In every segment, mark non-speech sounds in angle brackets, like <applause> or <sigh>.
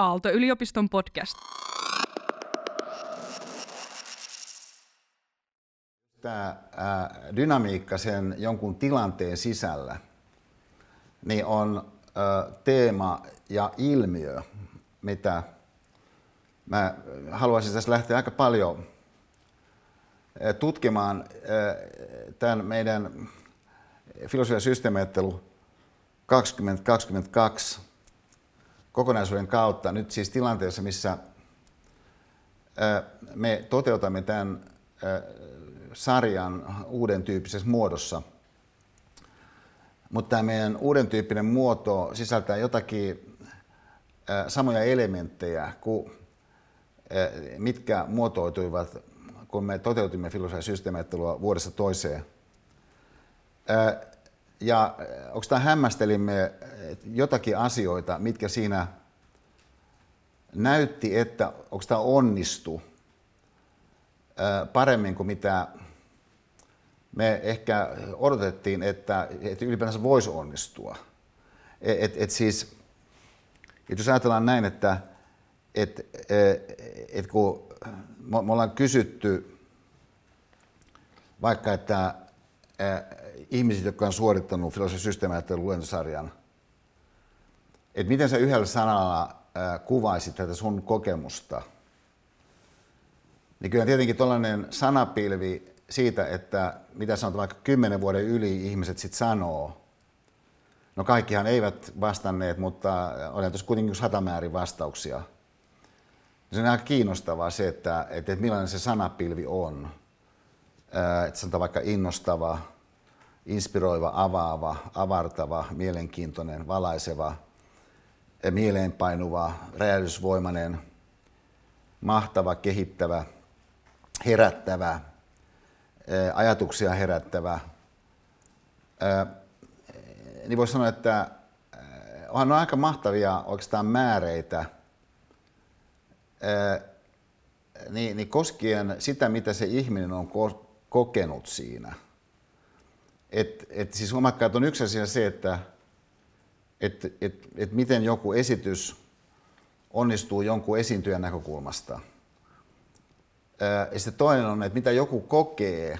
Aalto-yliopiston podcast. Tämä dynamiikka sen jonkun tilanteen sisällä niin on teema ja ilmiö, mitä mä haluaisin tässä lähteä aika paljon tutkimaan tämän meidän filosofia systeemiajattelu 2022 kokonaisuuden kautta nyt siis tilanteessa, missä me toteutamme tämän sarjan uuden tyyppisessä muodossa. Mutta tämä meidän uuden tyyppinen muoto sisältää jotakin samoja elementtejä kuin mitkä muotoituivat, kun me toteutimme filosofian systeemiajattelua vuodesta toiseen. Ja onko tämä hämmästelimme jotakin asioita, mitkä siinä näytti, että tämä onnistu paremmin kuin mitä me ehkä odotettiin, että, että ylipäänsä voisi onnistua. Et, et, et siis, et jos ajatellaan näin, että et, et kun me ollaan kysytty vaikka, että ihmiset, jotka on suorittanut filosofian systeemiajattelun luentosarjan, että miten sä yhdellä sanalla kuvaisit tätä sun kokemusta, niin kyllä tietenkin tällainen sanapilvi siitä, että mitä sanotaan vaikka kymmenen vuoden yli ihmiset sitten sanoo, No kaikkihan eivät vastanneet, mutta oli tuossa kuitenkin satamäärin vastauksia. Se on aika kiinnostavaa se, että, että millainen se sanapilvi on. Että sanotaan vaikka innostava, inspiroiva, avaava, avartava, mielenkiintoinen, valaiseva, mieleenpainuva, räjähdysvoimainen, mahtava, kehittävä, herättävä, ajatuksia herättävä. Niin voisi sanoa, että onhan on aika mahtavia oikeastaan määreitä niin koskien sitä, mitä se ihminen on kokenut siinä – et, et siis huomatkaa, että on yksi asia se, että et, et, et miten joku esitys onnistuu jonkun esiintyjän näkökulmasta. Ja sitten toinen on, että mitä joku kokee,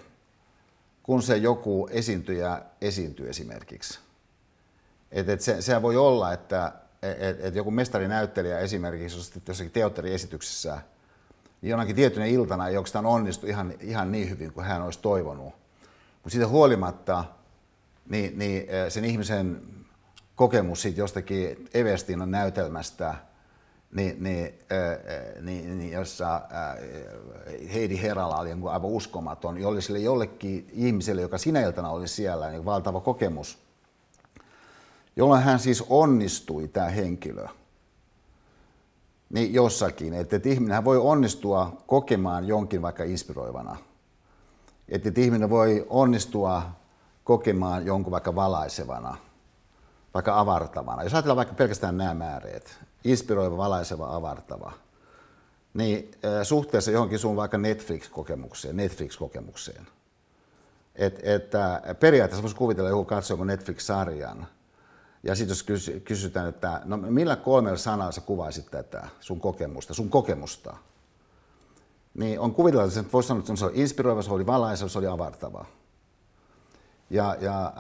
kun se joku esiintyjä esiintyy esimerkiksi. Et, et se, sehän voi olla, että et, et joku mestarinäyttelijä esimerkiksi jossakin teatteriesityksessä niin jonakin tietynä iltana ei oikeastaan onnistu ihan, ihan niin hyvin kuin hän olisi toivonut. Mutta siitä huolimatta niin, niin sen ihmisen kokemus siitä jostakin Evestinon näytelmästä, niin, niin, niin, niin jossa Heidi Herala oli niin aivan uskomaton, jolle sille jollekin ihmiselle, joka sinä iltana oli siellä, niin valtava kokemus, jolloin hän siis onnistui, tämä henkilö, niin jossakin, että, että ihminen voi onnistua kokemaan jonkin vaikka inspiroivana – että, että ihminen voi onnistua kokemaan jonkun vaikka valaisevana, vaikka avartavana. Jos ajatellaan vaikka pelkästään nämä määreet, inspiroiva, valaiseva, avartava, niin suhteessa johonkin sun vaikka Netflix-kokemukseen, Netflix-kokemukseen, että et, periaatteessa voisi kuvitella joku katsoo Netflix-sarjan, ja sitten jos kysytään, että no millä kolmella sanalla sä kuvaisit tätä sun kokemusta, sun kokemusta, niin on kuvitella, että voisi sanoa, että se oli inspiroiva, se oli valaisa, se oli avartava. Ja, ja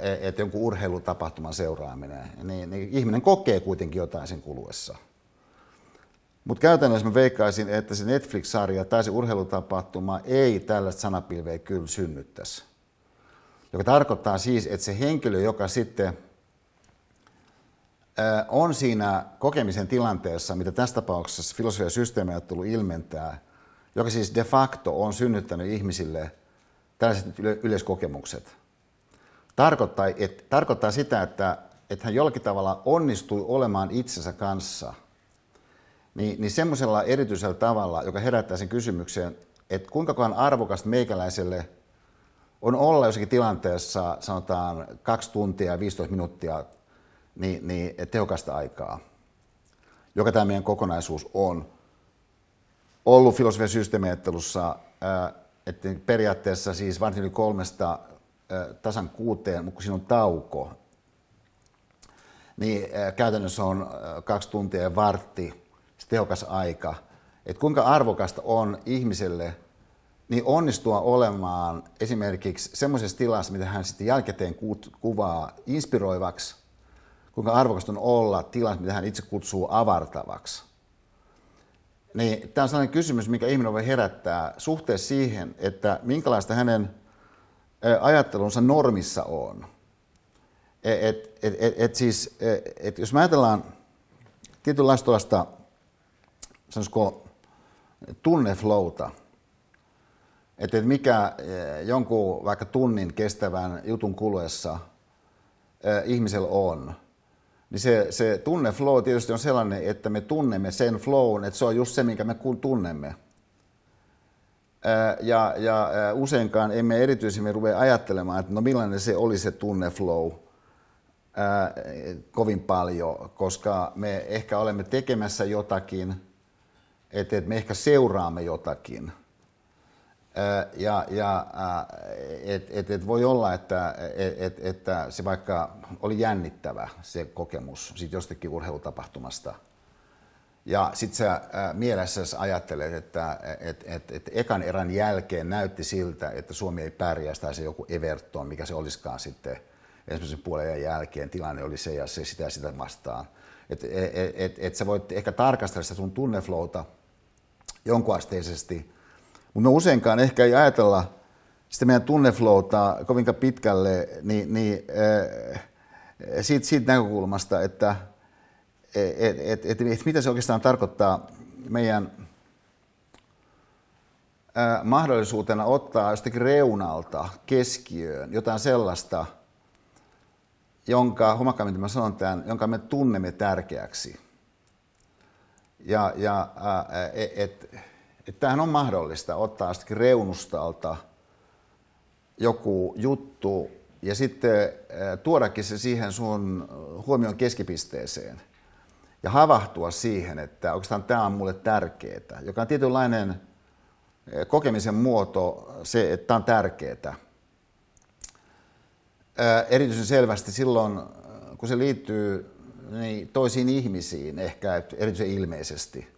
e, että jonkun urheilutapahtuman seuraaminen, niin, niin ihminen kokee kuitenkin jotain sen kuluessa. Mutta käytännössä mä veikkaisin, että se Netflix-sarja tai se urheilutapahtuma ei tällaista sanapilveä kyllä synnyttäisi. Joka tarkoittaa siis, että se henkilö, joka sitten on siinä kokemisen tilanteessa, mitä tässä tapauksessa filosofia ja systeemiajattelu ilmentää, joka siis de facto on synnyttänyt ihmisille tällaiset yleiskokemukset. Tarkoittaa, et, tarkoittaa sitä, että, että hän jollakin tavalla onnistui olemaan itsensä kanssa, niin, niin semmoisella erityisellä tavalla, joka herättää sen kysymyksen, että kuinka arvokasta meikäläiselle on olla jossakin tilanteessa, sanotaan kaksi tuntia ja 15 minuuttia, niin, niin tehokasta aikaa, joka tämä meidän kokonaisuus on ollut filosofian systeemiajattelussa, että periaatteessa siis vartin yli kolmesta tasan kuuteen, mutta kun siinä on tauko, niin käytännössä on kaksi tuntia ja vartti se tehokas aika, että kuinka arvokasta on ihmiselle niin onnistua olemaan esimerkiksi semmoisessa tilassa, mitä hän sitten jälkikäteen kuvaa inspiroivaksi, kuinka arvokasta on olla tilassa, mitä hän itse kutsuu avartavaksi. Niin tämä on sellainen kysymys, mikä ihminen voi herättää suhteessa siihen, että minkälaista hänen ajattelunsa normissa on. Et, et, et, et siis, et jos me ajatellaan tietynlaista tuollaista, sanoisiko, että mikä jonkun vaikka tunnin kestävän jutun kuluessa ihmisellä on, niin se, se tunneflow tietysti on sellainen, että me tunnemme sen flown, että se on just se, minkä me tunnemme. Ja, ja useinkaan emme erityisemmin ruvea ajattelemaan, että no millainen se oli se tunneflow ää, kovin paljon, koska me ehkä olemme tekemässä jotakin, että me ehkä seuraamme jotakin. Ja ja et, et, et voi olla, että et, et, että se vaikka oli jännittävä se kokemus siitä jostakin urheilutapahtumasta – ja sitten sä mielessäsi ajattelet, että et, et, et ekan erän jälkeen näytti siltä, että Suomi ei pärjää, tai se joku Everton, mikä se olisikaan sitten ensimmäisen puolen jälkeen, tilanne oli se ja se sitä ja sitä vastaan. Että et, et, et, et sä voit ehkä tarkastella sitä sun tunneflowta jonkunasteisesti, mutta me useinkaan ehkä ei ajatella sitä meidän tunneflowta kovinkaan pitkälle niin, niin, äh, siitä, siitä näkökulmasta, että et, et, et, et mitä se oikeastaan tarkoittaa meidän ää, mahdollisuutena ottaa jostakin reunalta keskiöön jotain sellaista, jonka, huomakkaan mitä mä sanon tämän, jonka me tunnemme tärkeäksi. Ja, ja että et, et tämähän on mahdollista ottaa jostakin reunustalta joku juttu ja sitten tuodakin se siihen sun huomion keskipisteeseen – ja havahtua siihen, että oikeastaan tämä on mulle tärkeää, joka on tietynlainen kokemisen muoto, se, että tämä on tärkeää. Erityisen selvästi silloin, kun se liittyy niin toisiin ihmisiin, ehkä erityisen ilmeisesti.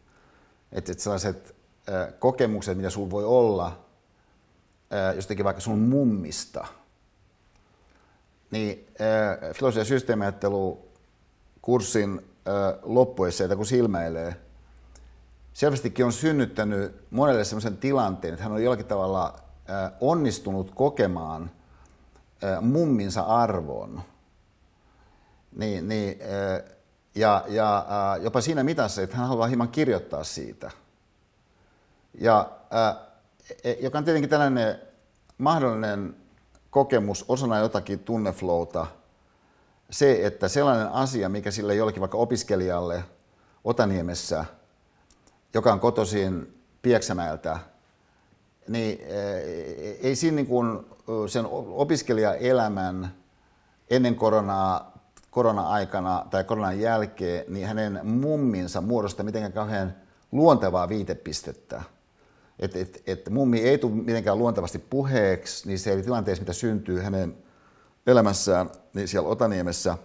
Että sellaiset kokemukset, mitä sinulla voi olla jostakin vaikka sun mummista, niin filosofia- ja systeemiajattelu-kurssin loppuessa, kun silmäilee, selvästikin on synnyttänyt monelle sellaisen tilanteen, että hän on jollakin tavalla onnistunut kokemaan mumminsa arvon. Niin, niin, ja, ja jopa siinä mitassa, että hän haluaa hieman kirjoittaa siitä. Ja, e, joka on tietenkin tällainen mahdollinen kokemus osana jotakin tunneflowta – se, että sellainen asia, mikä sille jollekin vaikka opiskelijalle Otaniemessä, joka on kotoisin Pieksämäeltä, niin eh, ei siinä niin kuin sen opiskelijaelämän ennen koronaa, korona-aikana tai koronan jälkeen, niin hänen mumminsa muodosta mitenkään kauhean luontevaa viitepistettä. Että et, et mummi ei tule mitenkään luontevasti puheeksi niissä eri tilanteissa, mitä syntyy hänen elämässään niin siellä Otaniemessä.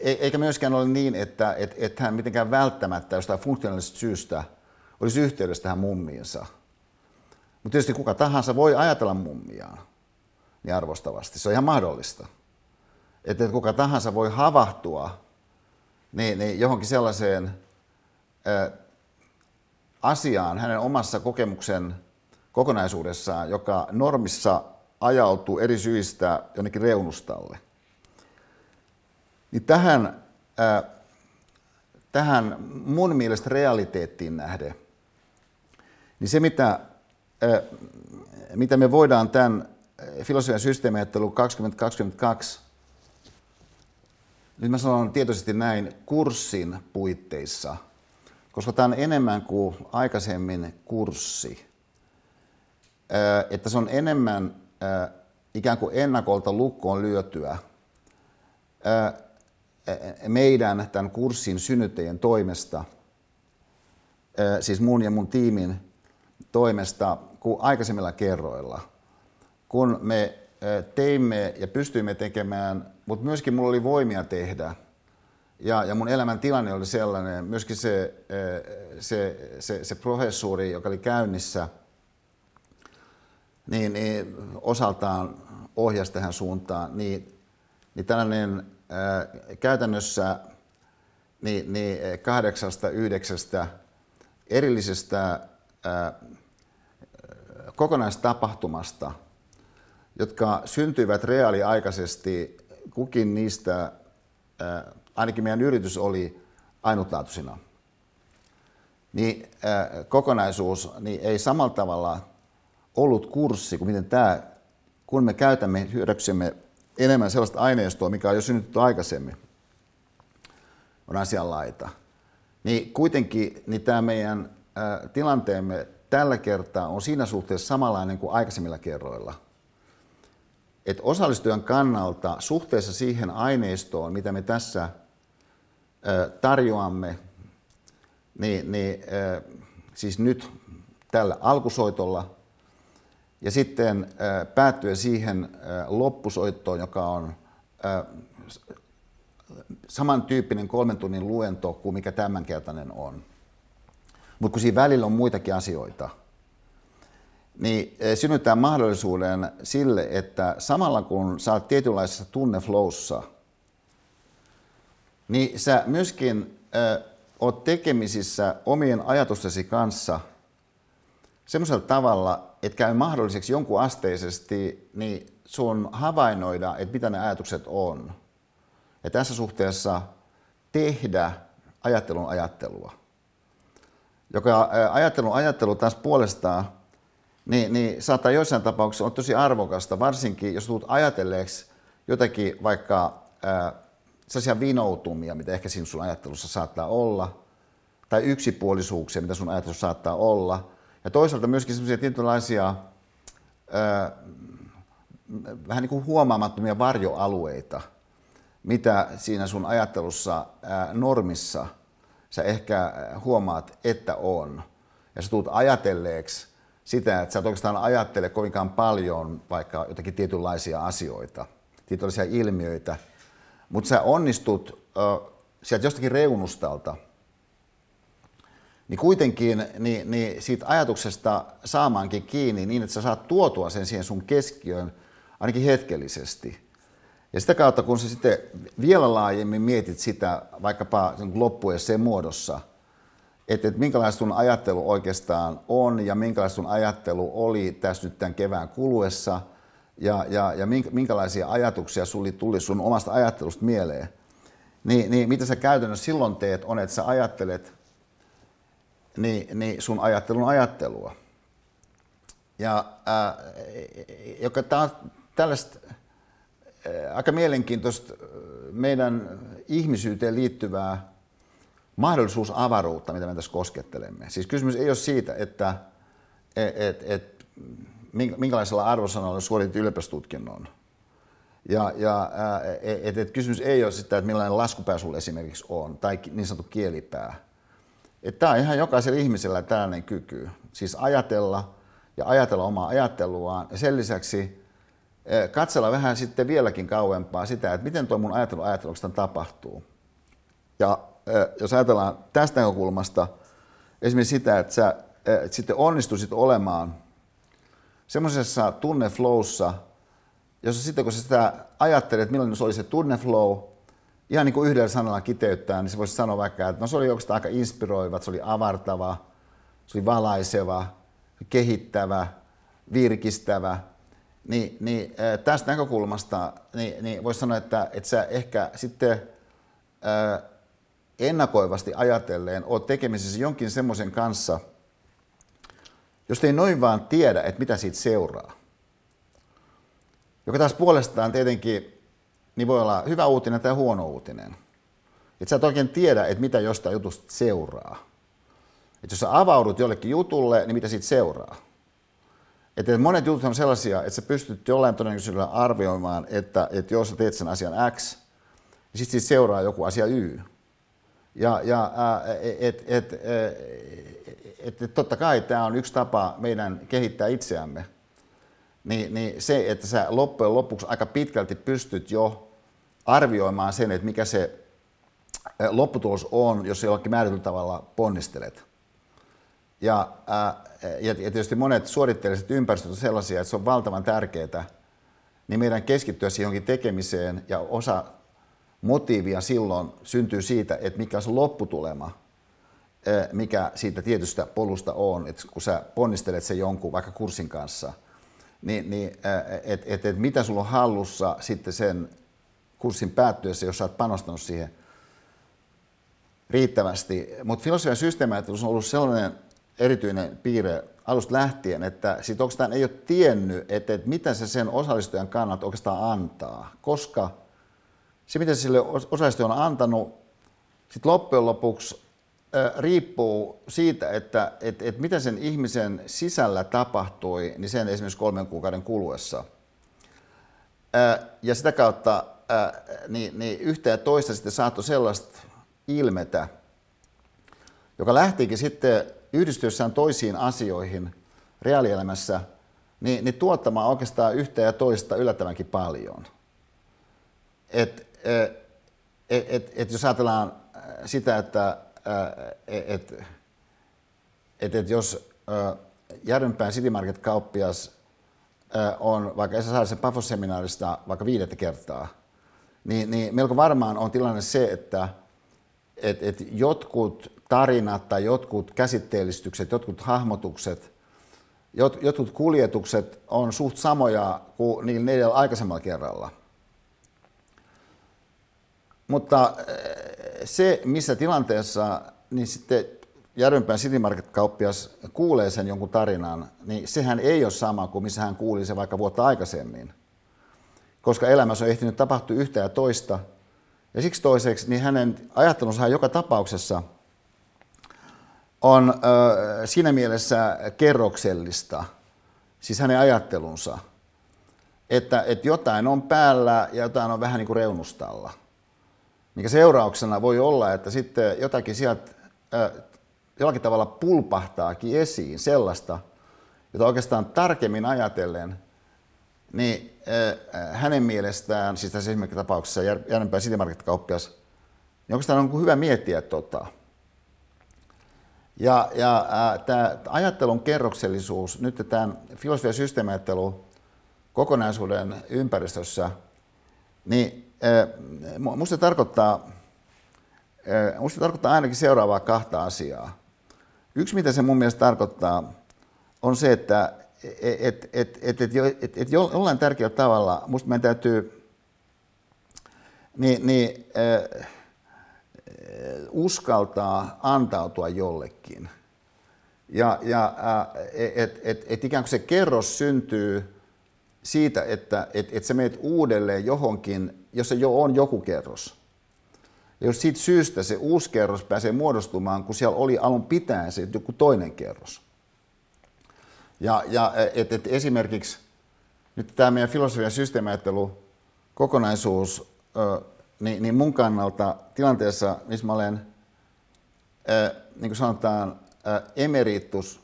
eikä myöskään ole niin, että et, et hän mitenkään välttämättä jostain funktionaalisesta syystä olisi yhteydessä tähän mummiinsa. Mutta tietysti kuka tahansa voi ajatella mummiaan niin arvostavasti. Se on ihan mahdollista. Että kuka tahansa voi havahtua niin, niin johonkin sellaiseen ä, asiaan hänen omassa kokemuksen kokonaisuudessaan, joka normissa ajautuu eri syistä jonnekin reunustalle. Niin tähän, ää, tähän mun mielestä realiteettiin nähden, niin se mitä, ää, mitä me voidaan tämän filosofian systeemiajattelu 2022, nyt mä sanon tietoisesti näin, kurssin puitteissa, koska tämä on enemmän kuin aikaisemmin kurssi, että se on enemmän ikään kuin ennakolta lukkoon lyötyä meidän tämän kurssin synnyttäjien toimesta, siis mun ja mun tiimin toimesta kuin aikaisemmilla kerroilla, kun me teimme ja pystyimme tekemään, mutta myöskin mulla oli voimia tehdä Ja, ja mun elämän tilanne oli sellainen, myöskin se, se, se, se professuuri, joka oli käynnissä, niin, niin osaltaan ohjasi tähän suuntaan, niin, niin tällainen ää, käytännössä niin, niin kahdeksasta, yhdeksästä erillisestä ää, kokonaistapahtumasta, jotka syntyivät reaaliaikaisesti, kukin niistä, ää, ainakin meidän yritys oli ainutlaatuisina, niin kokonaisuus niin ei samalla tavalla ollut kurssi kuin miten tämä, kun me käytämme hyödyksemme enemmän sellaista aineistoa, mikä on jo synnytetty aikaisemmin, on asianlaita. Niin kuitenkin niin tämä meidän tilanteemme tällä kertaa on siinä suhteessa samanlainen kuin aikaisemmilla kerroilla. Et osallistujan kannalta suhteessa siihen aineistoon, mitä me tässä tarjoamme, niin, niin siis nyt tällä alkusoitolla ja sitten ää, päättyen siihen loppusoittoon, joka on samantyyppinen kolmen tunnin luento kuin mikä tämänkertainen on. Mutta kun siinä välillä on muitakin asioita, niin synnyttää mahdollisuuden sille, että samalla kun oot tietynlaisessa tunneflowssa, niin sä myöskin äh, oot tekemisissä omien ajatustesi kanssa semmoisella tavalla, että käy mahdolliseksi jonkun asteisesti niin sun havainnoida, että mitä ne ajatukset on ja tässä suhteessa tehdä ajattelun ajattelua. Joka ajattelun ajattelu taas puolestaan niin, niin saattaa joissain tapauksissa olla tosi arvokasta, varsinkin jos tulet ajatelleeksi jotakin vaikka ää, sellaisia vinoutumia, mitä ehkä siinä sun ajattelussa saattaa olla, tai yksipuolisuuksia, mitä sun ajattelussa saattaa olla, ja toisaalta myöskin sellaisia tietynlaisia ää, vähän niin kuin huomaamattomia varjoalueita, mitä siinä sun ajattelussa normissa sä ehkä huomaat, että on. Ja sä tulet ajatelleeksi sitä, että sä et oikeastaan ajattele kovinkaan paljon vaikka jotakin tietynlaisia asioita, tietynlaisia ilmiöitä, mutta sä onnistut äh, sieltä jostakin reunustalta, niin kuitenkin niin, niin siitä ajatuksesta saamaankin kiinni niin, että sä saat tuotua sen siihen sun keskiöön ainakin hetkellisesti – ja sitä kautta, kun sä sitten vielä laajemmin mietit sitä vaikkapa sen muodossa, että, että minkälaista sun ajattelu oikeastaan on ja minkälaista sun ajattelu oli tässä nyt tämän kevään kuluessa ja, ja, ja minkälaisia ajatuksia sulle tuli sun omasta ajattelusta mieleen, niin, niin mitä sä käytännössä silloin teet on, että sä ajattelet niin, niin sun ajattelun ajattelua. Ja ää, joka tää on tällaista Äh, aika mielenkiintoista meidän ihmisyyteen liittyvää mahdollisuusavaruutta, mitä me tässä koskettelemme. Siis kysymys ei ole siitä, että et, et, et, minkälaisella arvosanalla suoritit ylioppilastutkinnon. Ja, ja äh, et, et, kysymys ei ole sitä, että millainen laskupää sulla esimerkiksi on, tai niin sanottu kielipää. Tämä on ihan jokaisella ihmisellä tällainen kyky. Siis ajatella ja ajatella omaa ajatteluaan. Ja sen lisäksi katsella vähän sitten vieläkin kauempaa sitä, että miten tuo mun ajattelu ajatteluksesta tapahtuu. Ja jos ajatellaan tästä näkökulmasta esimerkiksi sitä, että sä eh, sitten onnistuisit olemaan semmoisessa tunneflowssa, jossa sitten kun sä sitä ajattelet, millainen se oli se tunneflow, ihan niin kuin yhdellä sanalla kiteyttää, niin se voisi sanoa vaikka, että no se oli oikeastaan aika inspiroiva, se oli avartava, se oli valaiseva, kehittävä, virkistävä – niin, niin tästä näkökulmasta niin, niin voisi sanoa, että, että sä ehkä sitten ää, ennakoivasti ajatellen oot tekemisissä jonkin semmoisen kanssa, jos ei noin vaan tiedä, että mitä siitä seuraa. Joka taas puolestaan tietenkin niin voi olla hyvä uutinen tai huono uutinen. Että sä et oikein tiedä, että mitä jostain jutusta seuraa. Että jos sä avaudut jollekin jutulle, niin mitä siitä seuraa. Että monet jutut on sellaisia, että sä pystyt jollain todennäköisyydellä arvioimaan, että, että jos sä teet sen asian X, niin sitten siitä seuraa joku asia Y. Ja, ja et, et, et, et, totta kai tämä on yksi tapa meidän kehittää itseämme. Niin, niin se, että sä loppujen lopuksi aika pitkälti pystyt jo arvioimaan sen, että mikä se lopputulos on, jos jollakin määritellyllä tavalla ponnistelet. Ja, ja tietysti monet suoritteelliset ympäristöt on sellaisia, että se on valtavan tärkeää, niin meidän keskittyä siihen johonkin tekemiseen ja osa motiivia silloin syntyy siitä, että mikä on se lopputulema, mikä siitä tietystä polusta on, että kun sä ponnistelet sen jonkun vaikka kurssin kanssa, niin, niin että et, et mitä sulla on hallussa sitten sen kurssin päättyessä, jos sä oot panostanut siihen riittävästi. Mutta filosofian systeemiajattelu on ollut sellainen erityinen piirre alusta lähtien, että sit oikeastaan ei ole tiennyt, että, että mitä se sen osallistujan kannat oikeastaan antaa, koska se, mitä sille osallistujan on antanut, sitten loppujen lopuksi riippuu siitä, että, että, että mitä sen ihmisen sisällä tapahtui, niin sen esimerkiksi kolmen kuukauden kuluessa. Ja sitä kautta niin, niin yhtä ja toista sitten saattoi sellaista ilmetä, joka lähtikin sitten yhdistyessään toisiin asioihin reaalielämässä, niin, niin tuottamaan oikeastaan yhtä ja toista yllättävänkin paljon. Et, et, et, et jos ajatellaan sitä, että et, et, et jos Järvenpään City Market-kauppias on vaikka Saarisen Pafos-seminaarista vaikka viidettä kertaa, niin, niin melko varmaan on tilanne se, että et, et jotkut tarinat tai jotkut käsitteellistykset, jotkut hahmotukset, jot, jotkut kuljetukset on suht samoja kuin niillä neljällä aikaisemmalla kerralla. Mutta eh, se, missä tilanteessa niin sitten Järvenpään City Market-kauppias kuulee sen jonkun tarinan, niin sehän ei ole sama kuin missä hän kuuli se vaikka vuotta aikaisemmin. Koska elämässä on ehtinyt tapahtua yhtä ja toista. Ja siksi toiseksi, niin hänen ajattelunsa joka tapauksessa on ö, siinä mielessä kerroksellista, siis hänen ajattelunsa, että, että jotain on päällä ja jotain on vähän niin kuin reunustalla. Mikä seurauksena voi olla, että sitten jotakin sieltä ö, jollakin tavalla pulpahtaakin esiin sellaista, jota oikeastaan tarkemmin ajatellen, niin äh, hänen mielestään, siis tässä esimerkiksi tapauksessa Järvenpää City Market-kauppias, niin oikeastaan on hyvä miettiä tota. Ja, ja äh, tämä ajattelun kerroksellisuus, nyt tämän filosofia- ja kokonaisuuden ympäristössä, niin minusta tarkoittaa, musta tarkoittaa ainakin seuraavaa kahta asiaa. Yksi, mitä se mun mielestä tarkoittaa, on se, että et, et, et, et, et, et jollain tärkeällä tavalla musta meidän täytyy niin, niin, äh, uskaltaa antautua jollekin. Ja, ja äh, että et, et ikään kuin se kerros syntyy siitä, että et, et sä meet uudelleen johonkin, jos se jo on joku kerros. Ja jos siitä syystä se uusi kerros pääsee muodostumaan, kun siellä oli alun pitäen se joku toinen kerros. Ja, ja et, et esimerkiksi nyt tämä meidän filosofian systeemiajattelu kokonaisuus, niin, niin mun kannalta tilanteessa, missä mä olen, niin kuin sanotaan, emeritus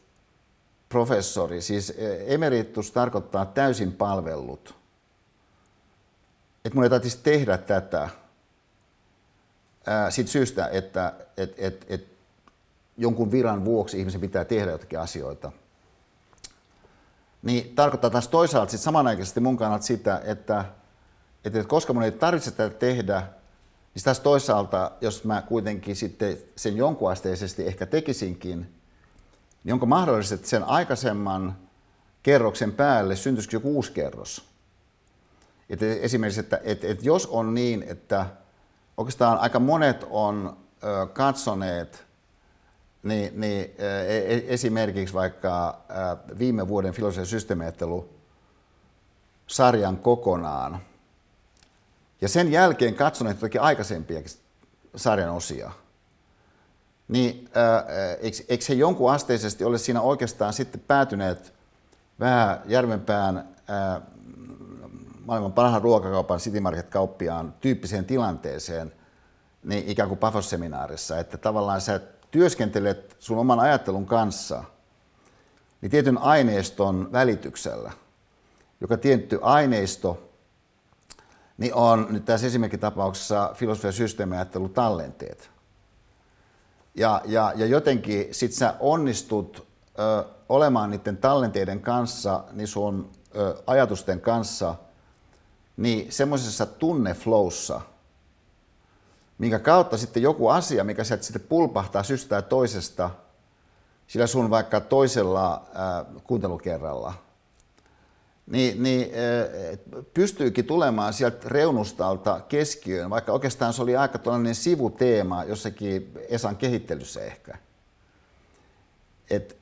professori, siis emeritus tarkoittaa täysin palvellut. Että mun ei tarvitsisi tehdä tätä siitä syystä, että et, et, et jonkun viran vuoksi ihmisen pitää tehdä jotakin asioita. Niin tarkoittaa taas toisaalta sit samanaikaisesti mun kannalta sitä, että, että koska mun ei tarvitse tätä tehdä, niin taas toisaalta, jos mä kuitenkin sitten sen jonkunasteisesti ehkä tekisinkin, niin onko mahdollista, että sen aikaisemman kerroksen päälle syntyisi joku uusi kerros? Että esimerkiksi, että, että, että jos on niin, että oikeastaan aika monet on ö, katsoneet niin, niin e, e, esimerkiksi vaikka viime vuoden filosofia systeemiajattelu sarjan kokonaan. Ja sen jälkeen katsoneet jotakin aikaisempiakin sarjan osia. Niin eikö, eikö he jonkun asteisesti ole siinä oikeastaan sitten päätyneet vähän järvenpään maailman parhaan ruokakaupan City Market-kauppiaan tyyppiseen tilanteeseen, niin ikään kuin Pafos-seminaarissa, että tavallaan sä työskentelet sun oman ajattelun kanssa, niin tietyn aineiston välityksellä, joka tietty aineisto, niin on nyt tässä esimerkkitapauksessa filosofia systeemiajattelu tallenteet. Ja, ja, ja jotenkin sit sä onnistut ö, olemaan niiden tallenteiden kanssa, niin sun ö, ajatusten kanssa, niin semmoisessa tunneflowssa, minkä kautta sitten joku asia, mikä sieltä sitten pulpahtaa syystä toisesta, sillä sun vaikka toisella ää, kuuntelukerralla – niin, niin pystyykin tulemaan sieltä reunustalta keskiöön, vaikka oikeastaan se oli aika tällainen sivuteema jossakin Esan kehittelyssä ehkä. Et,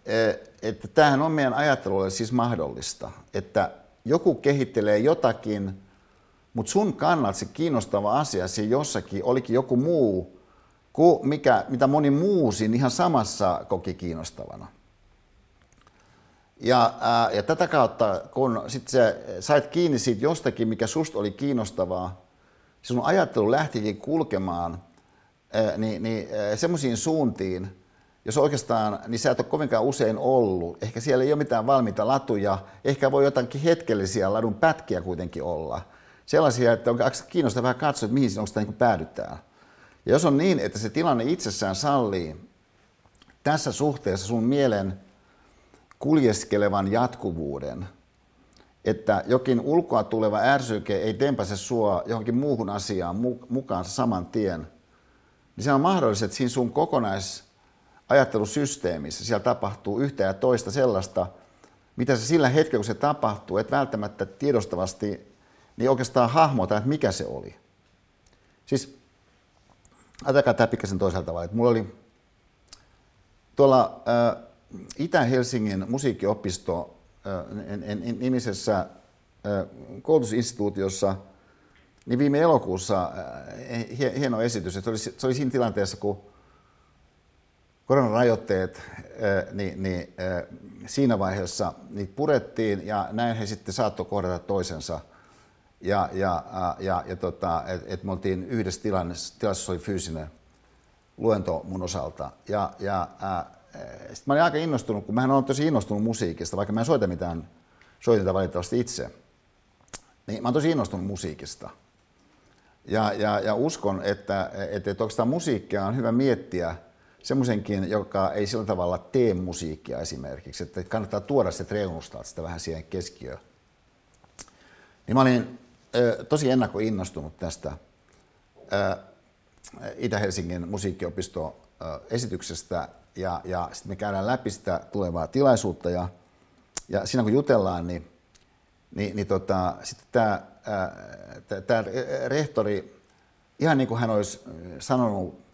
että tämähän on meidän ajattelulle siis mahdollista, että joku kehittelee jotakin, mutta sun kannalta se kiinnostava asia siinä jossakin olikin joku muu, kuin mikä, mitä moni muu siinä ihan samassa koki kiinnostavana. Ja, ää, ja tätä kautta, kun sit sä sait kiinni siitä jostakin, mikä susta oli kiinnostavaa, sun ajattelu lähtikin kulkemaan ää, niin, niin, semmoisiin suuntiin, jos oikeastaan, niin sä et ole kovinkaan usein ollut. Ehkä siellä ei ole mitään valmiita latuja, ehkä voi jotakin hetkellisiä ladun pätkiä kuitenkin olla. Sellaisia, että on kiinnostavaa katsoa, että mihin sitä niin päädytään. Ja jos on niin, että se tilanne itsessään sallii tässä suhteessa sun mielen kuljeskelevan jatkuvuuden, että jokin ulkoa tuleva ärsyke ei tempaise sua johonkin muuhun asiaan mukaan saman tien, niin se on mahdollista, että siinä sun kokonaisajattelusysteemissä siellä tapahtuu yhtä ja toista sellaista, mitä se sillä hetkellä, kun se tapahtuu, et välttämättä tiedostavasti niin oikeastaan hahmota, että mikä se oli. Siis ajatelkaa tämä pikkasen toiselta tavalla, että mulla oli tuolla äh, Itä-Helsingin musiikkiopisto nimisessä koulutusinstituutiossa, niin viime elokuussa hieno esitys, että se oli, se oli siinä tilanteessa, kun koronarajoitteet, niin, niin siinä vaiheessa niitä purettiin ja näin he sitten saattoi kohdata toisensa. Ja, ja, ja, ja tota, että et me oltiin yhdessä tilanteessa, tilassa oli fyysinen luento mun osalta. Ja, ja sitten mä olin aika innostunut, kun mä olen tosi innostunut musiikista, vaikka mä en soita mitään soiteta valitettavasti itse. Niin mä oon tosi innostunut musiikista. Ja, ja, ja uskon, että, että, että oikeastaan musiikkia on hyvä miettiä semmoisenkin, joka ei sillä tavalla tee musiikkia esimerkiksi, että kannattaa tuoda se reunustaa sitä vähän siihen keskiöön. Niin mä olin tosi ennakkoinnostunut tästä Itä-Helsingin musiikkiopisto esityksestä ja, ja sitten me käydään läpi sitä tulevaa tilaisuutta ja, ja siinä kun jutellaan, niin, niin, niin tota, sitten tämä, tämä rehtori, ihan niin kuin hän olisi sanonut,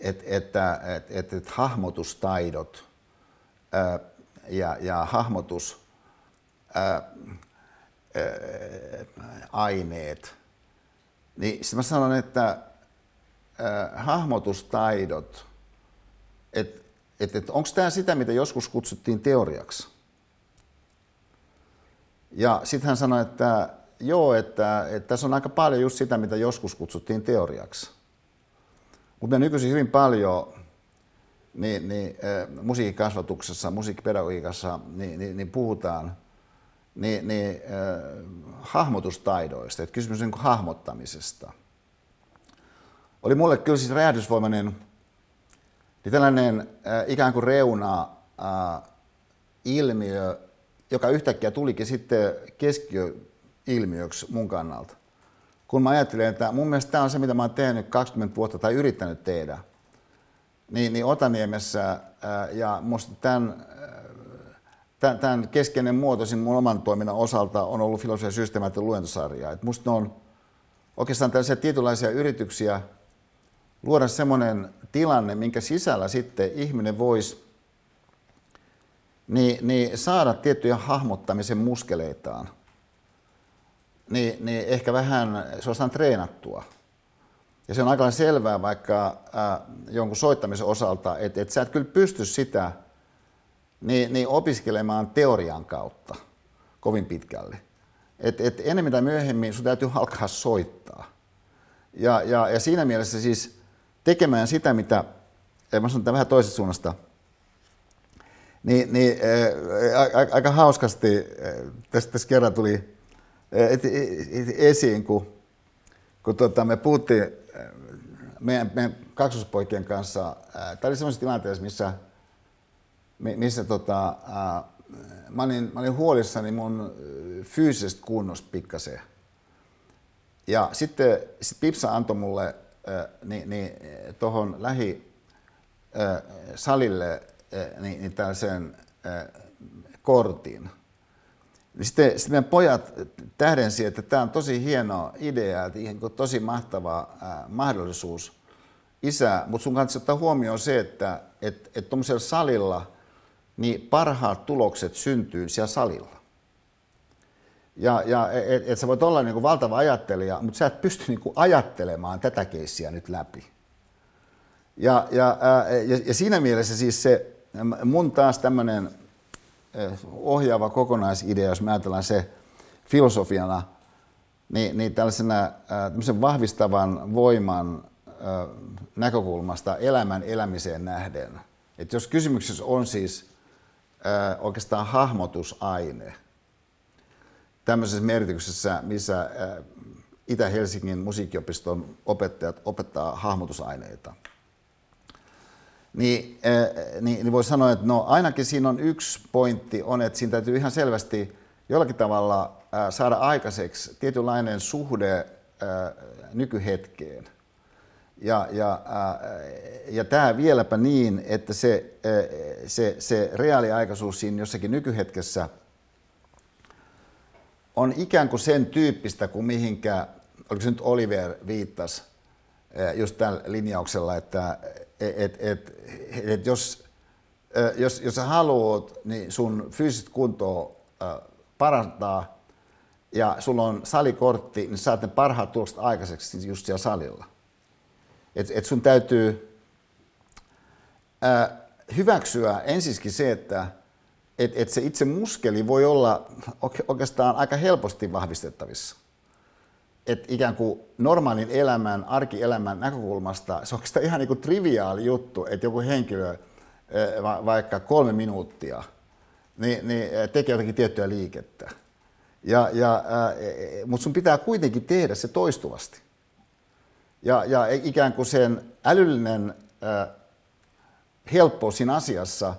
että et, et, et, et hahmotustaidot ja, ja hahmotus aineet, niin sitten mä sanon, että ää, hahmotustaidot – että et, et, onko tämä sitä, mitä joskus kutsuttiin teoriaksi. Ja sitten hän sanoi, että joo, että, että tässä on aika paljon just sitä, mitä joskus kutsuttiin teoriaksi. Mutta me nykyisin hyvin paljon niin, niin, äh, musiikkikasvatuksessa, musiikkipedagogiikassa niin, niin, niin puhutaan niin, niin, äh, hahmotustaidoista, että kysymys on niin hahmottamisesta. Oli mulle kyllä siis räjähdysvoimainen niin tällainen äh, ikään kuin reuna-ilmiö, äh, joka yhtäkkiä tulikin sitten keskiöilmiöksi mun kannalta. Kun mä ajattelen, että mun mielestä tämä on se, mitä mä oon tehnyt 20 vuotta tai yrittänyt tehdä, niin, niin Otaniemessä äh, ja musta tämän, tämän, keskeinen muotoisin mun oman toiminnan osalta on ollut filosofia systeemaattinen luentosarja. Et musta ne on oikeastaan tällaisia tietynlaisia yrityksiä luoda semmoinen tilanne, minkä sisällä sitten ihminen voisi niin, niin saada tiettyjä hahmottamisen muskeleitaan, niin, niin ehkä vähän suorastaan treenattua. Ja se on aika selvää vaikka äh, jonkun soittamisen osalta, että et sä et kyllä pysty sitä niin, niin opiskelemaan teorian kautta kovin pitkälle. Et, et enemmän tai myöhemmin sun täytyy alkaa soittaa. Ja, ja, ja siinä mielessä siis tekemään sitä, mitä mä sanon tämän vähän toisesta suunnasta, niin, niin ää, aika hauskasti, tässä, tässä kerran tuli et, et, esiin, kun, kun tota, me puhuttiin meidän, meidän kaksospoikien kanssa. Tämä oli sellaisessa tilanteessa, missä, missä tota, mä, olin, mä olin huolissani mun fyysisestä kunnosta pikkasen. Ja sitten sit Pipsa antoi mulle niin, niin, tuohon lähi salille niin, niin tällaisen kortin. Niin sitten, sitten pojat tähdensi, että tämä on tosi hieno idea, että ihan tosi mahtava ää, mahdollisuus isä, mutta sun kanssa ottaa huomioon se, että et, et tuommoisella salilla niin parhaat tulokset syntyy siellä salilla. Ja, ja et, et sä voit olla niin kuin valtava ajattelija, mutta sä et pysty niin kuin ajattelemaan tätä keissiä nyt läpi. Ja, ja, ja, ja siinä mielessä siis se mun taas tämmöinen ohjaava kokonaisidea, jos me ajatellaan se filosofiana, niin, niin tällaisena vahvistavan voiman näkökulmasta elämän elämiseen nähden. Et jos kysymyksessä on siis oikeastaan hahmotusaine, tämmöisessä merkityksessä, missä Itä-Helsingin musiikkiopiston opettajat opettaa hahmotusaineita, niin, niin, niin voi sanoa, että no ainakin siinä on yksi pointti, on, että siinä täytyy ihan selvästi jollakin tavalla saada aikaiseksi tietynlainen suhde nykyhetkeen. Ja, ja, ja tämä vieläpä niin, että se, se, se reaaliaikaisuus siinä jossakin nykyhetkessä on ikään kuin sen tyyppistä kuin mihinkä, oliko se nyt Oliver viittasi just tällä linjauksella, että et, et, et jos, jos, jos sä haluat niin sun fyysistä kuntoa parantaa ja sulla on salikortti, niin saat ne parhaat tulokset aikaiseksi just siellä salilla. Et, et sun täytyy ää, hyväksyä ensiskin se, että et, et se itse muskeli voi olla oikeastaan aika helposti vahvistettavissa. Et ikään kuin normaalin elämän, arkielämän näkökulmasta se on oikeastaan ihan niin kuin triviaali juttu, että joku henkilö vaikka kolme minuuttia niin, niin tekee jotakin tiettyä liikettä. Ja, ja, mutta sun pitää kuitenkin tehdä se toistuvasti. Ja, ja ikään kuin sen älyllinen äh, helppous siinä asiassa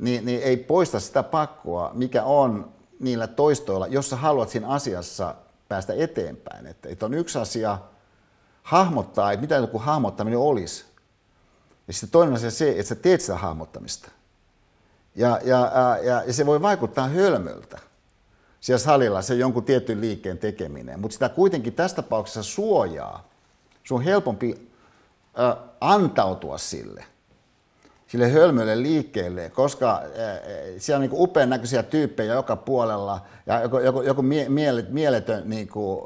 niin, niin ei poista sitä pakkoa, mikä on niillä toistoilla, jos sä haluat siinä asiassa päästä eteenpäin. Että, että on yksi asia hahmottaa, että mitä joku hahmottaminen olisi. Ja sitten toinen asia se, että sä teet sitä hahmottamista. Ja, ja, ja, ja se voi vaikuttaa hölmöltä siellä salilla, se jonkun tietyn liikkeen tekeminen. Mutta sitä kuitenkin tässä tapauksessa suojaa Sun on helpompi ö, antautua sille, sille hölmölle liikkeelle, koska ö, siellä on niin upean näköisiä tyyppejä joka puolella ja joku, joku, joku mie, mieletön niin kuin,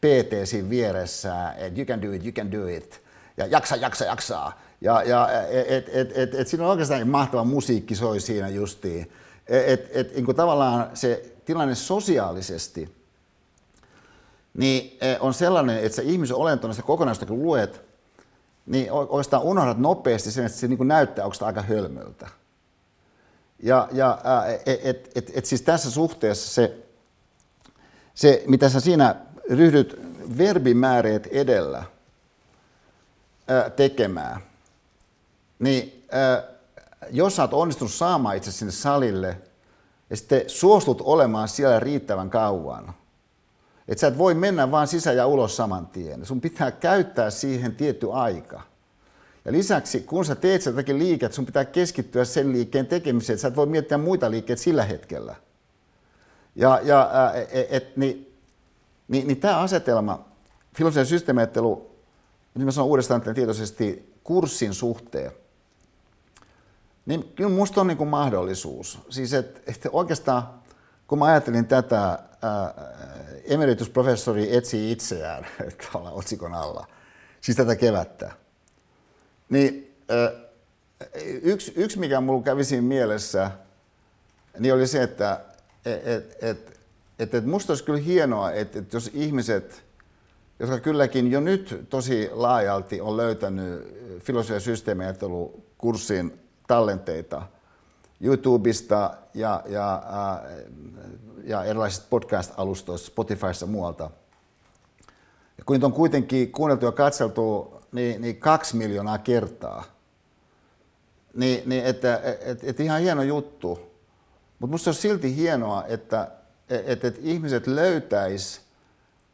PT siinä vieressä, että you can do it, you can do it, ja jaksa, jaksa, jaksaa. Ja, ja et, et, et, et siinä on oikeastaan mahtava musiikki soi siinä justiin. Et, et, niin kuin tavallaan se tilanne sosiaalisesti niin e, on sellainen, että se ihmisen olento kokonaisuutta kun luet, niin oikeastaan unohdat nopeasti sen, että se niin näyttää onko aika hölmöltä. Ja, ja et, et, et, et siis tässä suhteessa se, se, mitä sä siinä ryhdyt verbimääreet edellä ää, tekemään, niin ää, jos sä oot onnistunut saamaan itse sinne salille ja sitten suostut olemaan siellä riittävän kauan – että sä et voi mennä vaan sisään ja ulos saman tien. Sun pitää käyttää siihen tietty aika. Ja lisäksi, kun sä teet jotakin liiket, sun pitää keskittyä sen liikkeen tekemiseen, että sä et voi miettiä muita liikkeitä sillä hetkellä. Ja, ja e, e, et, niin, niin, niin tämä asetelma, filosofian systeemiajattelu, niin mä sanon uudestaan tietoisesti kurssin suhteen, niin kyllä musta on niin mahdollisuus. Siis että et oikeastaan, kun mä ajattelin tätä ää, emeritusprofessori etsii itseään <laughs> tuolla otsikon alla, siis tätä kevättä. Niin yksi, yksi mikä mulla kävi siinä mielessä, niin oli se, että et, et, et, et, et musta olisi kyllä hienoa, että et jos ihmiset, jotka kylläkin jo nyt tosi laajalti on löytänyt filosofia- ja systeemiajattelukurssin tallenteita, YouTubesta ja, ja, ja erilaisista podcast-alustoista, Spotifyssa muualta. Ja kun niitä on kuitenkin kuunneltu ja katseltu niin, niin kaksi miljoonaa kertaa, niin, niin että et, et ihan hieno juttu. Mutta musta on silti hienoa, että et, et ihmiset löytäis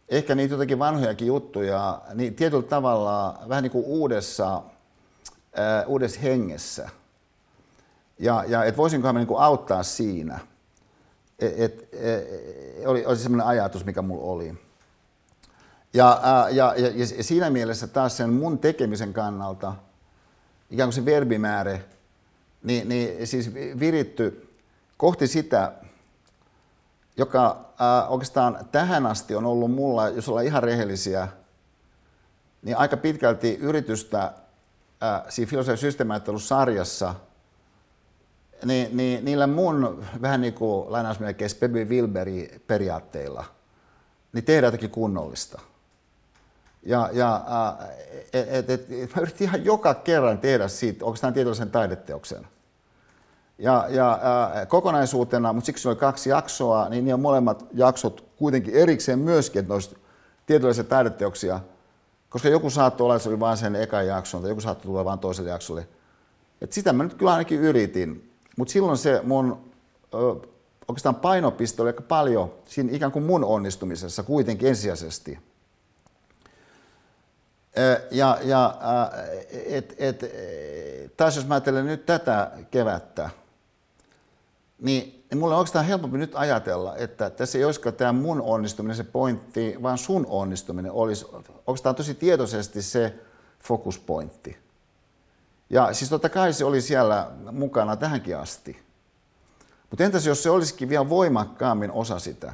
ehkä niitä jotakin vanhojakin juttuja niin tietyllä tavalla vähän niin kuin uudessa, ää, uudessa hengessä. Ja, ja että voisinkohan me niin kuin auttaa siinä. Et, et, et, oli, oli semmoinen ajatus, mikä mulla oli. Ja, ää, ja, ja, ja siinä mielessä taas sen mun tekemisen kannalta, ikään kuin se verbimäärä, niin, niin siis viritty kohti sitä, joka äh, oikeastaan tähän asti on ollut mulla, jos ollaan ihan rehellisiä, niin aika pitkälti yritystä äh, siinä filosofian sarjassa, niin, niin niillä mun vähän niin kuin lainausmerkeissä Pebi Wilberi periaatteilla, niin tehdään jotakin kunnollista. Ja, ja äh, et, et, et, mä yritin ihan joka kerran tehdä siitä oikeastaan tietynlaisen taideteoksen – ja, ja äh, kokonaisuutena, mutta siksi oli kaksi jaksoa, niin ne on molemmat jaksot kuitenkin erikseen myöskin, että ne olisi tietynlaisia taideteoksia, koska joku saattoi olla, että se oli vain sen ekan jakson, tai joku saattoi tulla vain toiselle jaksolle. Et sitä mä nyt kyllä ainakin yritin, mutta silloin se mun ö, oikeastaan painopiste oli aika paljon siinä ikään kuin mun onnistumisessa kuitenkin ensisijaisesti. Ja, ja et, et, taas jos mä ajattelen nyt tätä kevättä, niin, niin mulle on oikeastaan helpompi nyt ajatella, että tässä ei olisikaan tämä mun onnistuminen se pointti, vaan sun onnistuminen olisi oikeastaan tosi tietoisesti se fokuspointti. Ja siis totta kai se oli siellä mukana tähänkin asti. Mutta entäs jos se olisikin vielä voimakkaammin osa sitä,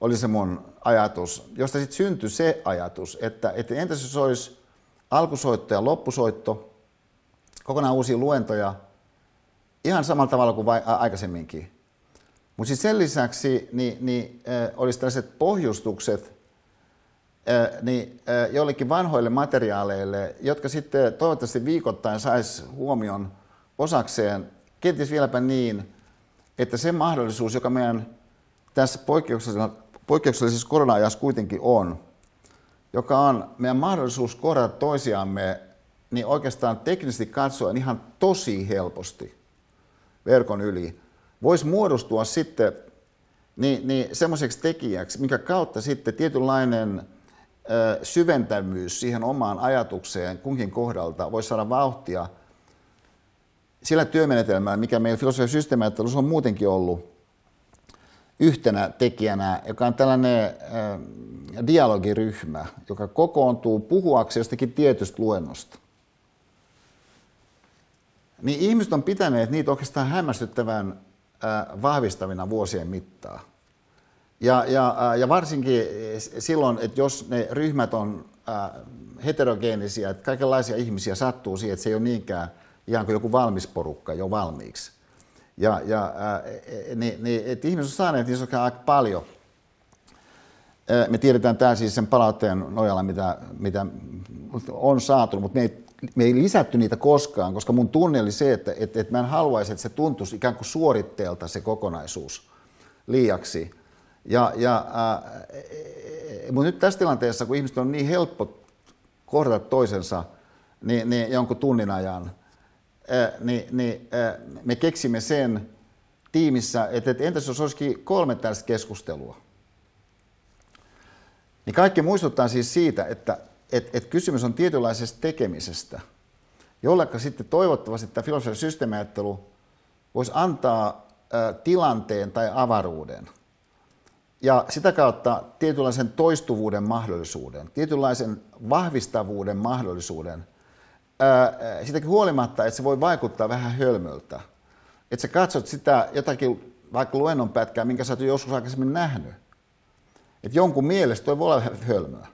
oli se mun ajatus, josta sitten syntyi se ajatus, että, että entäs jos olisi alkusoitto ja loppusoitto, kokonaan uusia luentoja – ihan samalla tavalla kuin vai, aikaisemminkin. Mutta sitten sen lisäksi niin, niin, äh, olisi tällaiset pohjustukset niin, jollekin vanhoille materiaaleille, jotka sitten toivottavasti viikoittain saisi huomion osakseen, kenties vieläpä niin, että se mahdollisuus, joka meidän tässä poikkeuksellisessa, poikkeuksellisessa korona-ajassa kuitenkin on, joka on meidän mahdollisuus kohdata toisiamme, niin oikeastaan teknisesti katsoen ihan tosi helposti verkon yli, voisi muodostua sitten niin, niin semmoiseksi tekijäksi, minkä kautta sitten tietynlainen ö, syventämyys siihen omaan ajatukseen kunkin kohdalta voisi saada vauhtia sillä työmenetelmällä, mikä meillä filosofian systeemiajattelussa on muutenkin ollut yhtenä tekijänä, joka on tällainen dialogiryhmä, joka kokoontuu puhuakseen jostakin tietystä luennosta niin ihmiset on pitäneet niitä oikeastaan hämmästyttävän vahvistavina vuosien mittaan. Ja, ja, ja varsinkin silloin, että jos ne ryhmät on heterogeenisia, että kaikenlaisia ihmisiä sattuu siihen, että se ei ole niinkään ihan kuin joku valmis porukka jo valmiiksi. Ja, ja niin, niin, että ihmiset on saaneet niissä aika paljon. Me tiedetään tämä siis sen palautteen nojalla, mitä, mitä on saatu, mutta me ei me ei lisätty niitä koskaan, koska mun tunne oli se, että, että, että mä en haluaisi, että se tuntuisi ikään kuin suoritteelta se kokonaisuus liiaksi. Ja, ja, äh, mutta nyt tässä tilanteessa, kun ihmiset on niin helppo kohdata toisensa niin, niin jonkun tunnin ajan, äh, niin, niin äh, me keksimme sen tiimissä, että, että entäs jos olisikin kolme tällaista keskustelua. Niin kaikki muistuttaa siis siitä, että että et kysymys on tietynlaisesta tekemisestä, jollekka sitten toivottavasti tämä filosofinen systeemiajattelu voisi antaa ä, tilanteen tai avaruuden ja sitä kautta tietynlaisen toistuvuuden mahdollisuuden, tietynlaisen vahvistavuuden mahdollisuuden, sitäkin huolimatta, että se voi vaikuttaa vähän hölmöltä. Että sä katsot sitä jotakin vaikka luennon pätkää, minkä sä oot joskus aikaisemmin nähnyt. Että jonkun mielestä toi voi olla hölmöä.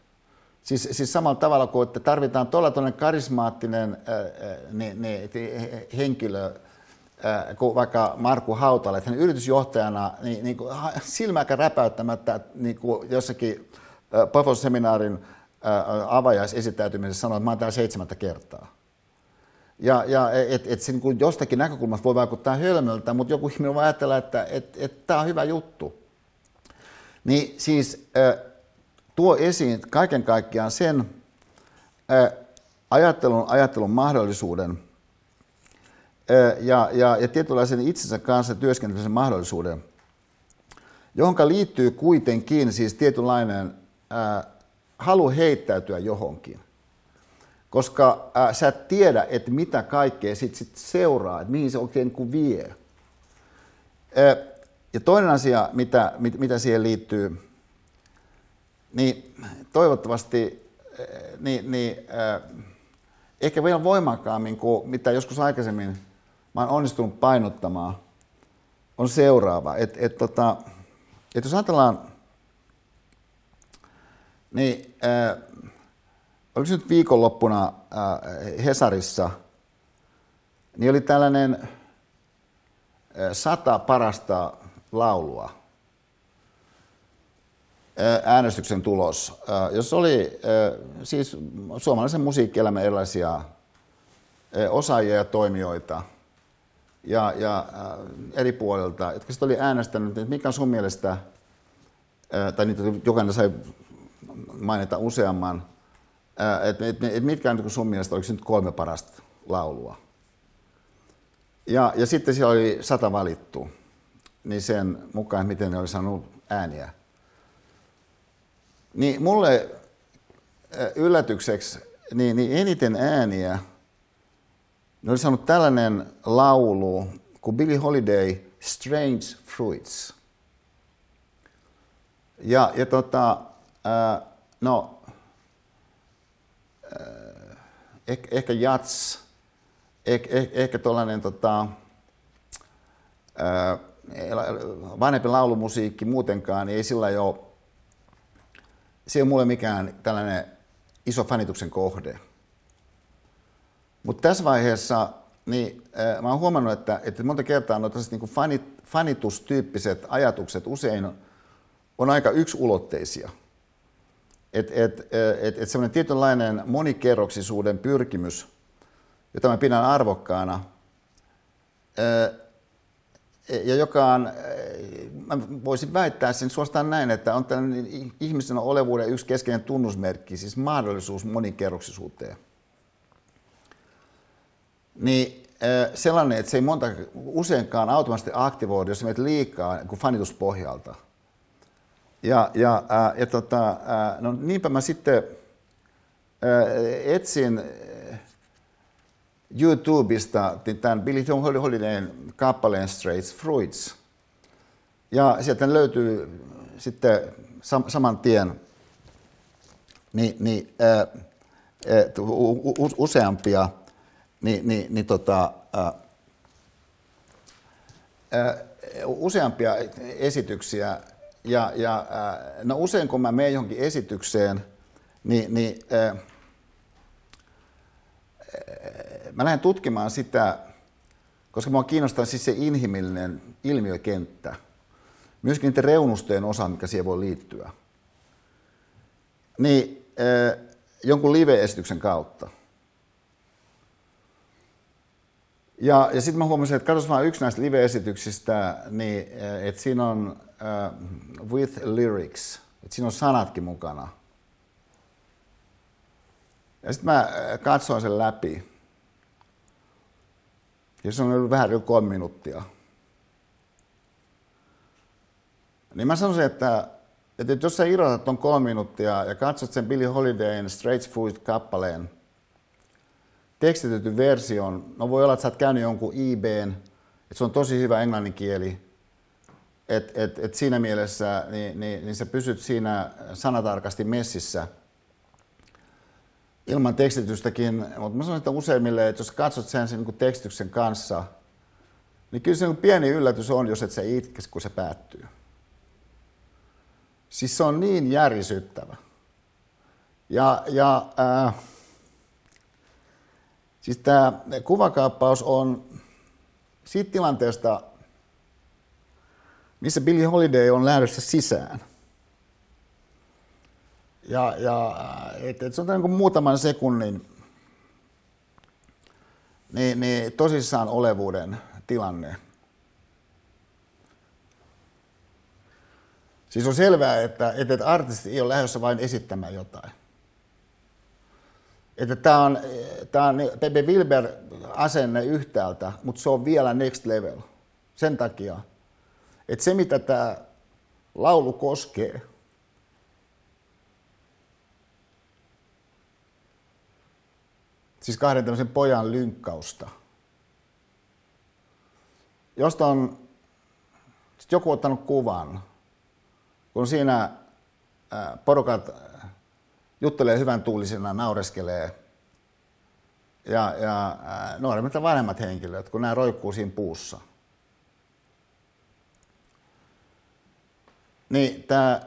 Siis, siis samalla tavalla kuin, että tarvitaan tuolla karismaattinen ää, ne, ne, henkilö, ää, kuin vaikka Markku Hautala, että hän yritysjohtajana niin, niin kuin, silmäkä räpäyttämättä niin kuin jossakin Pafos-seminaarin avajaisesittäytymisessä sanoi, että mä oon täällä seitsemättä kertaa. Ja, ja et, et se niin kuin jostakin näkökulmasta voi vaikuttaa hölmöltä, mutta joku ihminen voi ajatella, että et, et tämä on hyvä juttu. Niin siis tuo esiin kaiken kaikkiaan sen ajattelun, ajattelun mahdollisuuden ja, ja, ja tietynlaisen itsensä kanssa työskentelemisen mahdollisuuden, johon liittyy kuitenkin siis tietynlainen ää, halu heittäytyä johonkin. Koska ää, sä et tiedä, että mitä kaikkea sit, sit seuraa, että mihin se oikein niin vie. Ää, ja toinen asia, mitä, mit, mitä siihen liittyy, niin toivottavasti niin, niin, äh, ehkä vielä voimakkaammin kuin mitä joskus aikaisemmin mä oon onnistunut painottamaan, on seuraava. Että et, tota, et jos ajatellaan, niin äh, oliko nyt viikonloppuna äh, Hesarissa, niin oli tällainen äh, sata parasta laulua äänestyksen tulos, jos oli siis suomalaisen musiikkielämän erilaisia osaajia ja toimijoita ja, ja eri puolilta, jotka sitten oli äänestänyt, että mikä on sun mielestä, tai niitä jokainen sai mainita useamman, että et, et mitkä on sun mielestä, oliko nyt kolme parasta laulua. Ja, ja sitten siellä oli sata valittu, niin sen mukaan, miten ne oli saanut ääniä. Niin mulle yllätykseksi niin, niin eniten ääniä ne oli saanut tällainen laulu kuin Billie Holiday Strange Fruits. Ja, ja tota, ää, no, ää, ehkä, ehkä jats, ehkä, ehkä, ehkä tuollainen tota, ää, vanhempi laulumusiikki muutenkaan, niin ei sillä ole se ei ole mulle mikään tällainen iso fanituksen kohde. Mutta tässä vaiheessa niin, äh, mä oon huomannut, että, että monta kertaa no, niin fanit, fanitustyyppiset ajatukset usein on aika yksulotteisia. Että et, et, et semmoinen tietynlainen monikerroksisuuden pyrkimys, jota mä pidän arvokkaana, äh, ja joka on, mä voisin väittää sen suostaan näin, että on tällainen ihmisen olevuuden yksi keskeinen tunnusmerkki, siis mahdollisuus monikerroksisuuteen. Niin sellainen, että se ei monta, useinkaan automaattisesti aktivoidu, jos menet liikaa kuin fanituspohjalta. Ja, ja, ää, ja tota, ää, no niinpä mä sitten ää, etsin YouTubesta tämän Billy Holidayn kappaleen Straight Fruits. Ja sieltä löytyy sitten sam- saman tien niin, niin, ää, ää, useampia niin, niin, niin tota, ää, ää, useampia esityksiä. Ja, ja ää, no usein kun mä menen johonkin esitykseen, niin, niin ää, mä lähden tutkimaan sitä, koska mua kiinnostaa siis se inhimillinen ilmiökenttä. Myöskin niiden reunustojen osa, mikä siihen voi liittyä. Niin äh, jonkun live-esityksen kautta. Ja, ja sitten mä huomasin, että katsos vaan yksi näistä live-esityksistä, niin että siinä on uh, with lyrics, että siinä on sanatkin mukana. Ja sitten mä katsoin sen läpi. Ja se on ollut vähän yli kolme minuuttia. Niin mä sanoisin, että, että jos sä irrotat tuon kolme minuuttia ja katsot sen Billy Holidayn Straight Food-kappaleen, tekstitetyn version, no voi olla, että sä oot käynyt jonkun IBn, että se on tosi hyvä englanninkieli, että et, et siinä mielessä niin, niin, niin sä pysyt siinä sanatarkasti messissä – ilman tekstitystäkin, mutta mä sanoin, että useimmille, että jos katsot sen, sen niin tekstityksen kanssa, niin kyllä se niin pieni yllätys on, jos et sä itke, kun se päättyy. Siis se on niin järisyttävä. Ja, ja äh, siis tämä kuvakaappaus on siitä tilanteesta, missä Billy Holiday on lähdössä sisään – ja, ja et, et se on niin muutaman sekunnin niin, niin tosissaan olevuuden tilanne. Siis on selvää, että, että artisti ei ole lähdössä vain esittämään jotain. Että tämä on, tämä on Pepe Wilber asenne yhtäältä, mutta se on vielä next level. Sen takia, että se mitä tämä laulu koskee, siis kahden tämmöisen pojan lynkkausta, josta on sit joku ottanut kuvan, kun siinä porukat juttelee hyvän tuulisena, naureskelee. Ja, ja nuoremmat ja vanhemmat henkilöt, kun nämä roikkuu siinä puussa. Niin tämä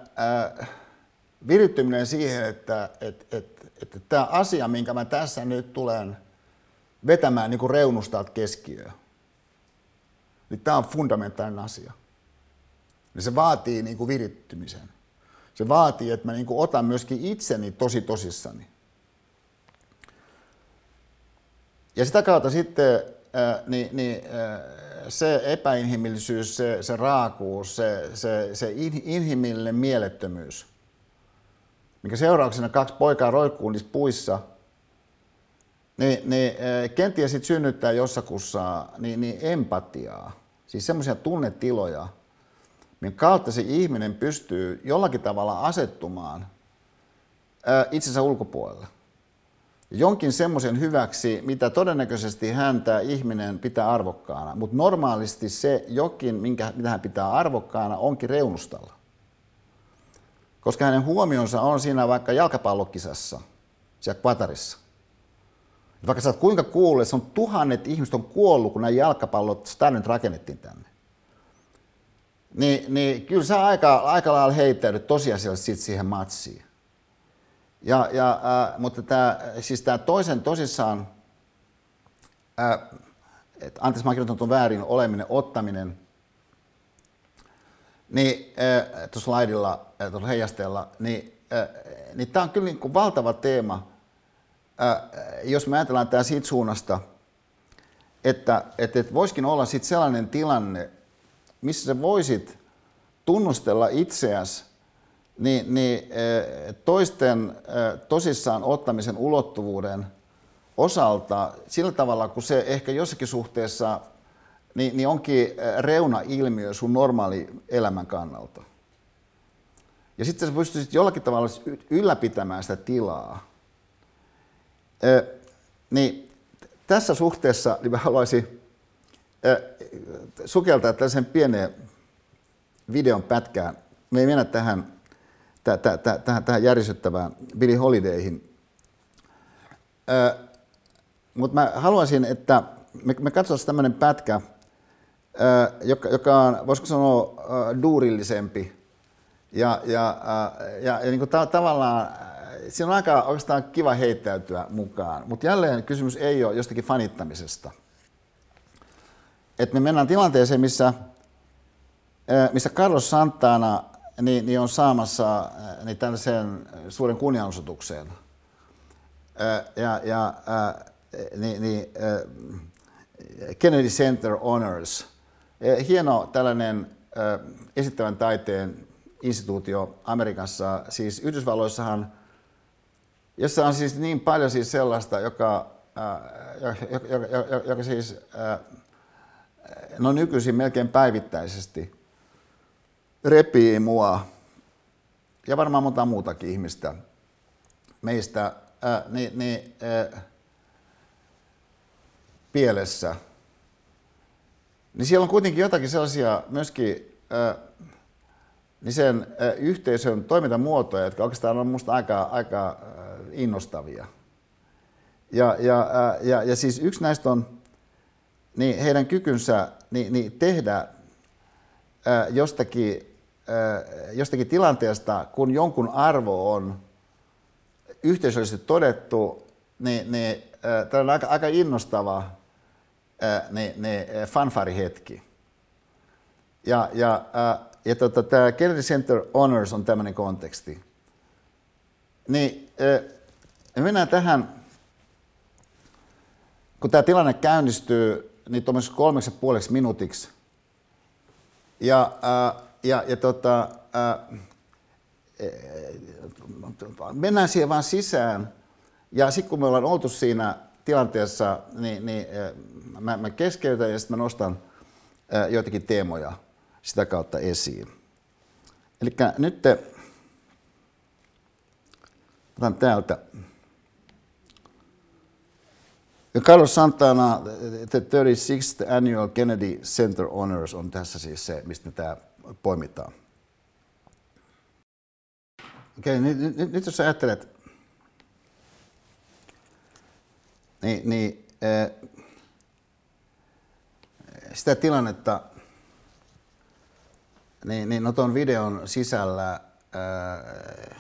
äh, virittyminen siihen, että et, et, et, tämä asia, minkä mä tässä nyt tulen vetämään niin kuin reunustalta keskiöön, niin tämä on fundamentaalinen asia. Niin se vaatii niin kuin virittymisen. Se vaatii, että mä niin kuin otan myöskin itseni tosi tosissani. Ja sitä kautta sitten äh, niin, niin, äh, se epäinhimillisyys, se, se raakuus, se, se, se inhimillinen mielettömyys, mikä seurauksena kaksi poikaa roikkuu niissä puissa, niin, niin äh, kenties sitten synnyttää jossakussa niin, niin empatiaa, siis semmoisia tunnetiloja, minkä kautta se ihminen pystyy jollakin tavalla asettumaan itsensä ulkopuolelle. Jonkin semmoisen hyväksi, mitä todennäköisesti häntä ihminen pitää arvokkaana, mutta normaalisti se jokin, minkä, mitä hän pitää arvokkaana, onkin reunustalla. Koska hänen huomionsa on siinä vaikka jalkapallokisassa, siellä Qatarissa. Vaikka sä oot kuinka kuullut, että se on tuhannet ihmiset on kuollut, kun nämä jalkapallot stadionit rakennettiin tänne niin, niin kyllä sä aika, aika lailla heittäydyt tosiasiallisesti siihen matsiin. Ja, ja, äh, mutta tämä, siis tämä toisen tosissaan, äh, et, anteeksi mä kirjoitan väärin, oleminen, ottaminen, niin äh, tuossa slaidilla, äh, tuossa heijasteella, niin, äh, niin tämä on kyllä niin kuin valtava teema, äh, jos me ajatellaan tämä siitä suunnasta, että, että, että voisikin olla sitten sellainen tilanne, missä sä voisit tunnustella itseäsi niin, niin eh, toisten eh, tosissaan ottamisen ulottuvuuden osalta sillä tavalla, kun se ehkä jossakin suhteessa niin, niin onkin eh, reuna-ilmiö sun normaali elämän kannalta. Ja sitten sä pystyisit jollakin tavalla ylläpitämään sitä tilaa. niin tässä suhteessa niin mä haluaisin sukeltaa tällaisen pieneen videon pätkään. Me ei mennä tähän, tähän, tähän, tähän järisyttävään Billy Holidayhin. Mutta mä haluaisin, että me, me katsotaan tämmöinen pätkä, joka, joka on, voisiko sanoa, duurillisempi. Ja, ja, ja, ja niin kuin ta- tavallaan siinä on aika oikeastaan kiva heittäytyä mukaan. Mutta jälleen kysymys ei ole jostakin fanittamisesta – että me mennään tilanteeseen, missä, missä Carlos Santana niin, niin on saamassa niin tällaisen suuren kunnianosoitukseen. Ja, ja niin, niin, Kennedy Center Honors. Hieno tällainen esittävän taiteen instituutio Amerikassa. Siis Yhdysvalloissahan, jossa on siis niin paljon siis sellaista, joka, joka, joka, joka, joka siis no nykyisin melkein päivittäisesti. Repii mua. Ja varmaan monta muutakin ihmistä. Meistä ää, niin, niin, ää, pielessä, niin siellä on kuitenkin jotakin sellaisia myöskin ää, niin sen ää, yhteisön toimintamuotoja, jotka oikeastaan on minusta aika, aika ää, innostavia. Ja, ja, ää, ja, ja siis yksi näistä on niin heidän kykynsä niin, niin tehdä ää, jostakin, ää, jostakin tilanteesta, kun jonkun arvo on yhteisöllisesti todettu, niin, niin tämä on aika, aika innostava ää, niin, niin, fanfarihetki. Ja, ja, ää, ja tota, tämä Kennedy Center Honors on tämmöinen konteksti. Niin, ää, me mennään tähän kun tämä tilanne käynnistyy, niin tuommoisessa kolmeksi ja puoleksi minuutiksi. Ja, ää, ja, ja tota, ää, mennään siihen vaan sisään. Ja sitten kun me ollaan oltu siinä tilanteessa, niin, niin mä, mä keskeytän ja sitten mä nostan joitakin teemoja sitä kautta esiin. Eli nyt te, otan täältä. Carlos Santana, the 36th Annual Kennedy Center Honors on tässä siis se, mistä tämä poimitaan. Okei, nyt, nyt, nyt jos ajattelet, niin, niin äh, sitä tilannetta, niin, niin no tuon videon sisällä äh,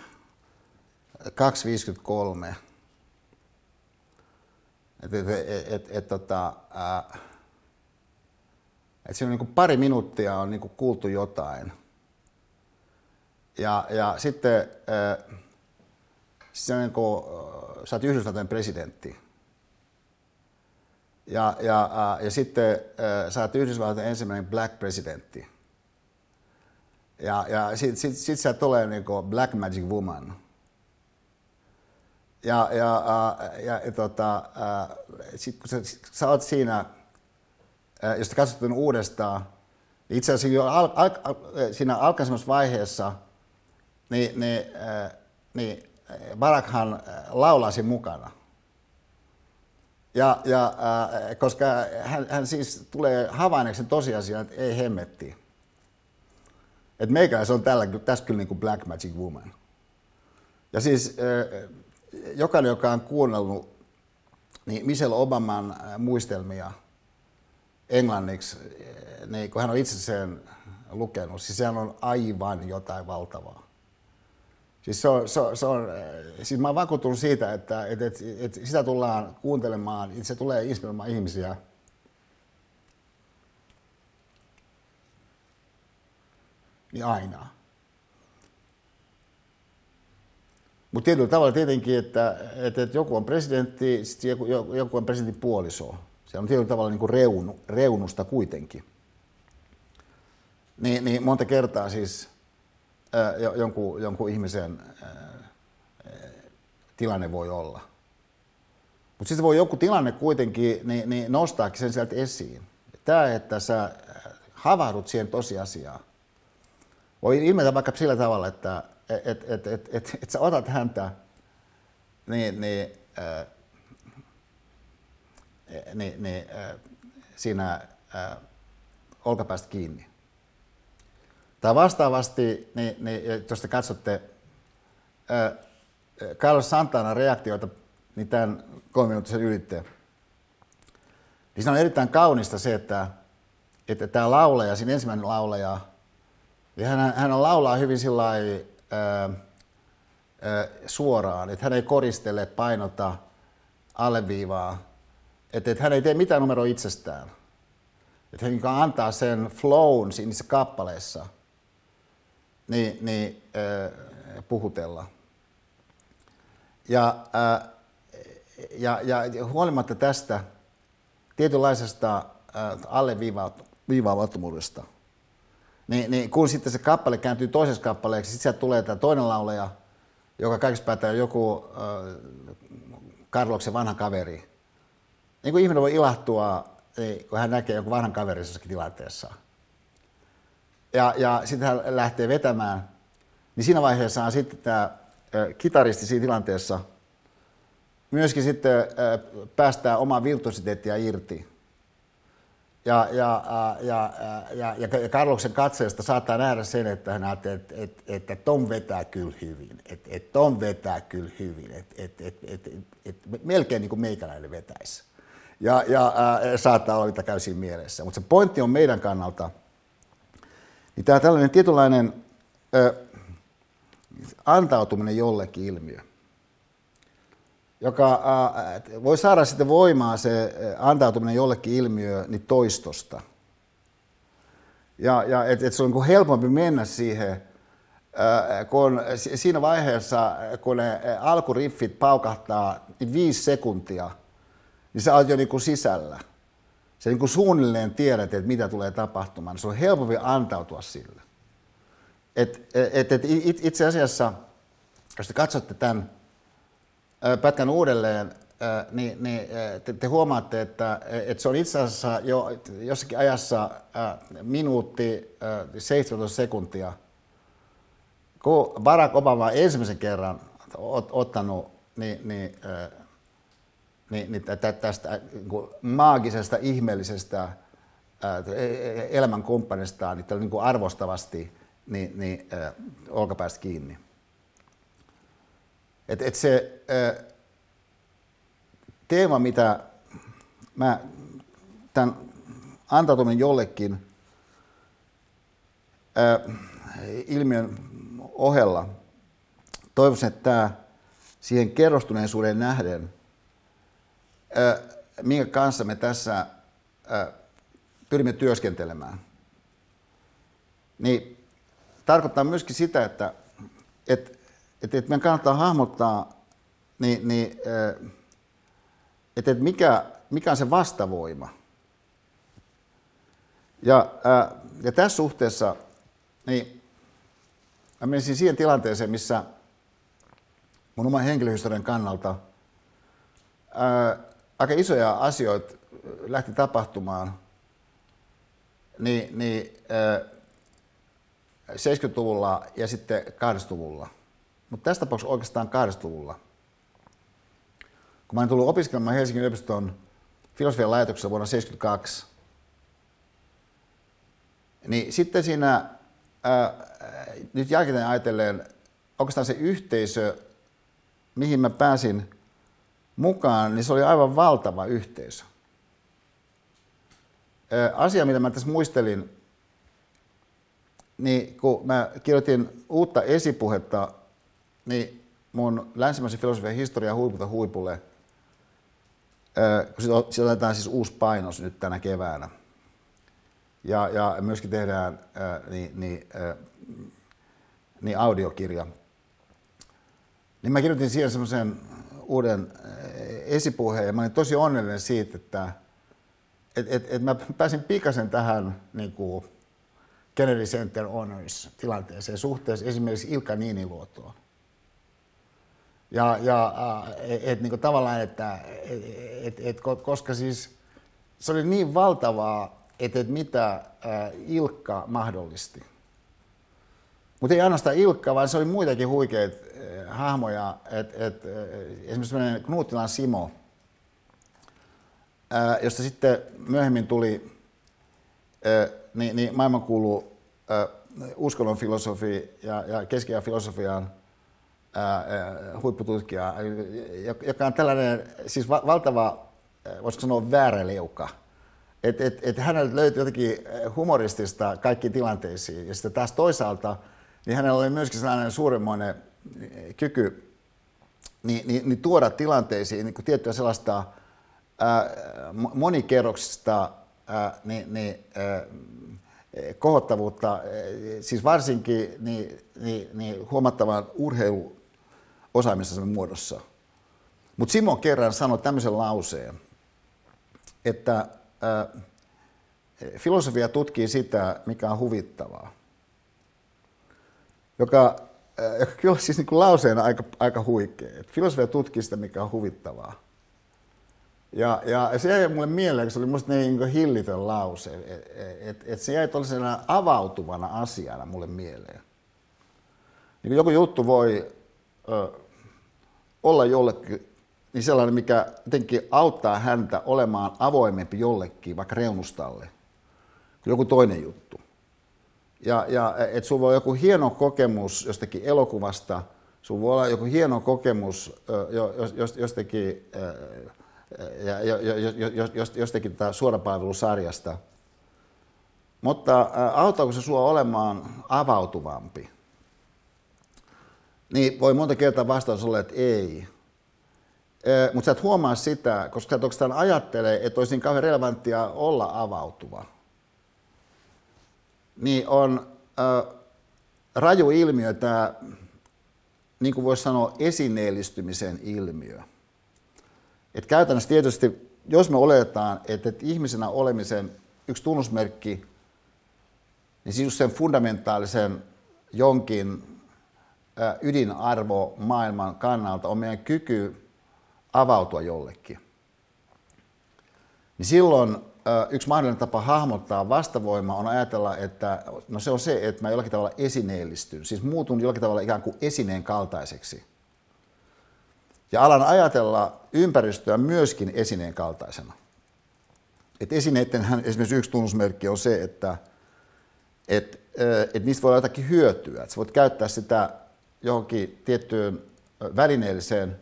253, et, et, et, et, tota, äh, et siinä on niin pari minuuttia on niin kuultu jotain. Ja, ja sitten äh, se on niin kuin, sä oot Yhdysvaltain presidentti. Ja, ja, äh, ja sitten äh, sä oot Yhdysvaltain ensimmäinen black presidentti. Ja, ja sitten sit, sit sä tulee niin Black Magic Woman. Ja, ja, äh, ja, ja tota, äh, sit kun sä, sä oot siinä, jos katsot uudestaan, niin itse asiassa jo al, al, al, siinä alkaisemmassa vaiheessa, niin, niin, niin Barakhan laulasi mukana. Ja, ja, koska hän, hän siis tulee havainneeksi tosiasian, että ei hemmetti. Että meikäläis on tällä, tässä kyllä niin kuin Black Magic Woman. Ja siis jokainen, joka on kuunnellut niin Michelle Obaman äh, muistelmia englanniksi, äh, niin kun hän on itse sen lukenut, siis sehän on aivan jotain valtavaa. Siis, se on, se on, se on, siis mä oon vakuuttunut siitä, että, että, että, että sitä tullaan kuuntelemaan, että se tulee inspiroimaan ihmisiä. Niin aina. Mutta tietyllä tavalla tietenkin, että, että, että joku on presidentti, joku, joku on presidentin puoliso. Se on tietyllä tavalla niin kuin reunu, reunusta kuitenkin. Niin, niin monta kertaa siis jonkun, jonkun ihmisen tilanne voi olla. Mutta sitten voi joku tilanne kuitenkin niin, niin nostaakin sen sieltä esiin. Tämä, että sä havahdut siihen tosiasiaan, voi ilmetä vaikka sillä tavalla, että et, et, et, et, et, sä otat häntä niin, niin, äh, niin, niin, äh, siinä äh, olkapäästä kiinni. Tai vastaavasti, niin, niin jos te katsotte ää, Carlos Santana reaktioita niin tämän kolmiminuuttisen ylitteen, niin se on erittäin kaunista se, että, että tämä laulaja, siinä ensimmäinen laulaja, ja hän, hän laulaa hyvin sillä suoraan, että hän ei koristele, painota, alleviivaa, että, että hän ei tee mitään numero itsestään. Että hän antaa sen flown siinä kappaleessa – niin, niin äh, puhutella. Ja, äh, ja, ja huolimatta tästä tietynlaisesta alleviivaamattomuudesta, niin, niin kun sitten se kappale kääntyy toisessa kappaleeksi, sitten sieltä tulee tämä toinen lauleja, joka kaikista päättää joku äh, Karloksen vanha kaveri. Niin kuin ihminen voi ilahtua, niin, kun hän näkee jonkun vanhan kaverin jossakin tilanteessa – ja, ja sitten hän lähtee vetämään, niin siinä vaiheessa on sitten tämä kitaristi siinä tilanteessa myöskin sitten päästää omaa virtuositeettia irti. Ja, ja, ja, ja, ja, ja Karloksen katseesta saattaa nähdä sen, että hän että, että, että Tom vetää kyllä hyvin, että, että Tom vetää kyllä hyvin, että, että, että, että, että melkein niin kuin meikäläinen vetäisi. Ja, ja ää, saattaa olla, mitä käy siinä mielessä. Mutta se pointti on meidän kannalta – niin tämä tällainen tietynlainen ö, antautuminen jollekin ilmiö, joka ä, voi saada sitten voimaa se antautuminen jollekin ilmiö niin toistosta. Ja, ja että et se on niin helpompi mennä siihen, ä, kun siinä vaiheessa, kun ne alkuriffit paukahtaa niin viisi sekuntia, niin sä oot jo niin kuin sisällä. Sä niin kuin suunnilleen tiedät, että mitä tulee tapahtumaan. Se on helpompi antautua sille. Et, et, et itse asiassa, jos te katsotte tämän pätkän uudelleen, niin, niin te, te huomaatte, että, että se on itse asiassa jo jossakin ajassa minuutti 17 sekuntia, kun Barack Obama ensimmäisen kerran ottanut niin, niin, niin, niin tästä niin maagisesta, ihmeellisestä e, e, elämänkumppanistaan niin, niin arvostavasti niin, niin, olkapäästä kiinni. Et, et se, teema, mitä mä tämän antautuminen jollekin ilmiön ohella toivoisin, että tämä siihen kerrostuneisuuden nähden, minkä kanssa me tässä pyrimme työskentelemään, niin tarkoittaa myöskin sitä, että et, et, et meidän kannattaa hahmottaa niin, niin, ää, että, että mikä, mikä on se vastavoima. Ja, ää, ja tässä suhteessa niin mä menisin siihen tilanteeseen, missä mun oman henkilöhistorian kannalta ää, aika isoja asioita lähti tapahtumaan niin, niin ää, 70-luvulla ja sitten 80-luvulla. Mutta tässä tapauksessa oikeastaan 80-luvulla kun mä olin tullut opiskelemaan Helsingin yliopiston filosofian laitoksessa vuonna 1972, niin sitten siinä, ää, nyt jälkikäteen ajatellen, oikeastaan se yhteisö, mihin mä pääsin mukaan, niin se oli aivan valtava yhteisö. Ää, asia, mitä mä tässä muistelin, niin kun mä kirjoitin uutta esipuhetta, niin mun länsimäisen filosofian historia huipulta huipulle – sitten otetaan siis uusi painos nyt tänä keväänä. Ja, ja myöskin tehdään ää, niin, niin, niin audiokirja. Niin mä kirjoitin siihen semmoisen uuden esipuheen ja mä olin tosi onnellinen siitä, että et, et, et mä pääsin pikaisen tähän niin kuin Kennedy Center Honors tilanteeseen suhteessa esimerkiksi Ilkka Niiniluotoon. Ja, ja et, et, niin tavallaan, että et, et, koska siis se oli niin valtavaa, että et mitä Ilkka mahdollisti. Mutta ei ainoastaan Ilkka, vaan se oli muitakin huikeita hahmoja. Et, et, esimerkiksi Knutilan Simo, ää, josta sitten myöhemmin tuli ää, niin, niin maailmankuulu uskonnon filosofi ja, ja keskiajan filosofiaan huippututkija, joka on tällainen siis valtava, voisiko sanoa vääräleuka. Että et, et hänellä löytyi jotenkin humoristista kaikkiin tilanteisiin. Ja sitten taas toisaalta, niin hänellä oli myöskin sellainen suuremmoinen kyky niin, niin, niin tuoda tilanteisiin niin tiettyä sellaista ää, monikerroksista ää, niin, niin, ää, kohottavuutta, siis varsinkin niin, niin, niin huomattavan urheilu osaamisensa muodossa. Mutta Simon kerran sanoi tämmöisen lauseen, että äh, filosofia tutkii sitä, mikä on huvittavaa. Joka, äh, joka kyllä siis niin lauseena aika, aika huikea. Et filosofia tutkii sitä, mikä on huvittavaa. Ja, ja se jäi mulle mieleen, kun se oli musta niin kuin hillitön lause. Että et, et se jäi tuollaisena avautuvana asiana mulle mieleen. Niin joku juttu voi ö, olla jollekin niin sellainen, mikä jotenkin auttaa häntä olemaan avoimempi jollekin, vaikka reunustalle, joku toinen juttu. Ja, ja että sulla voi joku hieno kokemus jostakin elokuvasta, sulla voi olla joku hieno kokemus jostakin, jostakin suorapalvelusarjasta, mutta auttaako se sua olemaan avautuvampi? Niin voi monta kertaa vastaus olla, että ei. Mutta sä et huomaa sitä, koska sä et oikeastaan ajattele, että olisi niin kauhean relevanttia olla avautuva. Niin on äh, raju ilmiö tämä, niin kuin voisi sanoa, esineellistymisen ilmiö. Et käytännössä tietysti jos me oletetaan, että, että ihmisenä olemisen yksi tunnusmerkki, niin siis sen fundamentaalisen jonkin ydinarvo maailman kannalta on meidän kyky avautua jollekin. Niin silloin yksi mahdollinen tapa hahmottaa vastavoima on ajatella, että no se on se, että mä jollakin tavalla esineellistyn, siis muutun jollakin tavalla ikään kuin esineen kaltaiseksi. Ja alan ajatella ympäristöä myöskin esineen kaltaisena. Et esineittenhän esimerkiksi yksi tunnusmerkki on se, että et, et niistä voi olla jotakin hyötyä. Et sä voit käyttää sitä johonkin tiettyyn välineelliseen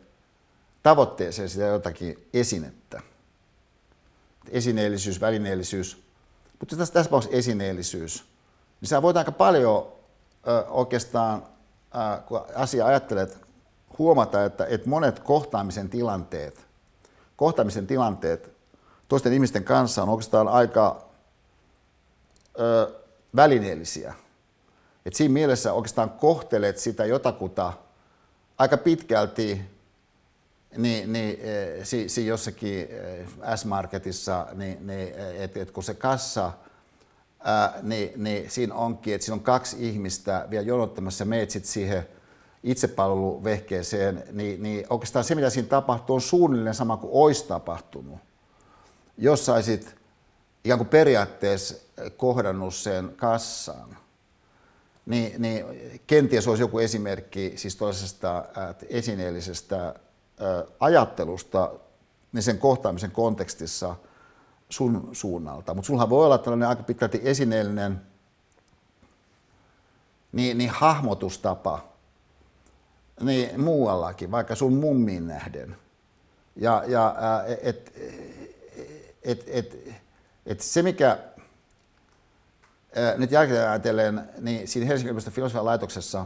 tavoitteeseen sitä jotakin esinettä. Esineellisyys, välineellisyys. Mutta tässä, tässä tapauksessa esineellisyys. Niin sä voit aika paljon ö, oikeastaan, ö, kun asia ajattelet, huomata, että, että monet kohtaamisen tilanteet, kohtaamisen tilanteet toisten ihmisten kanssa on oikeastaan aika ö, välineellisiä. Et siinä mielessä oikeastaan kohtelet sitä jotakuta aika pitkälti niin, niin si, si jossakin S-Marketissa, niin, niin, että et kun se kassa, ää, niin, niin siinä onkin, että siinä on kaksi ihmistä vielä jonottamassa, meet sitten siihen itsepalveluvehkeeseen, niin, niin oikeastaan se, mitä siinä tapahtuu, on suunnilleen sama kuin olisi tapahtunut. Jos saisit ikään kuin periaatteessa kohdannut sen kassan, niin, niin kenties olisi joku esimerkki siis toisesta esineellisestä ajattelusta niin sen kohtaamisen kontekstissa sun suunnalta. Mutta sullahan voi olla tällainen aika pitkälti esineellinen niin, niin hahmotustapa niin muuallakin, vaikka sun mummiin nähden. Ja, ja et, et, et, et se, mikä nyt jälkeen ajatellen, niin siinä Helsingin yliopiston filosofian laitoksessa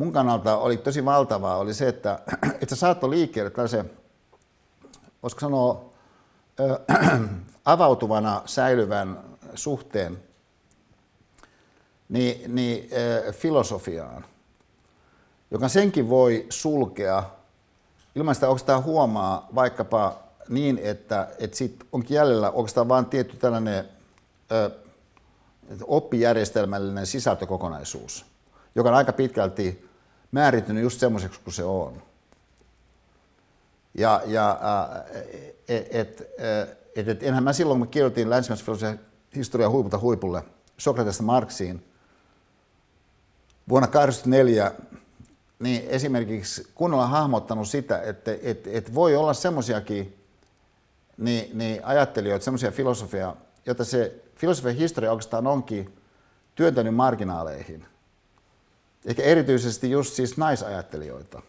mun kannalta oli tosi valtavaa, oli se, että, <clears throat> että se saattoi liikkeelle tällaisen, voisiko sanoa, <clears throat> avautuvana säilyvän suhteen niin, niin, filosofiaan, joka senkin voi sulkea ilman sitä oikeastaan huomaa vaikkapa niin, että, että sit onkin jäljellä oikeastaan vain tietty tällainen ö, oppijärjestelmällinen sisältökokonaisuus, joka on aika pitkälti määrittynyt just semmoiseksi kuin se on. Ja, ja et, et, et, et, enhän mä silloin, kun mä kirjoitin länsimäisen filosofian historian huipulta huipulle Sokratesta Marksiin vuonna 1984, niin esimerkiksi kun olen hahmottanut sitä, että et, et voi olla semmoisiakin niin, niin ajattelijoita, semmoisia filosofia, joita se filosofian historia oikeastaan onkin työntänyt marginaaleihin. Ehkä erityisesti just siis naisajattelijoita.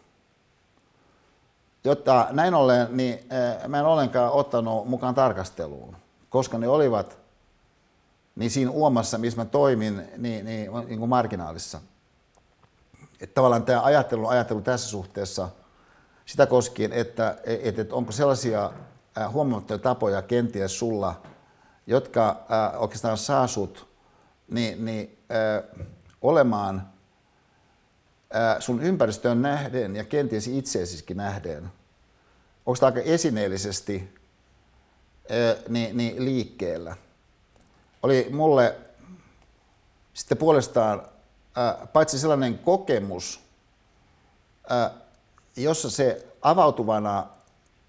Jotta näin ollen, niin eh, mä en ollenkaan ottanut mukaan tarkasteluun, koska ne olivat niin siinä uomassa, missä mä toimin, niin, niin, niin kuin marginaalissa. Että tavallaan tämä ajattelu, ajattelu tässä suhteessa sitä koskien, että, että, että onko sellaisia eh, huomattavia tapoja kenties sulla – jotka äh, oikeastaan saa sut niin, niin, äh, olemaan äh, sun ympäristöön nähden ja kenties itseesiskin nähden, onko aika esineellisesti äh, niin, niin liikkeellä. Oli mulle sitten puolestaan äh, paitsi sellainen kokemus, äh, jossa se avautuvana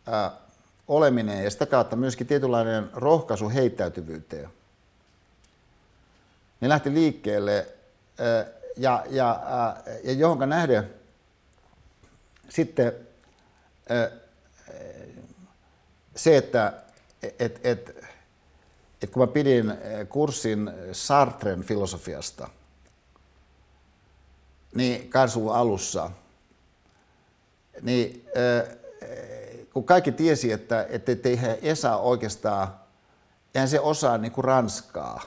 äh, oleminen ja sitä kautta myöskin tietynlainen rohkaisu heittäytyvyyteen. Ne lähti liikkeelle ja, ja, ja johonka nähden sitten se, että et, et, et kun mä pidin kurssin Sartren filosofiasta, niin 80 alussa, niin kun kaikki tiesi, että, että ei he Esa oikeastaan, eihän se osaa niin kuin ranskaa.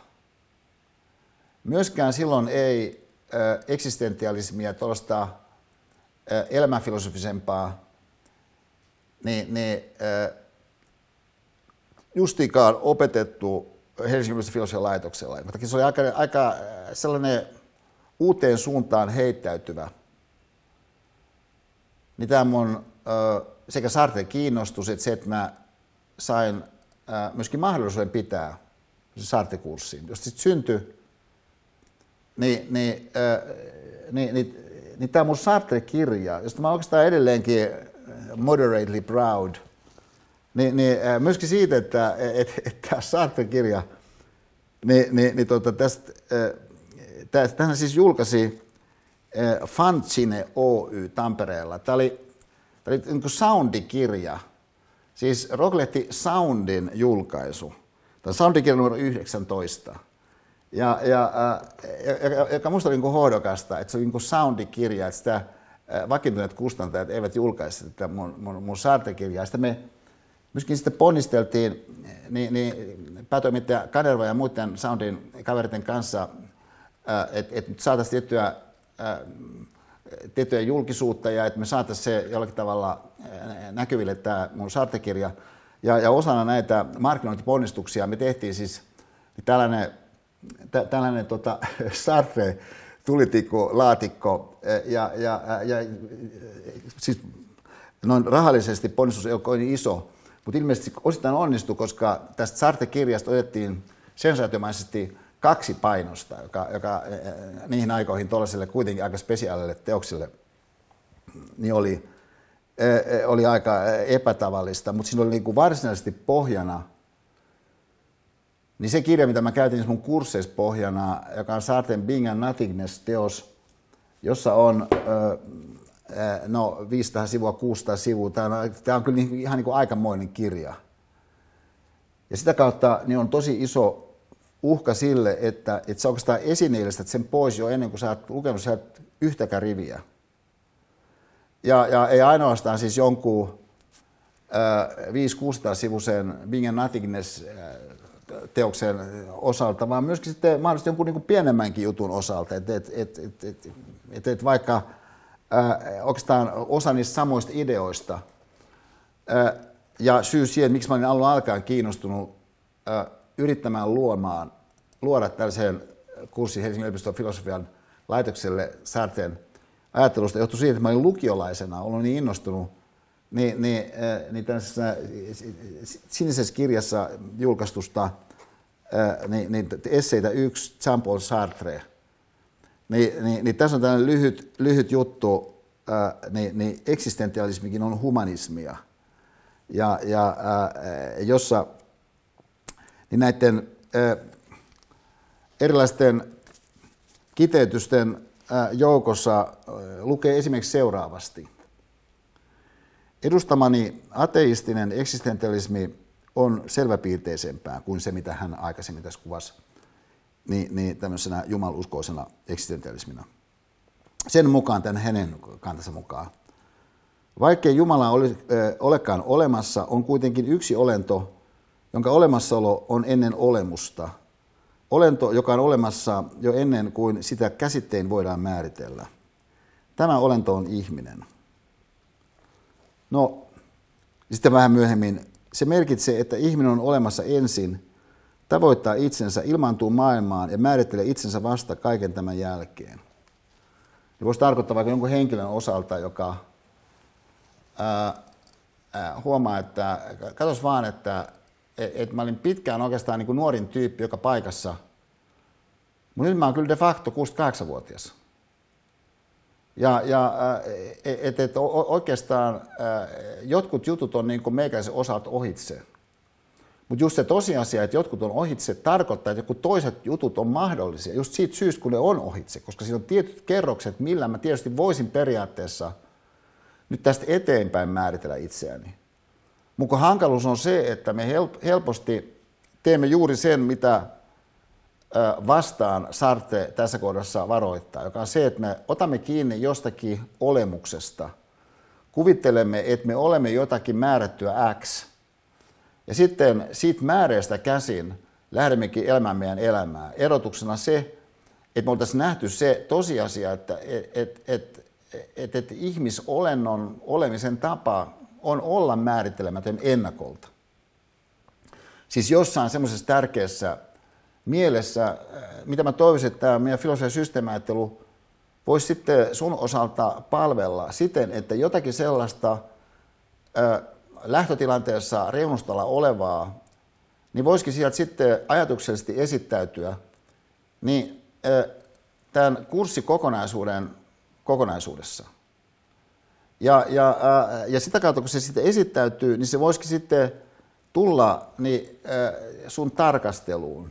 Myöskään silloin ei äh, eksistentialismia, tuollaista elämänfilosofisempaa, niin, niin äh, justikaan opetettu Helsingin filosofian laitoksella. Mutta se oli aika, aika sellainen uuteen suuntaan heittäytyvä. Niin tämä mun sekä Sartre kiinnostus, että se, että mä sain myöskin mahdollisuuden pitää Sartre-kurssiin, josta sitten syntyi, niin, niin, niin, niin, niin tämä mun Sartre-kirja, josta mä oikeastaan edelleenkin moderately proud, niin, niin myöskin siitä, että et, et tämä Sartre-kirja, niin, niin, niin tota, tästä, tähän siis julkaisi Fanzine Oy Tampereella. Tämä oli, tämä oli niin soundikirja, siis Rocklehti Soundin julkaisu. Tämä soundikirja numero 19. Ja, ja, ja, joka minusta oli niin hohdokasta, että se oli niin soundikirja, että sitä vakiintuneet kustantajat eivät julkaise tätä mun, mun, mun saartekirjaa. Sitten me myöskin sitten ponnisteltiin niin, niin päätoimittaja Kanerva ja muiden soundin kaveriten kanssa, että et saataisiin tiettyä tiettyä julkisuutta ja että me saataisiin se jollakin tavalla näkyville tämä mun saartekirja. Ja, ja osana näitä markkinointiponnistuksia me tehtiin siis tällainen, tä, tällainen tota, <laughs> Sartre tulitikku, laatikko ja, ja, ja siis noin rahallisesti ponnistus ei ole kovin iso, mutta ilmeisesti osittain onnistui, koska tästä Sartre-kirjasta otettiin sensaatiomaisesti kaksi painosta, joka, joka niihin aikoihin tuollaiselle kuitenkin aika spesiaalille teoksille niin oli, oli aika epätavallista, mutta siinä oli niin kuin varsinaisesti pohjana niin se kirja, mitä mä käytin mun kursseissa pohjana, joka on Saarten Bing and Nothingness-teos, jossa on no 500 sivua, 600 sivua. Tämä on, tämä on kyllä ihan niin kuin aikamoinen kirja. Ja sitä kautta niin on tosi iso uhka sille, että, että sä oikeastaan esineellistät sen pois jo ennen kuin sä oot lukenut sieltä yhtäkään riviä. Ja, ja ei ainoastaan siis jonkun äh, 500-600 sivuisen Bing and Nothingness teoksen osalta, vaan myöskin sitten mahdollisesti jonkun niin pienemmänkin jutun osalta. Että et, et, et, et, et, et vaikka äh, oikeastaan osa niistä samoista ideoista äh, ja syy siihen, miksi mä olin alun alkaen kiinnostunut äh, yrittämään luomaan, luoda tällaiseen kurssin Helsingin yliopiston filosofian laitokselle Sarteen ajattelusta johtui siitä, että mä olin lukiolaisena ollut niin innostunut, niin, niin, äh, niin tässä sinisessä kirjassa julkaistusta äh, niin, niin esseitä yksi Jean-Paul Sartre. Niin, niin, niin tässä on tällainen lyhyt, lyhyt juttu, äh, niin, niin eksistentialismikin on humanismia, ja, ja jossa niin näiden erilaisten kiteytysten joukossa lukee esimerkiksi seuraavasti. Edustamani ateistinen eksistentialismi on selväpiirteisempää kuin se, mitä hän aikaisemmin tässä kuvasi niin, niin tämmöisenä jumaluskoisena eksistentialismina. Sen mukaan, tämän hänen kantansa mukaan. Vaikkei Jumala ole, olekaan olemassa, on kuitenkin yksi olento, jonka olemassaolo on ennen olemusta. Olento, joka on olemassa jo ennen kuin sitä käsittein voidaan määritellä. Tämä olento on ihminen. No, sitten vähän myöhemmin. Se merkitsee, että ihminen on olemassa ensin, tavoittaa itsensä, ilmaantuu maailmaan ja määrittelee itsensä vasta kaiken tämän jälkeen. Ja voisi tarkoittaa vaikka jonkun henkilön osalta, joka ää, ää, huomaa, että katsos vaan, että että et mä olin pitkään oikeastaan niin kuin nuorin tyyppi joka paikassa. Mutta nyt mä oon kyllä de facto 68-vuotias. Ja, ja että et, oikeastaan jotkut jutut on niin kuin meikäisen osalta ohitse. Mutta just se tosiasia, että jotkut on ohitse, tarkoittaa, että joku toiset jutut on mahdollisia. Just siitä syystä, kun ne on ohitse, koska siinä on tietyt kerrokset, millä mä tietysti voisin periaatteessa nyt tästä eteenpäin määritellä itseäni. Mutta hankaluus on se, että me helposti teemme juuri sen, mitä vastaan Sarte tässä kohdassa varoittaa, joka on se, että me otamme kiinni jostakin olemuksesta, kuvittelemme, että me olemme jotakin määrättyä X, ja sitten siitä määreestä käsin lähdemmekin elämään meidän elämää. Erotuksena se, että me oltaisiin nähty se tosiasia, että et, et, et, et, et ihmisolennon olemisen tapa on olla määrittelemätön ennakolta. Siis jossain semmoisessa tärkeässä mielessä, äh, mitä mä toivoisin, että tämä meidän filosofian systeemiajattelu voisi sitten sun osalta palvella siten, että jotakin sellaista äh, lähtötilanteessa reunustalla olevaa, niin voisikin sieltä sitten ajatuksellisesti esittäytyä niin tämän kurssikokonaisuuden kokonaisuudessa. Ja, ja, ja sitä kautta, kun se sitten esittäytyy, niin se voisikin sitten tulla niin, sun tarkasteluun.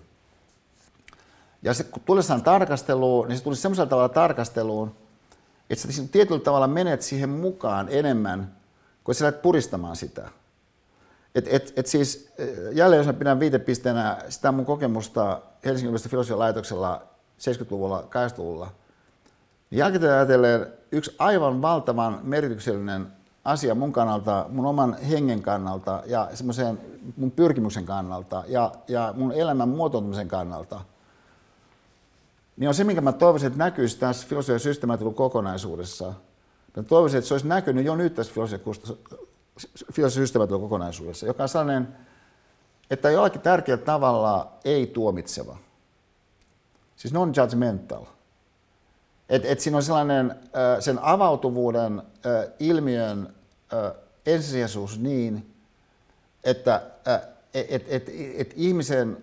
Ja se, kun tullessaan tarkasteluun, niin se tulisi semmoisella tavalla tarkasteluun, että sä tietyllä tavalla menet siihen mukaan enemmän, kun sä lähdet puristamaan sitä. Et, et, et siis, jälleen jos mä pidän viitepisteenä sitä mun kokemusta Helsingin yliopiston filosofian laitoksella 70-luvulla, 80-luvulla, niin jälkikäteen ajatellen yksi aivan valtavan merkityksellinen asia mun kannalta, mun oman hengen kannalta ja semmoisen mun pyrkimyksen kannalta ja, ja mun elämän muotoutumisen kannalta, niin on se, minkä mä toivoisin, että näkyisi tässä filosofian systemaatikun kokonaisuudessa. Mä toivoisin, että se olisi näkynyt jo nyt tässä filosofian systemaatikun kokonaisuudessa, joka on sellainen, että jollakin tärkeällä tavalla ei tuomitseva. Siis non-judgmental. Et, et siinä on sellainen sen avautuvuuden ilmiön ensisijaisuus niin, että et, et, et ihmisen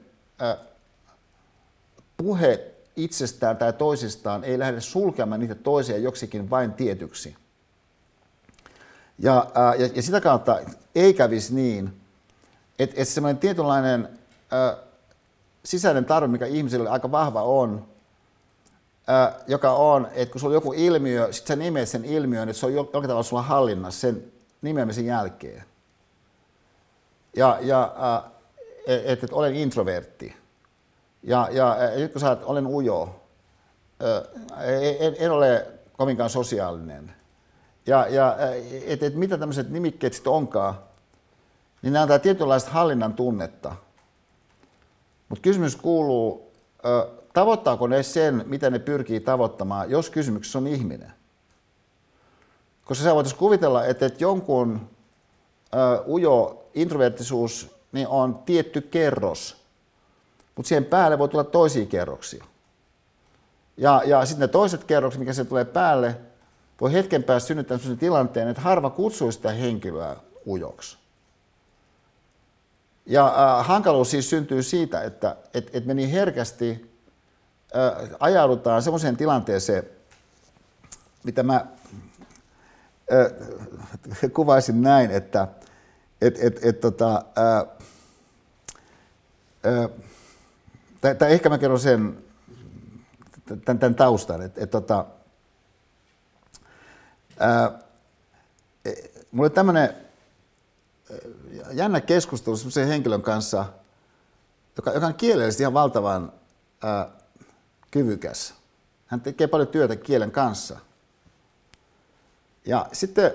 puhe itsestään tai toisistaan ei lähde sulkemaan niitä toisia joksikin vain tietyksi. Ja, ja, ja sitä kautta ei kävisi niin, että, että semmoinen tietynlainen ä, sisäinen tarve, mikä ihmisille aika vahva on, joka on, että kun sulla on joku ilmiö, sit sä nimeät sen ilmiön, että se on jokin tavalla sulla hallinnassa sen nimeämisen jälkeen. Ja, ja että et, et olen introvertti. Ja, ja nyt kun sä oot, olen ujo, en, en ole kovinkaan sosiaalinen. Ja, ja että et mitä tämmöiset nimikkeet sitten onkaan, niin ne antaa tietynlaista hallinnan tunnetta. Mutta kysymys kuuluu, tavoittaako ne sen, mitä ne pyrkii tavoittamaan, jos kysymyksessä on ihminen? Koska sä voitaisiin kuvitella, että, että jonkun uh, ujo introverttisuus niin on tietty kerros, mutta siihen päälle voi tulla toisia kerroksia. Ja, ja sitten ne toiset kerrokset, mikä se tulee päälle, voi hetken päästä synnyttää sellaisen tilanteen, että harva kutsuu sitä henkilöä ujoksi. Ja äh, hankaluus siis syntyy siitä, että et, et me niin herkästi äh, ajaudutaan sellaiseen tilanteeseen, mitä mä äh, kuvaisin näin, että et, et, et, tota, äh, äh, tai, ehkä mä kerron sen, tämän, tämän taustan, että et, tota, äh, mulla oli tämmöinen jännä keskustelu sellaisen henkilön kanssa, joka, joka on kielellisesti ihan valtavan ää, kyvykäs. Hän tekee paljon työtä kielen kanssa. Ja sitten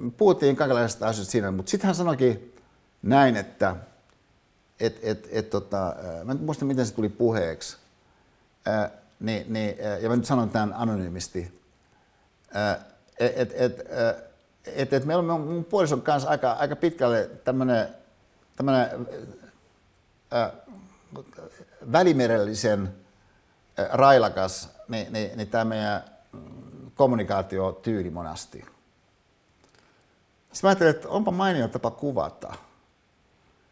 me puhuttiin kaikenlaisista asioista siinä, mutta sitten hän sanoikin näin, että et, et, et, tota, mä en muista miten se tuli puheeksi, ää, niin, niin, ja mä nyt sanon tämän anonyymisti, että et, et, että et meillä on mun puolison kanssa aika, aika pitkälle tämmöinen tämmönen, välimerellisen railakas, niin, niin, niin tämä meidän kommunikaatiotyyli monasti. Sitten mä ajattelin, että onpa mainio tapa kuvata.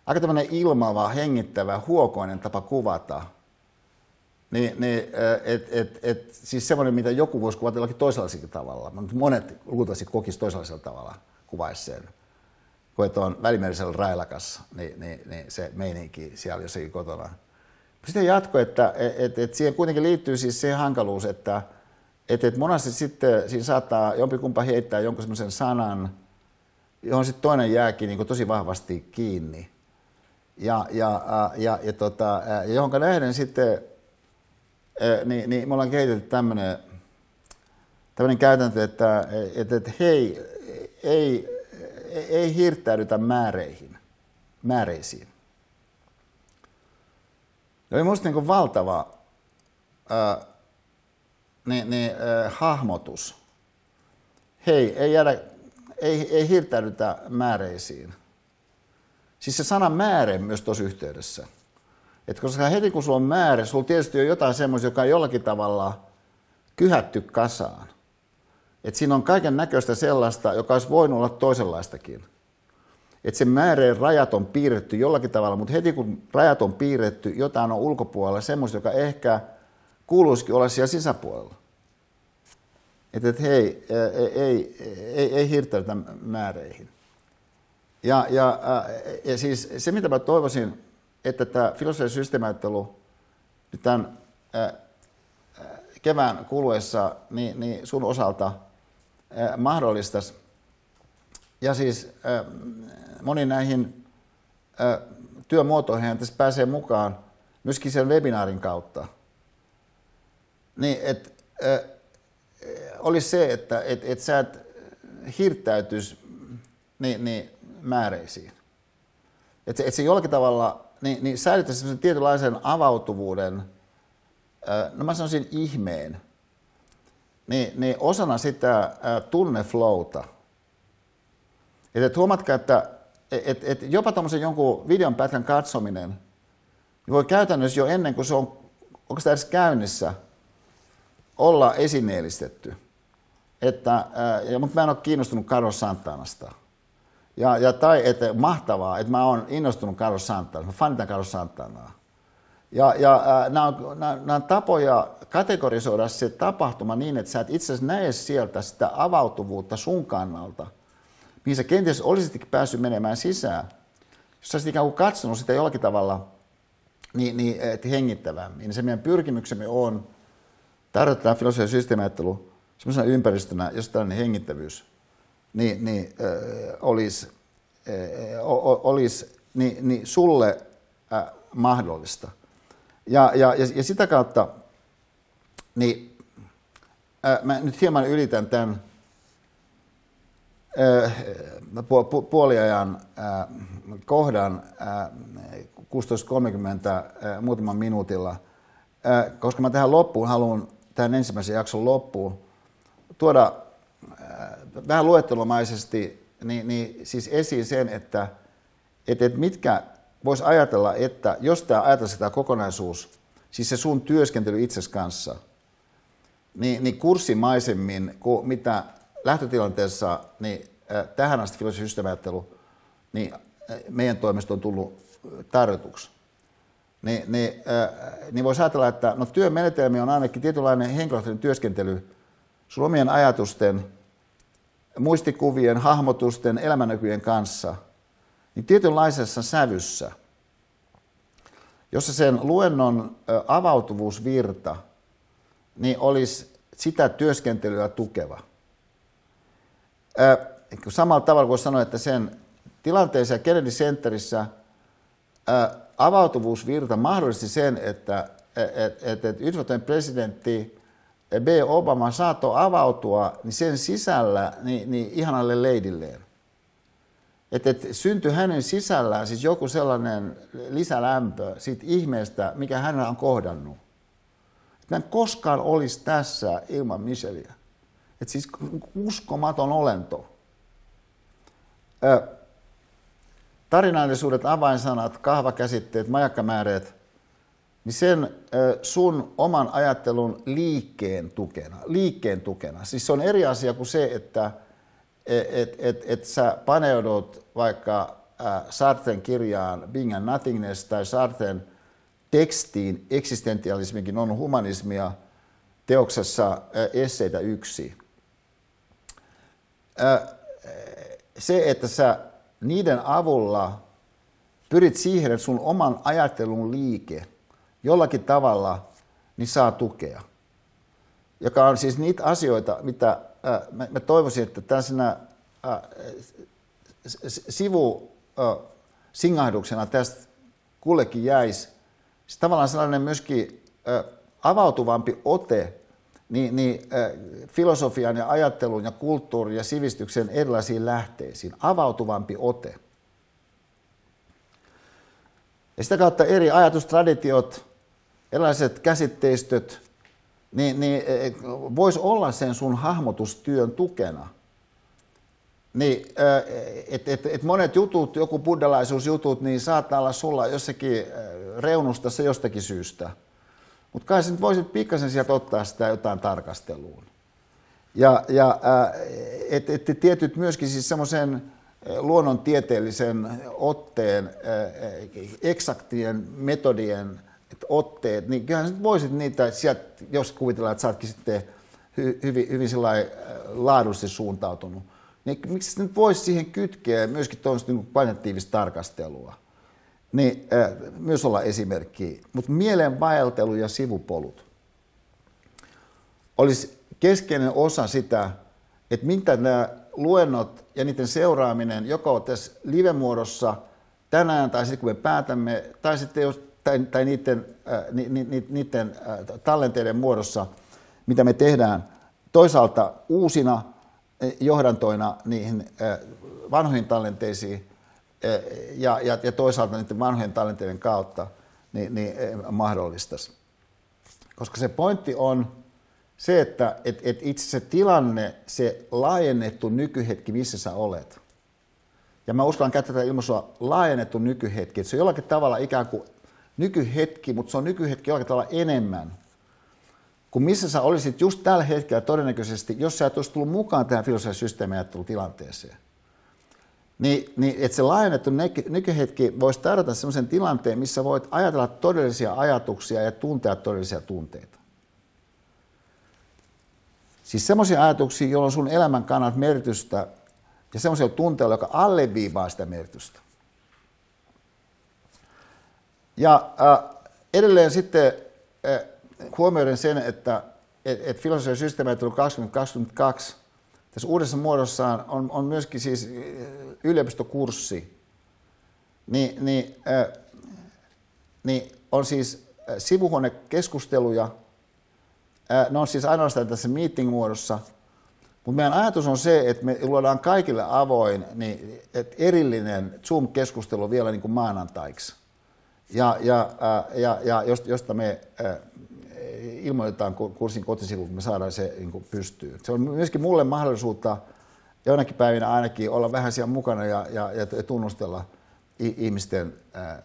Aika tämmöinen ilmava, hengittävä, huokoinen tapa kuvata – niin, niin et, et, et, siis semmoinen, mitä joku voisi kuvata jollakin toisenlaisella tavalla, monet luultavasti kokisi toisenlaisella tavalla, kuvaisi sen. Kun että on välimerisellä railakas, niin, niin, niin, se meininki siellä jossakin kotona. Sitten jatko, että et, et, et siihen kuitenkin liittyy siis se hankaluus, että et, et monesti sitten siinä saattaa jompikumpa heittää jonkun semmoisen sanan, johon sitten toinen jääkin niin tosi vahvasti kiinni. Ja, ja, ja, ja, ja, tota, ja johonka nähden sitten niin, niin me ollaan kehitetty tämmöinen tämmöinen käytäntö, että, että, että hei, ei, ei hirttäydytä määreihin, määreisiin. Se oli musta niin valtava ää, niin, niin, ää, hahmotus. Hei, ei, jäädä, ei, ei hirttäydytä määreisiin. Siis se sana määrä myös tuossa yhteydessä – et koska heti kun sulla on määrä, sulla tietysti on jotain semmoista, joka on jollakin tavalla kyhätty kasaan. Et siinä on kaiken näköistä sellaista, joka olisi voinut olla toisenlaistakin. Että se määreen rajat on piirretty jollakin tavalla, mutta heti kun rajat on piirretty, jotain on ulkopuolella, semmoista, joka ehkä kuuluisikin olla siellä sisäpuolella. Että et, hei, ei, ei, ei, ei hirttäytä määreihin. Ja, ja, ja siis se, mitä mä toivoisin, että tämä filosofinen systeemiajattelu nyt tämän kevään kuluessa niin, niin sun osalta mahdollistaisi. Ja siis moni näihin työmuotoihin tässä pääsee mukaan myöskin sen webinaarin kautta. Niin, että olisi se, että et, et sä et hirttäytyisi niin, niin määreisiin. Että et se jollakin tavalla niin, niin säilyttäisi sellaisen tietynlaisen avautuvuuden, no mä sanoisin ihmeen, niin, niin osana sitä tunneflowta. Että et huomatkaa, että et, et jopa tuommoisen jonkun videon pätkän katsominen niin voi käytännössä jo ennen kuin se on onko edes käynnissä, olla esineellistetty. Että, ja, mutta mä en ole kiinnostunut Carlos Santanasta. Ja, ja tai että mahtavaa, että mä oon innostunut Carlos Santanasta, mä fanitan Carlos Santanaa. Ja, ja nämä, on, nämä, nämä on tapoja kategorisoida se tapahtuma niin, että sä et itse asiassa näe sieltä sitä avautuvuutta sun kannalta, mihin sä kenties olisitkin päässyt menemään sisään. Jos sä olisit ikään kuin katsonut sitä jollakin tavalla niin, niin että hengittävämmin, niin se meidän pyrkimyksemme on tarjota tämä filosofia systeemiajattelu sellaisena ympäristönä, jos tällainen hengittävyys niin, niin, äh, olisi, äh, olisi niin, niin sulle äh, mahdollista. Ja, ja, ja, ja sitä kautta, niin ää, mä nyt hieman ylitän tämän pu, puoliajan kohdan ää, 16.30 ää, muutaman minuutilla, koska mä tähän loppuun haluan, tähän ensimmäisen jakson loppuun, tuoda vähän luettelomaisesti niin, niin siis esiin sen, että, että, että mitkä voisi ajatella, että jos tämä ajatellaan tämä kokonaisuus, siis se sun työskentely itses kanssa, niin, niin kurssimaisemmin kuin mitä lähtötilanteessa niin, äh, tähän asti filosofisysteemiajattelu, niin meidän toimesta on tullut tarjotuksi. Niin, niin, niin voisi ajatella, että no työmenetelmi on ainakin tietynlainen henkilökohtainen työskentely sun omien ajatusten, muistikuvien, hahmotusten, elämänäkyjen kanssa – niin tietynlaisessa sävyssä, jossa sen luennon avautuvuusvirta niin olisi sitä työskentelyä tukeva. Samalla tavalla voisi sanoa, että sen tilanteessa Kennedy Centerissä avautuvuusvirta mahdollisti sen, että et, et, et Yhdysvaltojen presidentti B. Obama saattoi avautua niin sen sisällä niin, niin ihanalle leidilleen. Että, että syntyi hänen sisällään siis joku sellainen lisälämpö siitä ihmeestä, mikä hän on kohdannut. Että en koskaan olisi tässä ilman Micheliä. Että siis uskomaton olento. Ö, tarinallisuudet, avainsanat, kahvakäsitteet, majakkamääreet, niin sen ö, sun oman ajattelun liikkeen tukena, liikkeen tukena. Siis se on eri asia kuin se, että että et, et sä paneudut vaikka äh, Sartren kirjaan Being and Nothingness tai Sartren tekstiin Eksistentialismikin on humanismia teoksessa Esseitä yksi. Se, että sä niiden avulla pyrit siihen, että sun oman ajattelun liike jollakin tavalla niin saa tukea. Joka on siis niitä asioita, mitä äh, mä, mä toivoisin, että tällaisena äh, sivu singahduksena tästä kullekin jäisi siis tavallaan sellainen myöskin äh, avautuvampi ote niin, niin äh, filosofian ja ajattelun ja kulttuurin ja sivistyksen erilaisiin lähteisiin. Avautuvampi ote. Ja sitä kautta eri ajatustraditiot, erilaiset käsitteistöt, niin, niin e, voisi olla sen sun hahmotustyön tukena. Niin, että et, et monet jutut, joku buddhalaisuusjutut, niin saattaa olla sulla jossakin reunustassa jostakin syystä. Mutta kai sä nyt voisit pikkasen sieltä ottaa sitä jotain tarkasteluun. Ja, ja että et, tietyt myöskin siis semmoisen luonnontieteellisen otteen, eksaktien metodien otteet, niin kyllähän sä voisit niitä, sieltä, jos kuvitellaan, että sä ootkin sitten hyvin, hyvin laadullisesti suuntautunut, niin miksi nyt voisi siihen kytkeä myöskin tuollaista niin painettiivista tarkastelua? Niin äh, myös olla esimerkki. Mutta mielenvaeltelu ja sivupolut olisi keskeinen osa sitä, että mitä nämä luennot ja niiden seuraaminen joko tässä live-muodossa tänään tai sitten kun me päätämme, tai sitten jos, tai, tai niiden, äh, ni, ni, niiden äh, tallenteiden muodossa, mitä me tehdään toisaalta uusina eh, johdantoina niihin äh, vanhoihin tallenteisiin ja, ja, ja toisaalta niiden vanhojen tallenteiden kautta niin, niin mahdollistaisi. Koska se pointti on, se, että et, et itse se tilanne, se laajennettu nykyhetki, missä sä olet, ja mä uskallan käyttää tätä ilmaisua laajennettu nykyhetki, että se on jollakin tavalla ikään kuin nykyhetki, mutta se on nykyhetki jollakin tavalla enemmän kuin missä sä olisit just tällä hetkellä todennäköisesti, jos sä et olisi tullut mukaan tähän filosofian systeemiajattelutilanteeseen. Niin, niin että se laajennettu nykyhetki voisi tarjota sellaisen tilanteen, missä voit ajatella todellisia ajatuksia ja tuntea todellisia tunteita. Siis semmoisia ajatuksia, joilla on sun elämän kannalta merkitystä ja semmoisia tunteilla, joka alleviivaa sitä merkitystä. Ja äh, edelleen sitten äh, huomioiden sen, että et, et filosofia systeemiajattelu 2022 tässä uudessa muodossaan on, on myöskin siis äh, yliopistokurssi, niin, niin, äh, niin on siis äh, sivuhuonekeskusteluja – ne on siis ainoastaan tässä meeting-muodossa, mutta meidän ajatus on se, että me luodaan kaikille avoin niin, että erillinen Zoom-keskustelu vielä niin kuin maanantaiksi, ja, ja, ja, ja josta me ilmoitetaan kurssin kotisivulla, kun me saadaan se niin pystyyn. Se on myöskin mulle mahdollisuutta jonakin päivinä ainakin olla vähän siellä mukana ja, ja, ja tunnustella ihmisten ää,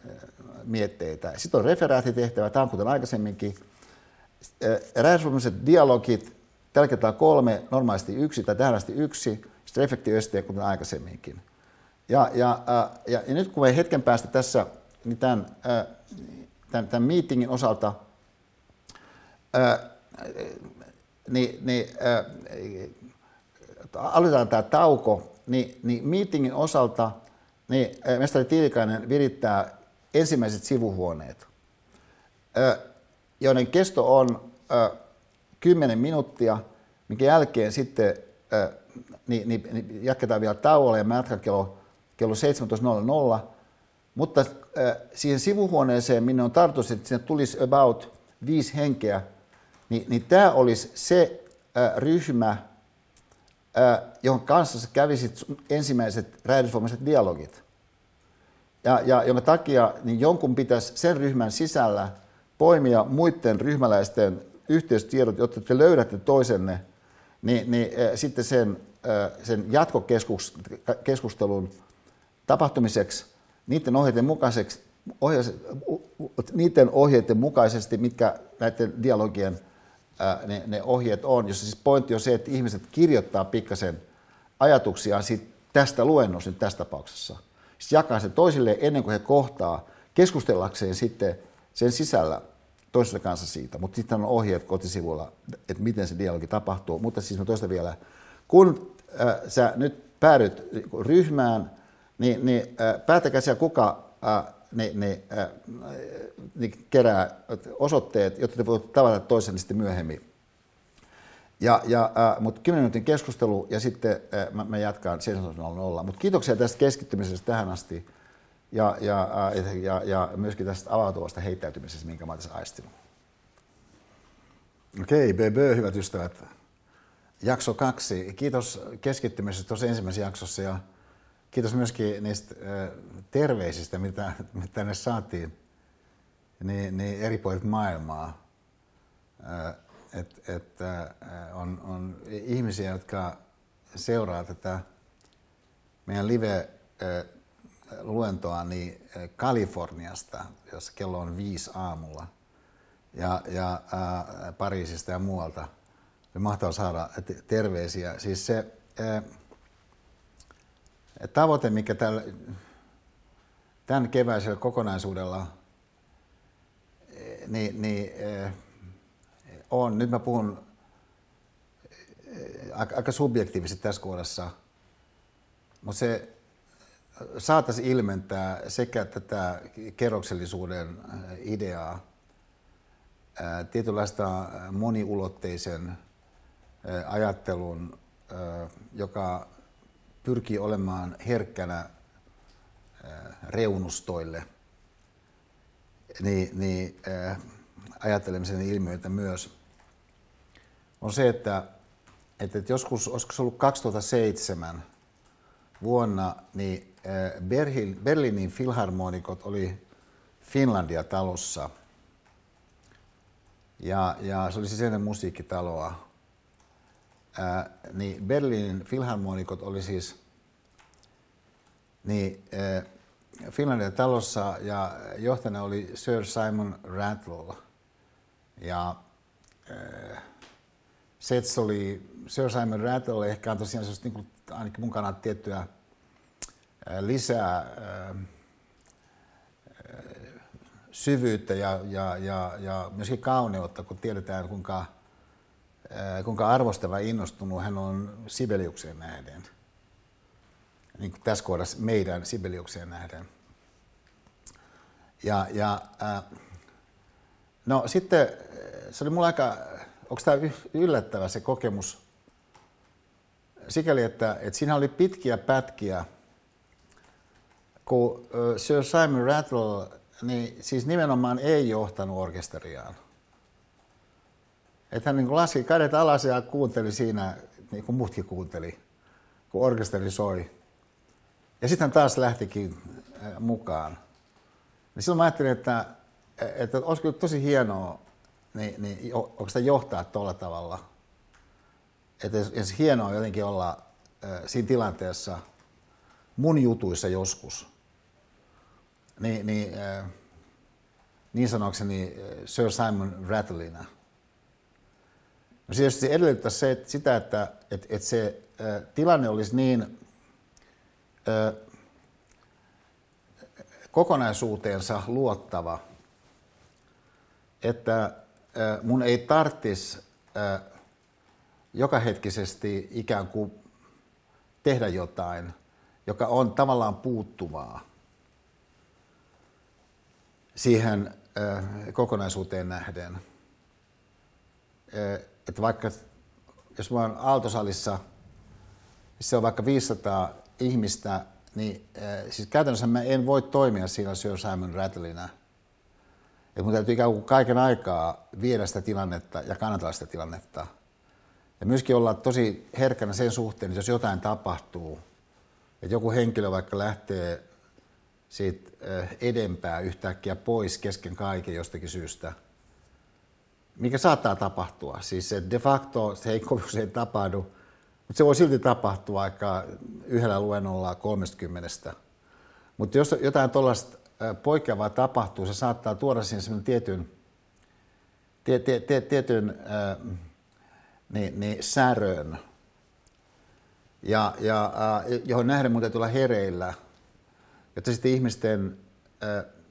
mietteitä. Sitten on referaatitehtävä, tämä on kuten aikaisemminkin, Rääsvoimiset dialogit, tällä kertaa kolme, normaalisti yksi tai tähän asti yksi, sitten reflektiösteä kuten aikaisemminkin. Ja, ja, ja, ja, nyt kun me hetken päästä tässä niin tämän, tämän, tämän meetingin osalta, niin, niin aloitetaan tämä tauko, niin, niin meetingin osalta niin mestari Tiilikainen virittää ensimmäiset sivuhuoneet joiden kesto on ö, 10 minuuttia, minkä jälkeen sitten ö, niin, niin, niin jatketaan vielä tauolla ja mä jatkan kello, kello 17.00. Mutta ö, siihen sivuhuoneeseen, minne on tarkoitus, että sinne tulisi about viisi henkeä, niin, niin tämä olisi se ö, ryhmä, ö, johon kanssa sä kävisit ensimmäiset räjähdysvoimaiset dialogit. Ja, ja jonka takia niin jonkun pitäisi sen ryhmän sisällä – poimia muiden ryhmäläisten yhteistiedot, jotta te löydätte toisenne, niin, niin äh, sitten sen, äh, sen jatkokeskustelun tapahtumiseksi niiden ohjeiden mukaiseksi, niiden ohjeiden mukaisesti, mitkä näiden dialogien äh, ne, ne ohjeet on, jossa siis pointti on se, että ihmiset kirjoittaa pikkasen ajatuksiaan siitä, tästä luennosta nyt tässä tapauksessa. Sitten jakaa se toisille ennen kuin he kohtaa keskustellakseen sitten sen sisällä toisessa kanssa siitä, mutta sitten on ohjeet kotisivuilla, että miten se dialogi tapahtuu. Mutta siis mä toista vielä, kun äh, sä nyt päädyt ryhmään, niin, niin äh, päätäkää siellä kuka äh, niin, niin, äh, niin kerää osoitteet, jotta te voitte tavata toisen sitten myöhemmin. Ja, ja, äh, mutta 10 minuutin keskustelu ja sitten äh, mä, mä jatkan 17.00. Mutta kiitoksia tästä keskittymisestä tähän asti ja, ja, ja, ja myöskin tästä avautuvasta heittäytymisestä, minkä mä olen tässä. Okei, BB, hyvät ystävät. Jakso kaksi. Kiitos keskittymisestä tuossa ensimmäisessä jaksossa ja kiitos myöskin niistä terveisistä, mitä, mitä tänne saatiin niin, niin eri puolet maailmaa. Et, et, on, on ihmisiä, jotka seuraa tätä meidän live luentoa niin Kaliforniasta, jossa kello on viisi aamulla, ja, ja ää, Pariisista ja muualta. Mahtavaa saada terveisiä. Siis se, ää, tavoite, mikä tällä, tämän keväisellä kokonaisuudella niin, niin, on, nyt mä puhun aika subjektiivisesti tässä kohdassa, mutta se saataisiin ilmentää sekä tätä kerroksellisuuden ideaa, tietynlaista moniulotteisen ajattelun, joka pyrkii olemaan herkkänä reunustoille, niin, niin ajattelemisen ilmiöitä myös, on se, että, että joskus, olisiko se ollut 2007 vuonna, niin Berliinin filharmonikot oli Finlandia-talossa. Ja, ja se oli siis ennen musiikkitaloa. Ää, niin Berliinin filharmonikot oli siis niin, ää, Finlandia talossa ja johtajana oli Sir Simon Rattle. Ja ää, se, että se oli Sir Simon Rattle ehkä on tosiaan niin kuin, ainakin mun kannalta tiettyä lisää syvyyttä ja, ja, ja, ja myöskin kauneutta, kun tiedetään kuinka, kuinka arvostava innostunut hän on Sibeliukseen nähden. Niin kuin tässä kohdassa meidän Sibeliukseen nähden. Ja, ja no sitten se oli mulla aika, onko tämä yllättävä se kokemus, sikäli, että, että siinä oli pitkiä pätkiä, kun Sir Simon Rattle niin siis nimenomaan ei johtanut orkesteriaan. Että hän niin laski kädet alas ja kuunteli siinä, niin kuin muutkin kuunteli, kun orkesteri soi. Ja sitten hän taas lähtikin mukaan. Niin silloin mä ajattelin, että, että olisi kyllä tosi hienoa niin, niin sitä johtaa tuolla tavalla. Että olisi hienoa jotenkin olla siinä tilanteessa mun jutuissa joskus – niin, niin, äh, niin sanokseni äh, Sir Simon Rattlina. No se tietysti edellyttää se, että sitä, että, että, että se äh, tilanne olisi niin äh, kokonaisuuteensa luottava, että äh, mun ei tarttis äh, jokahetkisesti ikään kuin tehdä jotain, joka on tavallaan puuttuvaa siihen kokonaisuuteen nähden. Että vaikka, jos mä oon Aaltosalissa, se on vaikka 500 ihmistä, niin siis käytännössä mä en voi toimia siinä Sir Simon Rattlinä. Että mun täytyy ikään kuin kaiken aikaa viedä sitä tilannetta ja kannatella sitä tilannetta. Ja myöskin olla tosi herkkänä sen suhteen, että jos jotain tapahtuu, että joku henkilö vaikka lähtee siitä edempää yhtäkkiä pois kesken kaiken jostakin syystä, mikä saattaa tapahtua. Siis de facto se ei tapahdu, mutta se voi silti tapahtua aika yhdellä luennolla 30. Mutta jos jotain tuollaista poikkeavaa tapahtuu, se saattaa tuoda siihen semmoinen tietyn, tie, tie, tie, tietyn äh, niin, niin, särön, ja, ja, äh, johon nähden mun täytyy olla hereillä – jotta sitten ihmisten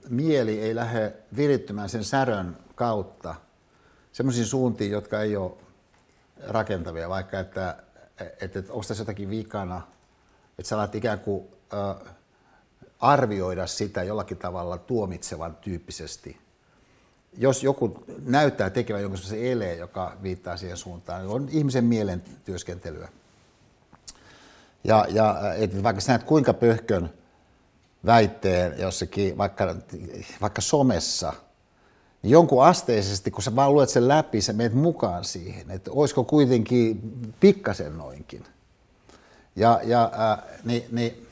mieli ei lähde virittymään sen särön kautta semmoisiin suuntiin, jotka ei ole rakentavia, vaikka että, että, että onko tässä jotakin vikana, että sä alat ikään kuin äh, arvioida sitä jollakin tavalla tuomitsevan tyyppisesti. Jos joku näyttää tekevän jonkun sellaisen eleen, joka viittaa siihen suuntaan, niin on ihmisen mielen työskentelyä. Ja, ja että vaikka sä näet kuinka pöhkön väitteen jossakin, vaikka, vaikka somessa, jonkun asteisesti, kun sä vaan luet sen läpi, sä menet mukaan siihen, että olisiko kuitenkin pikkasen noinkin. Ja, ja äh, niin, niin,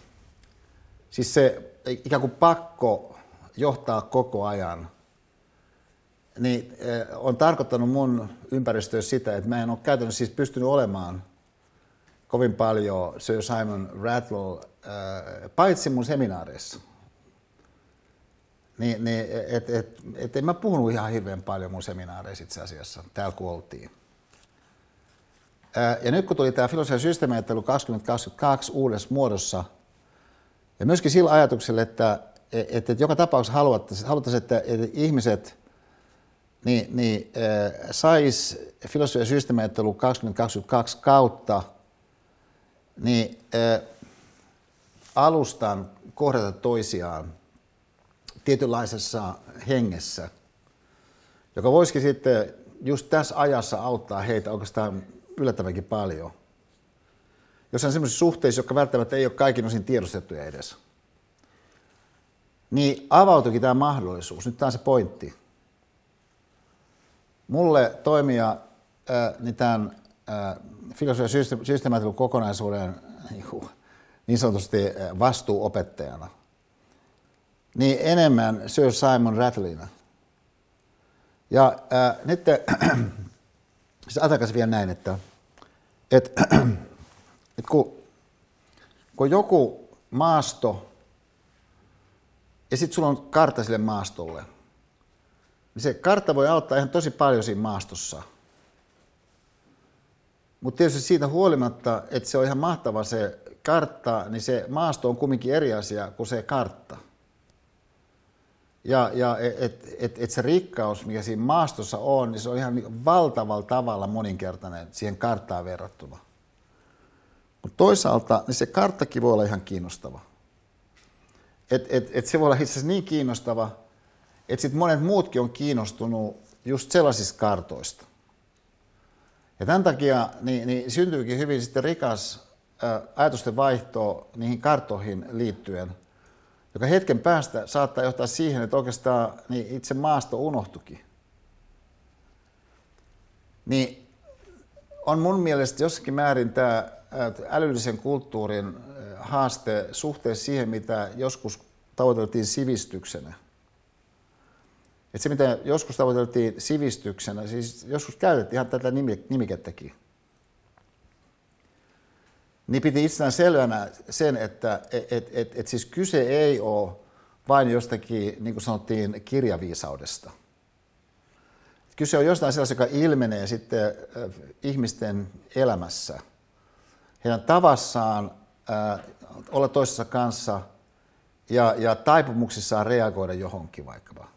siis se ikään kuin pakko johtaa koko ajan, niin äh, on tarkoittanut mun ympäristössä sitä, että mä en ole käytännössä siis pystynyt olemaan kovin paljon Sir Simon Rattle Äh, paitsi mun seminaareissa. Niin, niin et, et, et en mä puhunut ihan hirveän paljon mun seminaareissa itse asiassa, täällä kun oltiin. Ja nyt kun tuli tämä filosofia systeemiajattelu 2022 uudessa muodossa, Ja myöskin sillä ajatuksella, että, että, että joka tapauksessa haluattaisiin, haluattaisiin että, että ihmiset niin, niin, sais filosofia- ja systeemiajattelu 2022 kautta niin, alustan kohdata toisiaan tietynlaisessa hengessä, joka voisikin sitten just tässä ajassa auttaa heitä oikeastaan yllättävänkin paljon. Jos on sellaisissa suhteissa, jotka välttämättä ei ole kaikin osin tiedostettuja edes, niin avautuikin tämä mahdollisuus. Nyt tämä on se pointti. Mulle toimia äh, niin tämän äh, filosofian systemaattisen kokonaisuuden niin, sanotusti vastuuopettajana, niin enemmän Sir Simon Rattlina. Ja äh, nyt <clears throat> siis ajatelkaa vielä näin, että et, <clears throat> et kun, kun joku maasto ja sitten sulla on kartta sille maastolle, niin se kartta voi auttaa ihan tosi paljon siinä maastossa. Mutta tietysti siitä huolimatta, että se on ihan mahtava se kartta, niin se maasto on kumminkin eri asia kuin se kartta. Ja, ja että et, et, se rikkaus, mikä siinä maastossa on, niin se on ihan valtavalla tavalla moninkertainen siihen karttaan verrattuna. Mutta toisaalta niin se karttakin voi olla ihan kiinnostava. Et, et, et se voi olla itse niin kiinnostava, että sitten monet muutkin on kiinnostunut just sellaisista kartoista. Ja tämän takia niin, niin syntyykin hyvin sitten rikas ajatusten vaihto niihin karttoihin liittyen, joka hetken päästä saattaa johtaa siihen, että oikeastaan niin itse maasto unohtukin. Niin on mun mielestä jossakin määrin tämä älyllisen kulttuurin haaste suhteessa siihen, mitä joskus tavoiteltiin sivistyksenä. Että se, mitä joskus tavoiteltiin sivistyksenä, siis joskus käytettiin ihan tätä nimikettäkin, niin piti itsestään selvänä sen, että et, et, et, et siis kyse ei ole vain jostakin, niin kuin sanottiin, kirjaviisaudesta. Kyse on jostain sellaisesta, joka ilmenee sitten äh, ihmisten elämässä, heidän tavassaan äh, olla toisessa kanssa ja, ja taipumuksissaan reagoida johonkin vaikkapa.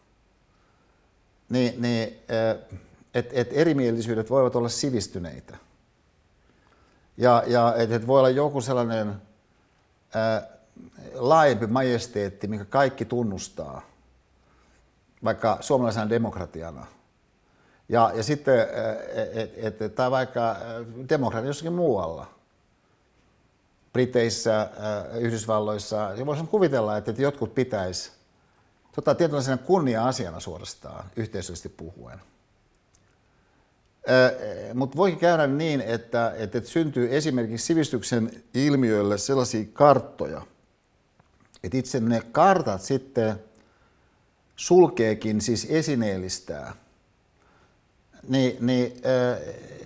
Niin, niin äh, että et erimielisyydet voivat olla sivistyneitä. Ja, ja että et voi olla joku sellainen ää, laajempi majesteetti, minkä kaikki tunnustaa, vaikka suomalaisena demokratiana. Ja, ja sitten, et, et, tai vaikka demokratia jossakin muualla. Briteissä, Yhdysvalloissa, ja voisi kuvitella, että, että jotkut pitäisi tota, tietynlaisena kunnia-asiana suorastaan, yhteisöllisesti puhuen. Mutta voi käydä niin, että, että syntyy esimerkiksi sivistyksen ilmiöille sellaisia karttoja, että itse ne kartat sitten sulkeekin, siis esineellistää niin, niin,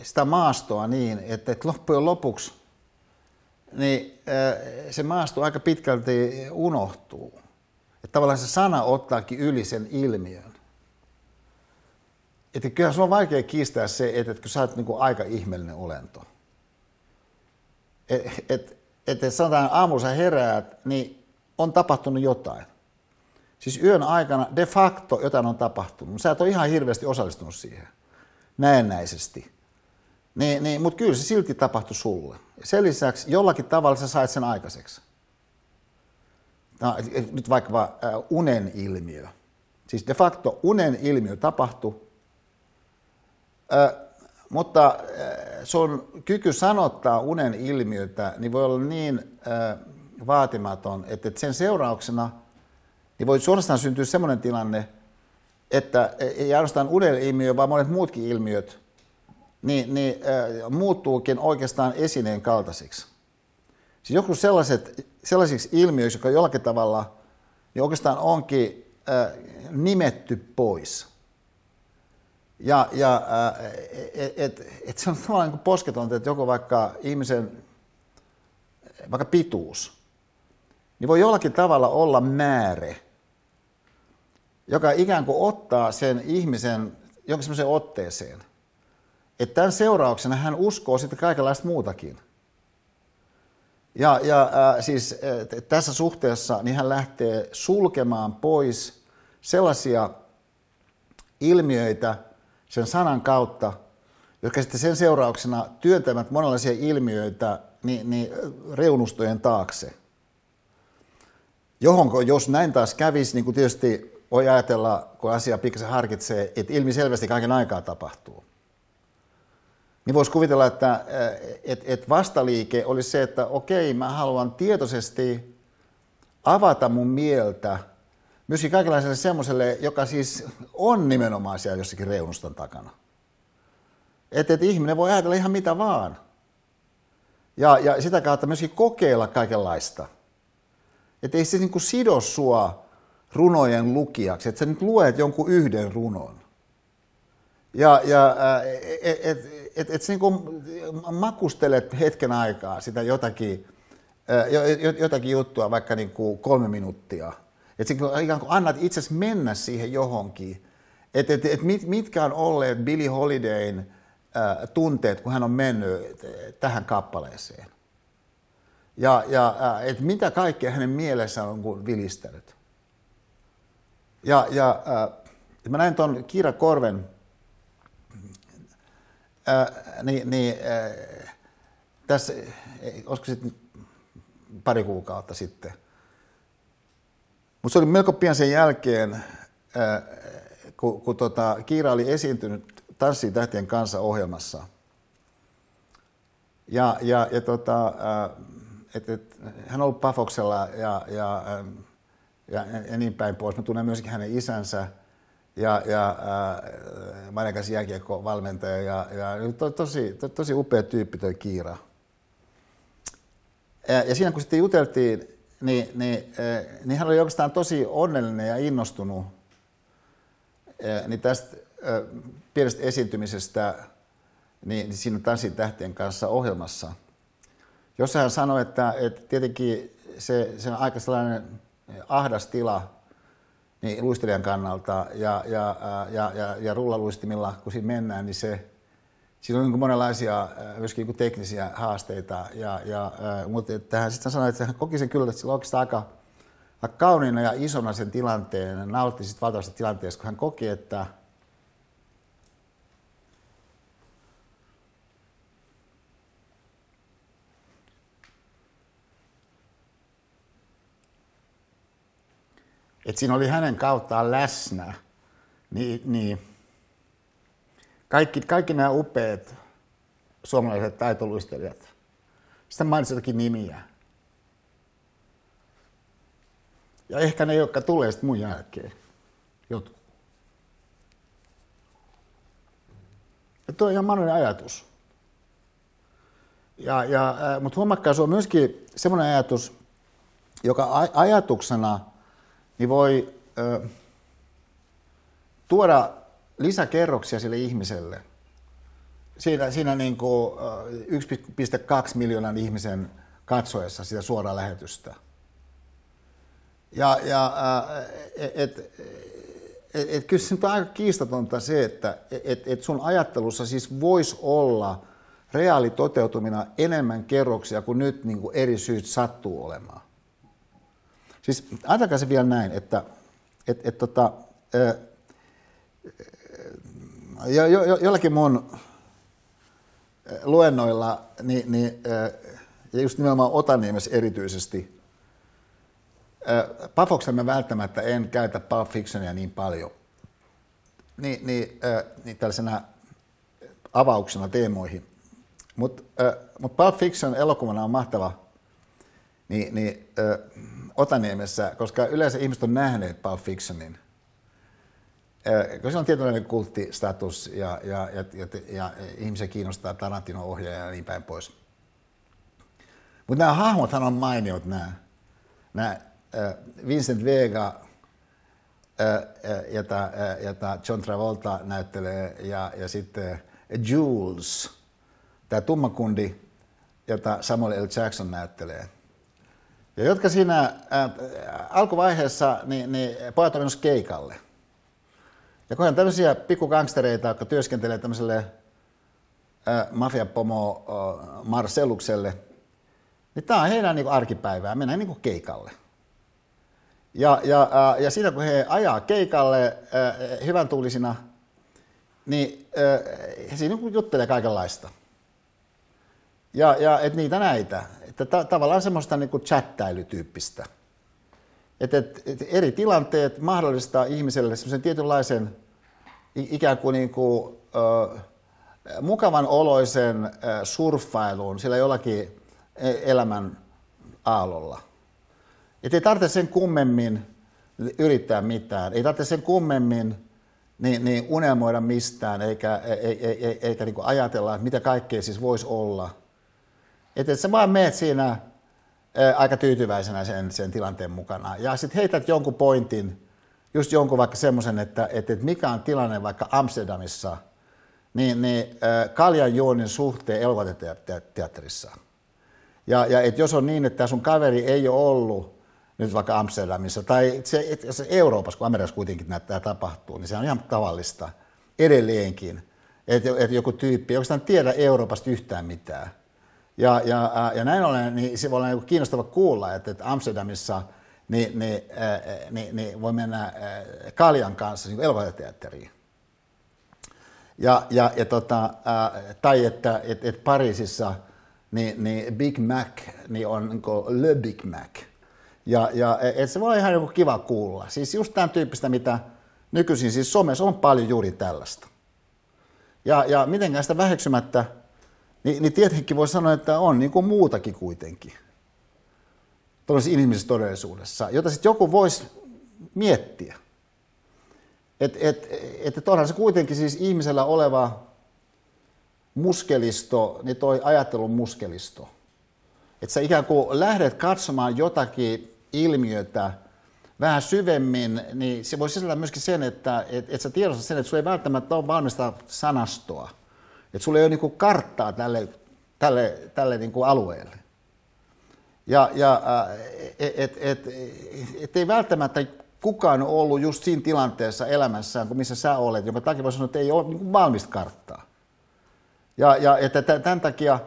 sitä maastoa niin, että, että loppujen lopuksi niin, se maasto aika pitkälti unohtuu. Että tavallaan se sana ottaakin yli sen ilmiön että kyllä se on vaikea kiistää se, että, että kun sä oot niin aika ihmeellinen olento. Että et, et, et sanotaan aamulla sä heräät, niin on tapahtunut jotain. Siis yön aikana de facto jotain on tapahtunut. Sä et ole ihan hirveästi osallistunut siihen näennäisesti. Niin, niin, mutta kyllä se silti tapahtui sulle. Sen lisäksi jollakin tavalla sä sait sen aikaiseksi. No, nyt vaikka unen ilmiö. Siis de facto unen ilmiö tapahtui, mutta sun kyky sanottaa unen ilmiötä niin voi olla niin vaatimaton, että sen seurauksena niin voi suorastaan syntyä sellainen tilanne, että ei ainoastaan unen ilmiö, vaan monet muutkin ilmiöt niin, niin äh, muuttuukin oikeastaan esineen kaltaisiksi. Siis joku sellaiset, sellaisiksi ilmiöiksi, jotka jollakin tavalla niin oikeastaan onkin äh, nimetty pois. Ja, ja et, et, et se on tavallaan niin posketonta, että joko vaikka ihmisen vaikka pituus, niin voi jollakin tavalla olla määrä, joka ikään kuin ottaa sen ihmisen jonkin semmoisen otteeseen. Että tämän seurauksena hän uskoo sitten kaikenlaista muutakin. Ja, ja äh, siis äh, tässä suhteessa niin hän lähtee sulkemaan pois sellaisia ilmiöitä sen sanan kautta, jotka sitten sen seurauksena työntävät monenlaisia ilmiöitä niin, niin reunustojen taakse. Johonko, jos näin taas kävisi, niin kuin tietysti voi ajatella, kun asia pikkasen harkitsee, että ilmiselvästi kaiken aikaa tapahtuu. Niin voisi kuvitella, että et, et vastaliike olisi se, että okei, mä haluan tietoisesti avata mun mieltä myöskin kaikenlaiselle semmoiselle, joka siis on nimenomaan siellä jossakin reunuston takana. Että et ihminen voi ajatella ihan mitä vaan. Ja, ja sitä kautta myöskin kokeilla kaikenlaista. Että ei se niin kuin sido sua runojen lukijaksi, että sä nyt luet jonkun yhden runon. Ja, ja että et, et, et sä niin kuin makustelet hetken aikaa sitä jotakin, jotakin juttua, vaikka niin kuin kolme minuuttia. Että sä ikään kuin annat itse mennä siihen johonkin. Että et, et mit, mitkä on olleet Billy Holidayn tunteet, kun hän on mennyt tähän kappaleeseen. Ja, ja että mitä kaikkea hänen mielessään on vilistänyt. Ja, ja äh, mä näin tuon Kiira Korven, äh, niin, niin äh, tässä, olisiko sitten pari kuukautta sitten. Mutta se oli melko pian sen jälkeen, äh, kun, kun tota, Kiira oli esiintynyt Tanssii tähtien kanssa ohjelmassa. Ja, ja, ja tota, äh, et, et, hän on ollut Pafoksella ja, ja äh, ja, ja niin päin pois. Mä tunnen myöskin hänen isänsä ja, ja äh, Manekas jääkiekko-valmentaja ja, ja to, tosi, to, tosi upea tyyppi toi Kiira. Ja, ja siinä kun sitten juteltiin, niin, niin, äh, niin hän oli oikeastaan tosi onnellinen ja innostunut äh, niin tästä äh, pienestä esiintymisestä niin, niin siinä Tanssin tähtien kanssa ohjelmassa, jossa hän sanoi, että, että tietenkin se, se on aika sellainen ahdas tila niin luistelijan kannalta ja, ja, ja, ja, ja rullaluistimilla, kun siinä mennään, niin se, siinä on niin monenlaisia myöskin niin teknisiä haasteita. Ja, ja, mutta hän sitten sanoi, että hän koki sen kyllä, että sillä oikeastaan aika, aika kauniina ja isona sen tilanteen. Hän nautti sitten valtavasti tilanteesta, kun hän koki, että – että siinä oli hänen kauttaan läsnä, niin, niin kaikki, kaikki nämä upeat suomalaiset taitoluistelijat, sitten mainitsin jotakin nimiä. Ja ehkä ne, jotka tulee sitten mun jälkeen. Jotkut. Ja tuo on ihan mahdollinen ajatus. Ja, ja, mutta huomakkaa, se on myöskin semmoinen ajatus, joka ajatuksena – niin voi ö, tuoda lisäkerroksia sille ihmiselle. Siinä, siinä niin kuin 1,2 miljoonan ihmisen katsoessa sitä suoraa lähetystä. Ja, ja et, et, et, et kyllä se on aika kiistatonta se, että et, et sun ajattelussa siis voisi olla reaali toteutumina enemmän kerroksia kuin nyt niin kuin eri syyt sattuu olemaan. Siis ajatelkaa se vielä näin, että et, et, tota, jo, jo, jo, jollakin mun luennoilla, niin, niin, ja just nimenomaan Otaniemessä erityisesti, Pafoksen mä välttämättä en käytä Pulp Fictionia niin paljon, niin, niin, niin tällaisena avauksena teemoihin. Mutta mut Pulp Fiction elokuvana on mahtava, niin, niin Otaniemessä, koska yleensä ihmiset on nähneet Pulp Fictionin, koska se on tietynlainen kulttistatus ja, ja, ja, ja, ja ihmisiä kiinnostaa Tarantino-ohjaaja ja niin päin pois. Mutta nämä hahmothan on mainiot nämä. nämä Vincent Vega, jota, jota John Travolta näyttelee, ja, ja sitten Jules, tämä tummakundi, jota Samuel L. Jackson näyttelee – ja jotka siinä äh, alkuvaiheessa, niin, niin pojat on keikalle. Ja kun on tämmöisiä pikkugangstereita, jotka työskentelee tämmöiselle äh, mafiapomo äh, Marcellukselle, niin tämä on heidän niin arkipäivää, mennään niin keikalle. Ja, ja, ja siinä kun he ajaa keikalle hyvän tuulisina, niin he siinä niin juttelee kaikenlaista. Ja, ja et niitä näitä, että ta, tavallaan semmoista niin kuin chattailytyyppistä. Että et, et eri tilanteet mahdollistaa ihmiselle semmoisen tietynlaisen ikään kuin, niin kuin ö, mukavan oloisen ö, surffailun sillä jollakin e, elämän aallolla. Että ei tarvitse sen kummemmin yrittää mitään, ei tarvitse sen kummemmin niin, niin unelmoida mistään, eikä, eikä, eikä, eikä niin ajatella, mitä kaikkea siis voisi olla. Että et sä vaan meet siinä aika tyytyväisenä sen, sen tilanteen mukana. Ja sitten heität jonkun pointin, just jonkun vaikka semmoisen, että, että, että mikä on tilanne vaikka Amsterdamissa, niin, niin äh, kaljan juonin suhteen elokuvateatterissa. Ja, ja et jos on niin, että sun kaveri ei ole ollut nyt vaikka Amsterdamissa tai se, se Euroopassa, kun Amerikassa kuitenkin näyttää tapahtuu, niin se on ihan tavallista edelleenkin, että, että joku tyyppi oikeastaan tiedä Euroopasta yhtään mitään. Ja, ja, ja näin ollen niin se voi olla niin kiinnostava kuulla, että, että Amsterdamissa niin, niin, äh, niin, niin voi mennä äh, Kaljan kanssa niin elokuvateatteriin. Ja, ja, ja tota, äh, tai että et, et Pariisissa niin, niin Big Mac niin on niin Le Big Mac – ja, ja et se voi ihan joku kiva kuulla. Siis just tämän tyyppistä, mitä nykyisin siis somessa on paljon juuri tällaista. Ja, ja mitenkään sitä väheksymättä, niin, niin tietenkin voi sanoa, että on niin kuin muutakin kuitenkin. Tuollaisessa inhimillisessä todellisuudessa, jota sitten joku voisi miettiä. Että et, et, et onhan se kuitenkin siis ihmisellä oleva muskelisto, niin toi ajattelun muskelisto. Että sä ikään kuin lähdet katsomaan jotakin ilmiötä vähän syvemmin, niin se voi sisällä myöskin sen, että et, et sä tiedostat sen, että sulla ei välttämättä ole valmista sanastoa. Että sulla ei ole niin kuin karttaa tälle, tälle, tälle niin kuin alueelle. Ja, ja et, et, et, et ei välttämättä kukaan ole ollut just siinä tilanteessa elämässään, kuin missä sä olet, jonka takia voi sanoa, että ei ole niin valmista karttaa. Ja, ja että tämän takia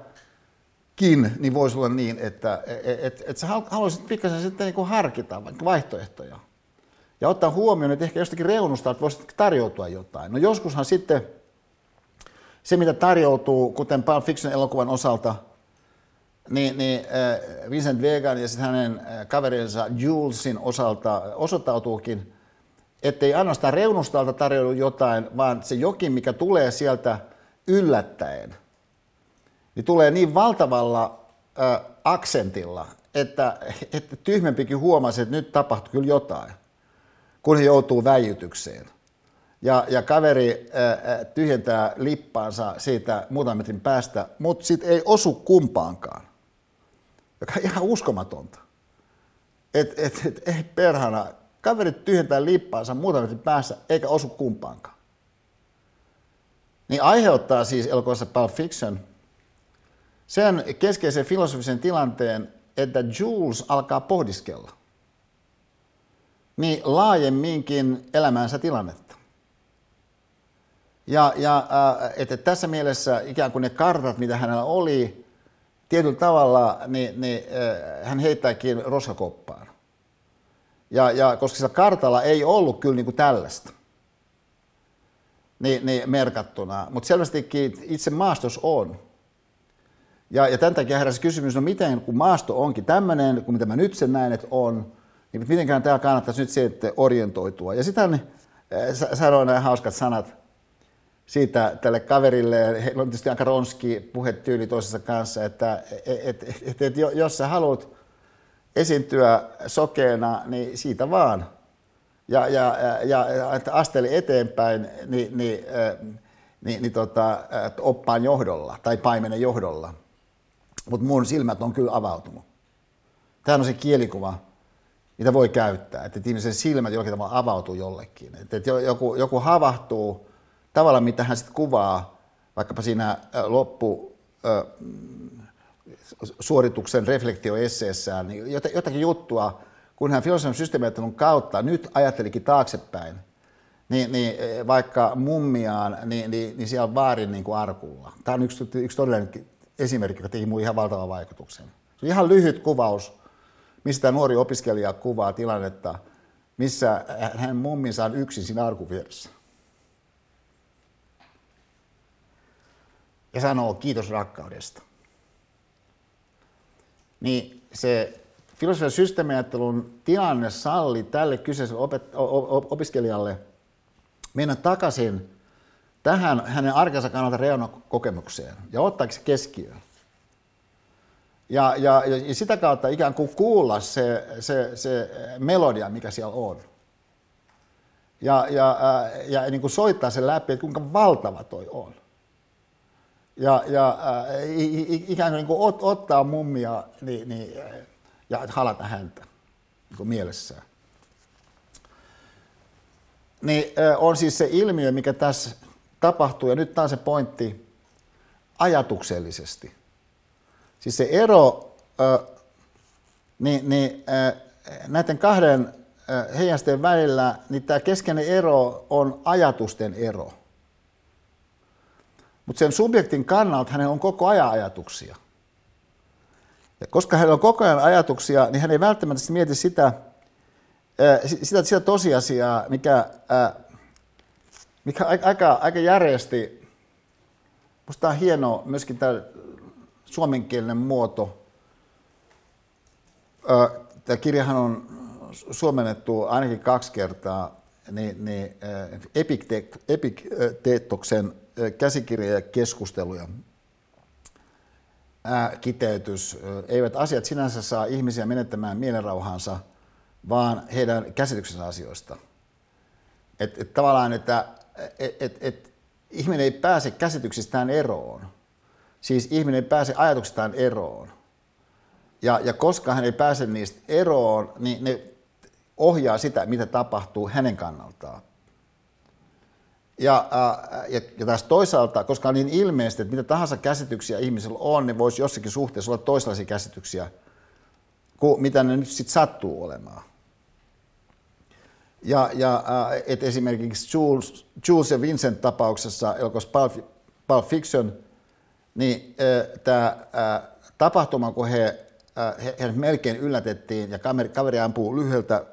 niin voisi olla niin, että et, et, et sä haluaisit pikkasen sitten niin kuin harkita vaihtoehtoja. Ja ottaa huomioon, että ehkä jostakin reunusta että voisi tarjoutua jotain. No joskushan sitten se, mitä tarjoutuu, kuten Pulp Fiction-elokuvan osalta, niin, niin äh, Vincent Vegan ja sitten hänen äh, kaverinsa Julesin osalta osoittautuukin, ettei ainoastaan reunustalta tarjoudu jotain, vaan se jokin, mikä tulee sieltä yllättäen, niin tulee niin valtavalla ö, aksentilla, että, että tyhmempikin huomasi, että nyt tapahtui kyllä jotain, kun he joutuu väijytykseen. Ja, ja kaveri ö, tyhjentää lippaansa siitä muutaman metrin päästä, mutta sitten ei osu kumpaankaan, joka on ihan uskomatonta. Että et, et, ei perhana, kaveri tyhjentää lippaansa muutaman metrin päässä eikä osu kumpaankaan. Niin aiheuttaa siis elokuvassa Pulp Fiction – sen keskeisen filosofisen tilanteen, että Jules alkaa pohdiskella niin laajemminkin elämänsä tilannetta. Ja, ja äh, että tässä mielessä ikään kuin ne kartat, mitä hänellä oli, tietyllä tavalla niin, niin, äh, hän heittääkin roskakoppaan. Ja, ja koska sillä kartalla ei ollut kyllä niin kuin tällaista niin, niin merkattuna, mutta selvästikin itse maastos on. Ja, ja tämän takia heräsi kysymys, no miten, kun maasto onkin tämmöinen, kun mitä mä nyt sen näen, että on, niin mitenkään täällä kannattaisi nyt se, että orientoitua. Ja sitten hän äh, sanoi nämä hauskat sanat siitä tälle kaverille, heillä on tietysti aika ronski puhetyyli toisessa kanssa, että et, et, et, et, jos sä haluat esiintyä sokeena, niin siitä vaan. Ja, ja, ja, ja asteli eteenpäin, niin, niin, niin, niin, niin tota, oppaan johdolla tai paimenen johdolla mutta mun silmät on kyllä avautunut. Tämä on se kielikuva, mitä voi käyttää, että ihmisen silmät jollakin tavalla avautuu jollekin. Että joku, joku havahtuu tavalla, mitä hän sitten kuvaa, vaikkapa siinä loppu suorituksen reflektioesseessään, niin jotakin juttua, kun hän filosofian systeemiajattelun kautta nyt ajattelikin taaksepäin, niin, niin vaikka mummiaan, niin, niin, niin siellä on vaarin niin kuin arkulla. Tämä on yksi, yksi todellinen esimerkki, joka teki ihan valtavan vaikutuksen. Se on ihan lyhyt kuvaus, mistä nuori opiskelija kuvaa tilannetta, missä hänen mumminsa on yksin siinä arkuvieressä. Ja sanoo kiitos rakkaudesta. Niin se filosofian systeemiajattelun tilanne salli tälle kyseiselle opet- opiskelijalle mennä takaisin tähän hänen arkensa kannalta reunakokemukseen ja ottaa se keskiöön. Ja, ja, ja sitä kautta ikään kuin kuulla se, se, se melodia, mikä siellä on. Ja, ja, ja niin kuin soittaa sen läpi, että kuinka valtava toi on. Ja, ja ikään kuin, niin kuin ot, ottaa mummia niin, niin, ja halata häntä niin kuin mielessään. Niin on siis se ilmiö, mikä tässä tapahtuu, ja nyt tämä on se pointti, ajatuksellisesti. Siis se ero niin, niin, näiden kahden heijasteen välillä, niin tämä keskeinen ero on ajatusten ero. Mutta sen subjektin kannalta hänellä on koko ajan ajatuksia. Ja koska hänellä on koko ajan ajatuksia, niin hän ei välttämättä mieti sitä, sitä, sitä tosiasiaa, mikä, mikä aika, aika järjesti, minusta on hieno myöskin tämä suomenkielinen muoto. Tämä kirjahan on suomennettu ainakin kaksi kertaa, niin, niin Epikteettoksen käsikirja ja keskusteluja kiteytys. Eivät asiat sinänsä saa ihmisiä menettämään mielenrauhansa, vaan heidän käsityksensä asioista. Et, et tavallaan, että et, et, et, ihminen ei pääse käsityksistään eroon. Siis ihminen ei pääse ajatuksistaan eroon. Ja, ja koska hän ei pääse niistä eroon, niin ne ohjaa sitä, mitä tapahtuu hänen kannaltaan. Ja, ja, ja taas toisaalta, koska on niin ilmeistä, että mitä tahansa käsityksiä ihmisellä on, niin voisi jossakin suhteessa olla toisenlaisia käsityksiä kuin mitä ne nyt sitten sattuu olemaan. Ja, ja et esimerkiksi Jules, Jules ja Vincent tapauksessa, elokuvassa Pulp, Pulp Fiction, niin tämä tapahtuma, kun he, he, he melkein yllätettiin ja kaveri, kaveri ampuu lyhyeltä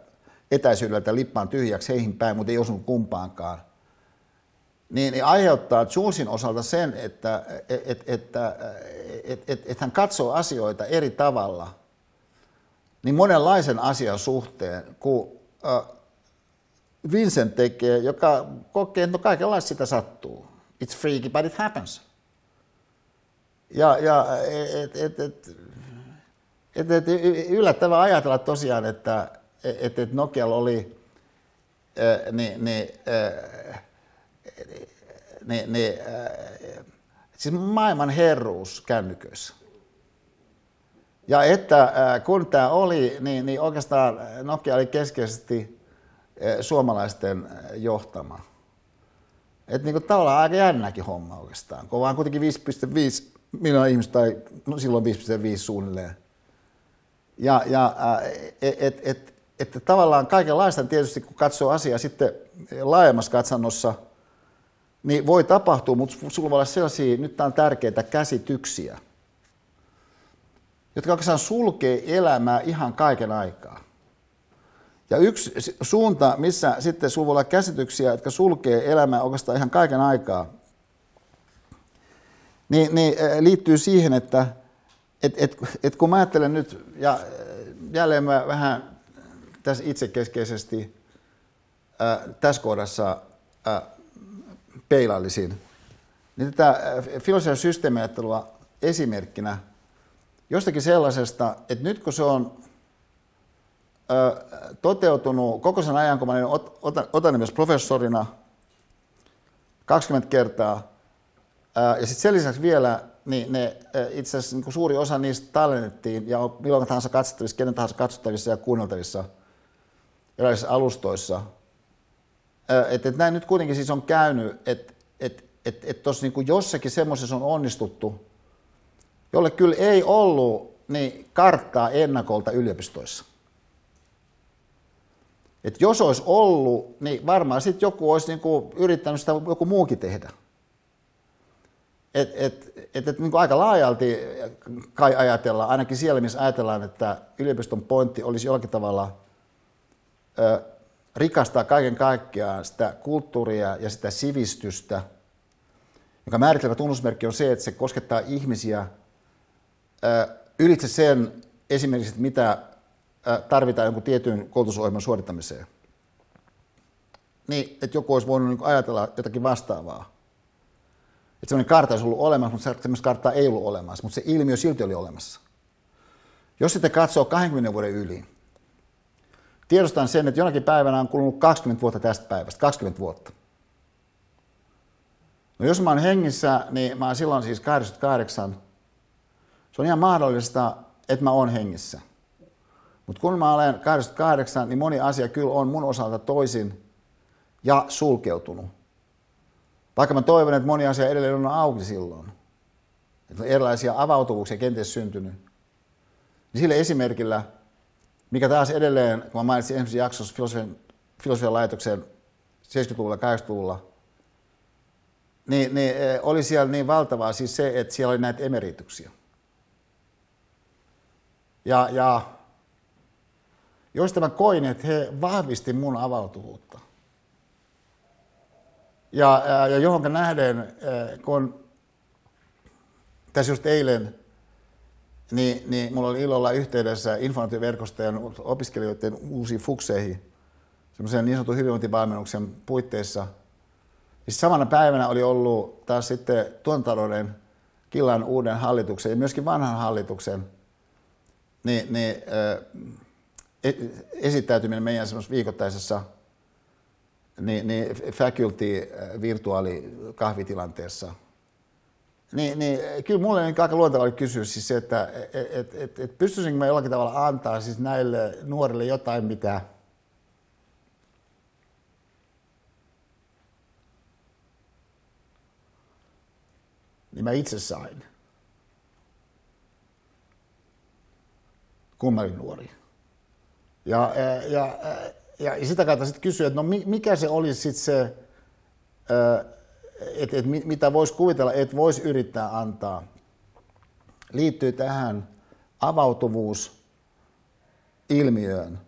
etäisyydeltä lippaan tyhjäksi heihin päin, mutta ei osunut kumpaankaan, niin, niin aiheuttaa Julesin osalta sen, että et, et, et, et, et, hän katsoo asioita eri tavalla, niin monenlaisen asian suhteen, kun Vincent tekee, joka kokee, että no kaikenlaista sitä sattuu. It's freaky, but it happens. Ja, ja et, et, et, et, et, yllättävää ajatella tosiaan, että et, et Nokialla oli niin, niin, niin, niin, siis maailman herruus kännyköissä. Ja että kun tämä oli, niin, niin oikeastaan Nokia oli keskeisesti suomalaisten johtama. Että niin tavallaan aika jännäkin homma oikeastaan, kun vaan kuitenkin 5,5 miljoonaa ihmistä, tai no silloin 5,5 suunnilleen. Ja, ja että et, et, et, tavallaan kaikenlaista tietysti, kun katsoo asiaa sitten laajemmassa katsannossa, niin voi tapahtua, mutta sulla voi olla sellaisia, nyt tämä on tärkeitä käsityksiä, jotka oikeastaan sulkee elämää ihan kaiken aikaa. Ja yksi suunta, missä sitten sinulla voi olla käsityksiä, jotka sulkee elämää oikeastaan ihan kaiken aikaa, niin, niin liittyy siihen, että et, et, et kun mä ajattelen nyt, ja jälleen mä vähän tässä itsekeskeisesti ää, tässä kohdassa ää, peilallisin, niin tätä filosofian systeemiajattelua esimerkkinä jostakin sellaisesta, että nyt kun se on toteutunut koko sen ajan, kun mä olin otan myös professorina 20 kertaa. Ja sitten sen lisäksi vielä, niin ne itse asiassa niin suuri osa niistä tallennettiin ja on milloin tahansa katsottavissa, kenen tahansa katsottavissa ja kuunneltavissa erilaisissa alustoissa. Että et näin nyt kuitenkin siis on käynyt, että et, et, et tuossa niin jossakin semmoisessa on onnistuttu, jolle kyllä ei ollut niin karttaa ennakolta yliopistoissa. Et jos olisi ollut, niin varmaan sitten joku olisi niinku yrittänyt sitä joku muukin tehdä. et, et, et, et, niin kuin aika laajalti kai ajatellaan, ainakin siellä, missä ajatellaan, että yliopiston pointti olisi jollakin tavalla ö, rikastaa kaiken kaikkiaan sitä kulttuuria ja sitä sivistystä, joka määrittelevä tunnusmerkki on se, että se koskettaa ihmisiä ylitse sen esimerkiksi, että mitä tarvitaan jonkun tietyn koulutusohjelman suorittamiseen. Niin, että joku olisi voinut niin ajatella jotakin vastaavaa että sellainen kartta olisi ollut olemassa, mutta sellaista karttaa ei ollut olemassa, mutta se ilmiö silti oli olemassa. Jos sitten katsoo 20 vuoden yli, tiedostan sen, että jonakin päivänä on kulunut 20 vuotta tästä päivästä, 20 vuotta. No jos mä oon hengissä, niin mä oon silloin siis 88. Se on ihan mahdollista, että mä oon hengissä. Mutta kun mä olen 88, niin moni asia kyllä on mun osalta toisin ja sulkeutunut. Vaikka mä toivon, että moni asia edelleen on auki silloin, että on erilaisia avautuvuuksia kenties syntynyt, niin sillä esimerkillä, mikä taas edelleen, kun mä mainitsin ensimmäisessä jaksossa filosofian, filosofian laitoksen 70-luvulla, 80-luvulla, niin, niin e, oli siellä niin valtavaa siis se, että siellä oli näitä emerituksia. Ja, ja joista mä koin, että he vahvisti mun avautuvuutta. Ja, ja johonka nähden, kun tässä just eilen, niin, niin mulla oli ilolla yhteydessä informaatioverkostojen opiskelijoiden uusiin fukseihin, semmoisen niin sanotun hyvinvointivalmennuksen puitteissa. Siis samana päivänä oli ollut taas sitten tuontalouden Killan uuden hallituksen ja myöskin vanhan hallituksen niin, niin, äh, esittäytyminen meidän semmoisessa viikoittaisessa niin, niin faculty virtuaalikahvitilanteessa. Niin, niin, kyllä mulle niin aika luonteva oli kysyä siis se, että et, et, et, et pystyisinkö mä jollakin tavalla antaa siis näille nuorille jotain, mitä niin mä itse sain. Kun mä olin nuori. Ja, ja, ja ja sitä kautta sitten kysyä, että no mikä se olisi sitten se, että et mitä voisi kuvitella, että voisi yrittää antaa, liittyy tähän avautuvuus ilmiöön.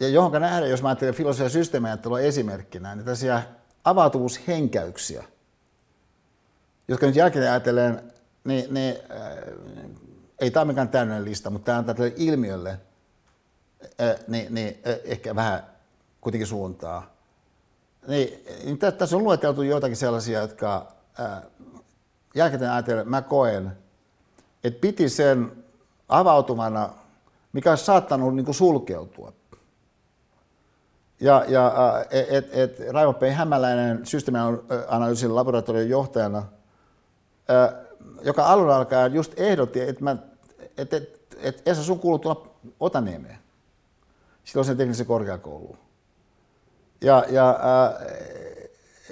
Ja johonka nähdään, jos mä ajattelen filosofia systeemiajattelua esimerkkinä, niin tällaisia avautuvuushenkäyksiä, jotka nyt jälkeen ajatellen, niin, niin äh, ei tämä ole mikään täydellinen lista, mutta tämä antaa tälle ilmiölle niin, niin ehkä vähän kuitenkin suuntaa. Niin, niin tässä on lueteltu joitakin sellaisia, jotka jälkeen ajatellen mä koen, että piti sen avautumana, mikä olisi saattanut niin kuin sulkeutua. Ja, ja et, et, Raivo P. Hämäläinen systeemianalyysin laboratorion johtajana, joka alun alkaen just ehdotti, että, mä, että, että, että Esa sun kuuluu tulla Otaniemeen silloisen teknisen korkeakouluun. Ja, ja, ää,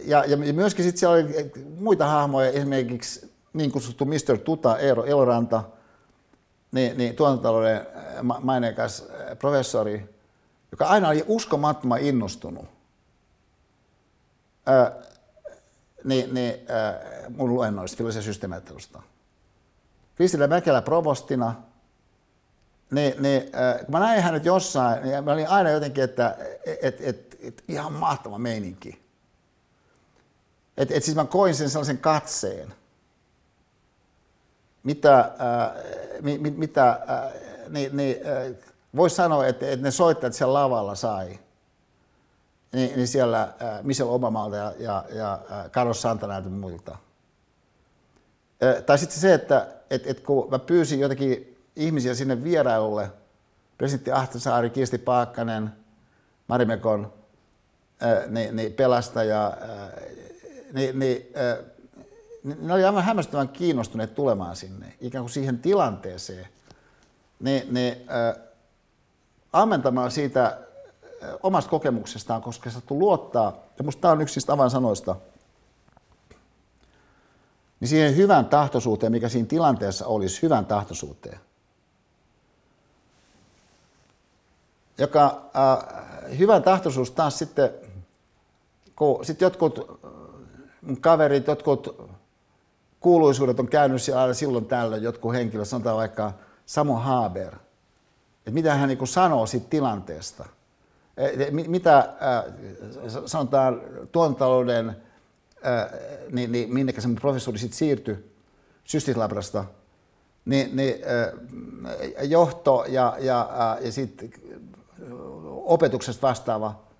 ja, ja myöskin sitten siellä oli muita hahmoja, esimerkiksi niin kutsuttu Mr. Tuta, Eero Eloranta, niin, niin tuotantotalouden maineikas professori, joka aina oli uskomattoman innostunut ää, niin, niin, ää, mun luennoista, filosofian systeemiajattelusta. Kristillä Mäkelä provostina – niin, niin äh, kun mä näin hänet jossain, niin mä olin aina jotenkin, että et, et, et, ihan mahtava meininki. Et, et siis mä koin sen sellaisen katseen, mitä, äh, mi, mi, mitä äh, niin, niin, äh, voisi sanoa, että, että ne soittajat siellä lavalla sai. Niin, niin siellä äh, Michelle Obamalta ja, ja, ja äh, Carlos Santanalta muilta. Äh, tai sitten se, että et, et kun mä pyysin jotenkin ihmisiä sinne vierailulle. Presidentti Ahtisaari, Kirsti Paakkanen, Marimekon ää, niin, niin pelastaja, ää, niin, niin, ää, ne oli aivan hämmästyvän kiinnostuneet tulemaan sinne, ikään kuin siihen tilanteeseen. Ne, ne ää, ammentamaan siitä ää, omasta kokemuksestaan, koska se luottaa, ja minusta tämä on yksi niistä avainsanoista, niin siihen hyvän tahtoisuuteen, mikä siinä tilanteessa olisi, hyvän tahtoisuuteen – joka äh, hyvän tahtoisuus taas sitten, kun sit jotkut äh, kaverit, jotkut kuuluisuudet on käynyt aina silloin tällöin, jotkut henkilöt, sanotaan vaikka Samu Haber, että mitä hän niin sanoo siitä tilanteesta. Mitä äh, sanotaan tuontalouden, äh, niin, niin minnekä se professori sitten siirtyi Systislabrasta, niin, niin äh, johto ja, ja, äh, ja sitten opetuksesta vastaava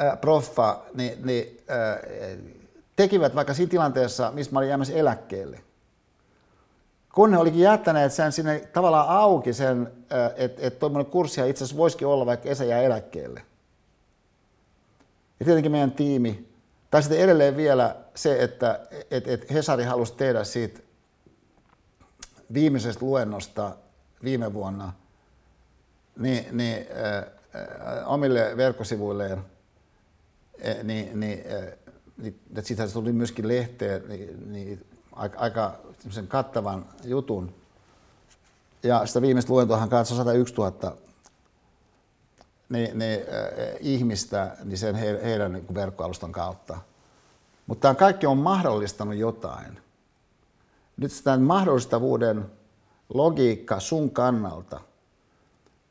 äh, proffa, niin, niin äh, tekivät vaikka siinä tilanteessa, missä mä olin jäämässä eläkkeelle. Kun ne olikin jättäneet sen sinne tavallaan auki sen, että et tuommoinen kurssi itse asiassa voisikin olla, vaikka Esa jää eläkkeelle. Ja tietenkin meidän tiimi, tai sitten edelleen vielä se, että et, et Hesari halusi tehdä siitä viimeisestä luennosta viime vuonna niin, niin äh, omille verkkosivuilleen, äh, niin, niin äh, niin, siitä tuli myöskin lehteen niin, niin aika, aika kattavan jutun. Ja sitä viimeistä luentoahan katsoi 101 000 niin, niin, äh, ihmistä niin sen he, heidän niin verkkoalustan kautta. Mutta tämä kaikki on mahdollistanut jotain. Nyt tämän mahdollistavuuden logiikka sun kannalta,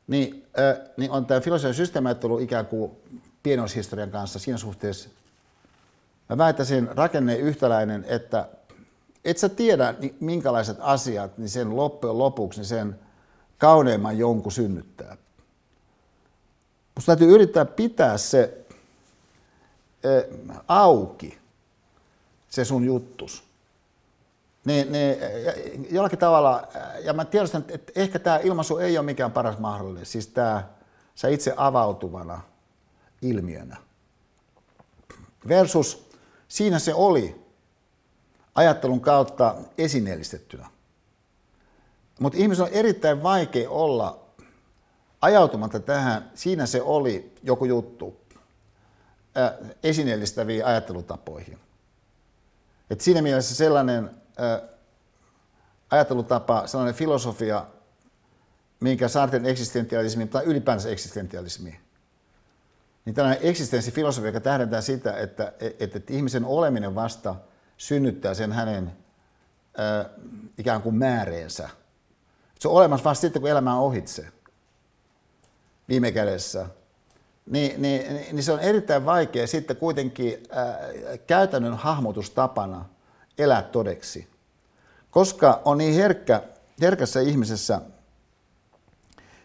niin, äh, niin on tämä filosofian systeemiajattelu ikään kuin pienoishistorian kanssa siinä suhteessa Mä väittäisin rakenne yhtäläinen, että et sä tiedä minkälaiset asiat, niin sen loppujen lopuksi niin sen kauneimman jonkun synnyttää. Musta täytyy yrittää pitää se auki, se sun juttus. Niin, niin, jollakin tavalla, ja mä tiedostan, että ehkä tämä ilmaisu ei ole mikään paras mahdollinen, siis tämä sä itse avautuvana ilmiönä. Versus Siinä se oli ajattelun kautta esineellistettynä. Mutta ihmisen on erittäin vaikea olla ajautumatta tähän, siinä se oli joku juttu, ää, esineellistäviin ajattelutapoihin. Et siinä mielessä sellainen ää, ajattelutapa, sellainen filosofia, minkä Sarten eksistentialismi tai ylipäänsä eksistentialismi niin tällainen eksistenssifilosofia, joka tähdentää sitä, että, että, että ihmisen oleminen vasta synnyttää sen hänen ö, ikään kuin määreensä. Se on olemassa vasta sitten, kun elämä on ohitse viime kädessä. Niin, niin, niin se on erittäin vaikea sitten kuitenkin ää, käytännön hahmotustapana elää todeksi. Koska on niin herkkä, herkässä ihmisessä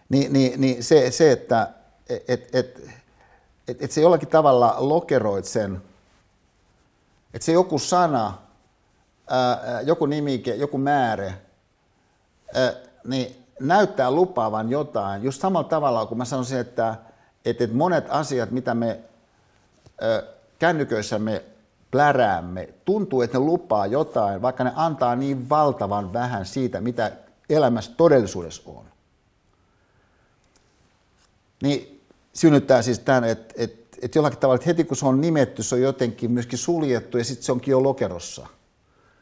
niin, niin, niin se, se, että et, et, että et se jollakin tavalla lokeroit sen, että se joku sana, ää, joku nimike, joku määrä, ää, niin näyttää lupaavan jotain. Just samalla tavalla, kun mä sanoisin, että, että monet asiat, mitä me ää, kännyköissämme pläräämme, tuntuu, että ne lupaa jotain, vaikka ne antaa niin valtavan vähän siitä, mitä elämässä todellisuudessa on. Niin synnyttää siis tämän, että, että, että jollakin tavalla, että heti kun se on nimetty, se on jotenkin myöskin suljettu ja sitten se onkin jo lokerossa.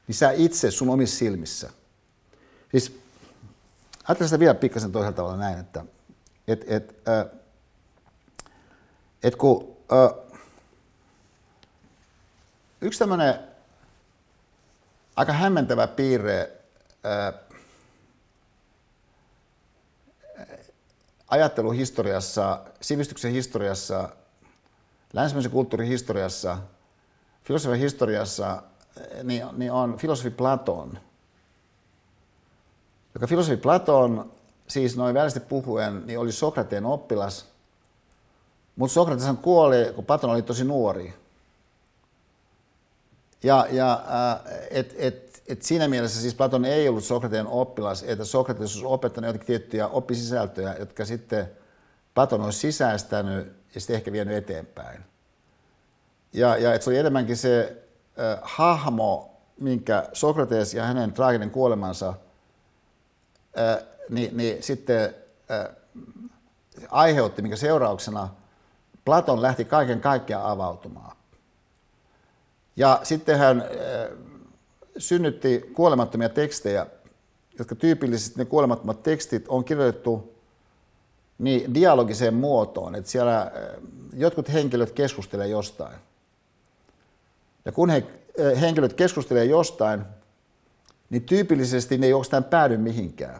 Niin sä itse sun omissa silmissä. Siis ajattelen sitä vielä pikkasen toisella tavalla näin, että et, et, äh, et kun äh, yksi tämmöinen aika hämmentävä piirre äh, ajatteluhistoriassa, sivistyksen historiassa, länsimäisen kulttuurin historiassa, filosofian historiassa, niin, niin on filosofi Platon, joka filosofi Platon, siis noin välisesti puhuen, niin oli Sokrateen oppilas, mutta Sokrates kuoli, kun Platon oli tosi nuori. Ja, ja äh, et, et, et siinä mielessä siis Platon ei ollut Sokrateen oppilas, että Sokrates olisi opettanut jotakin tiettyjä oppisisältöjä, jotka sitten Platon olisi sisäistänyt ja sitten ehkä vienyt eteenpäin. Ja, ja että se oli enemmänkin se äh, hahmo, minkä Sokrates ja hänen traaginen kuolemansa äh, niin, niin sitten äh, aiheutti, minkä seurauksena Platon lähti kaiken kaikkiaan avautumaan. Ja sitten hän äh, synnytti kuolemattomia tekstejä, jotka tyypillisesti ne kuolemattomat tekstit on kirjoitettu niin dialogiseen muotoon, että siellä äh, jotkut henkilöt keskustelevat jostain. Ja kun he, äh, henkilöt keskustelevat jostain, niin tyypillisesti ne ei oikeastaan päädy mihinkään.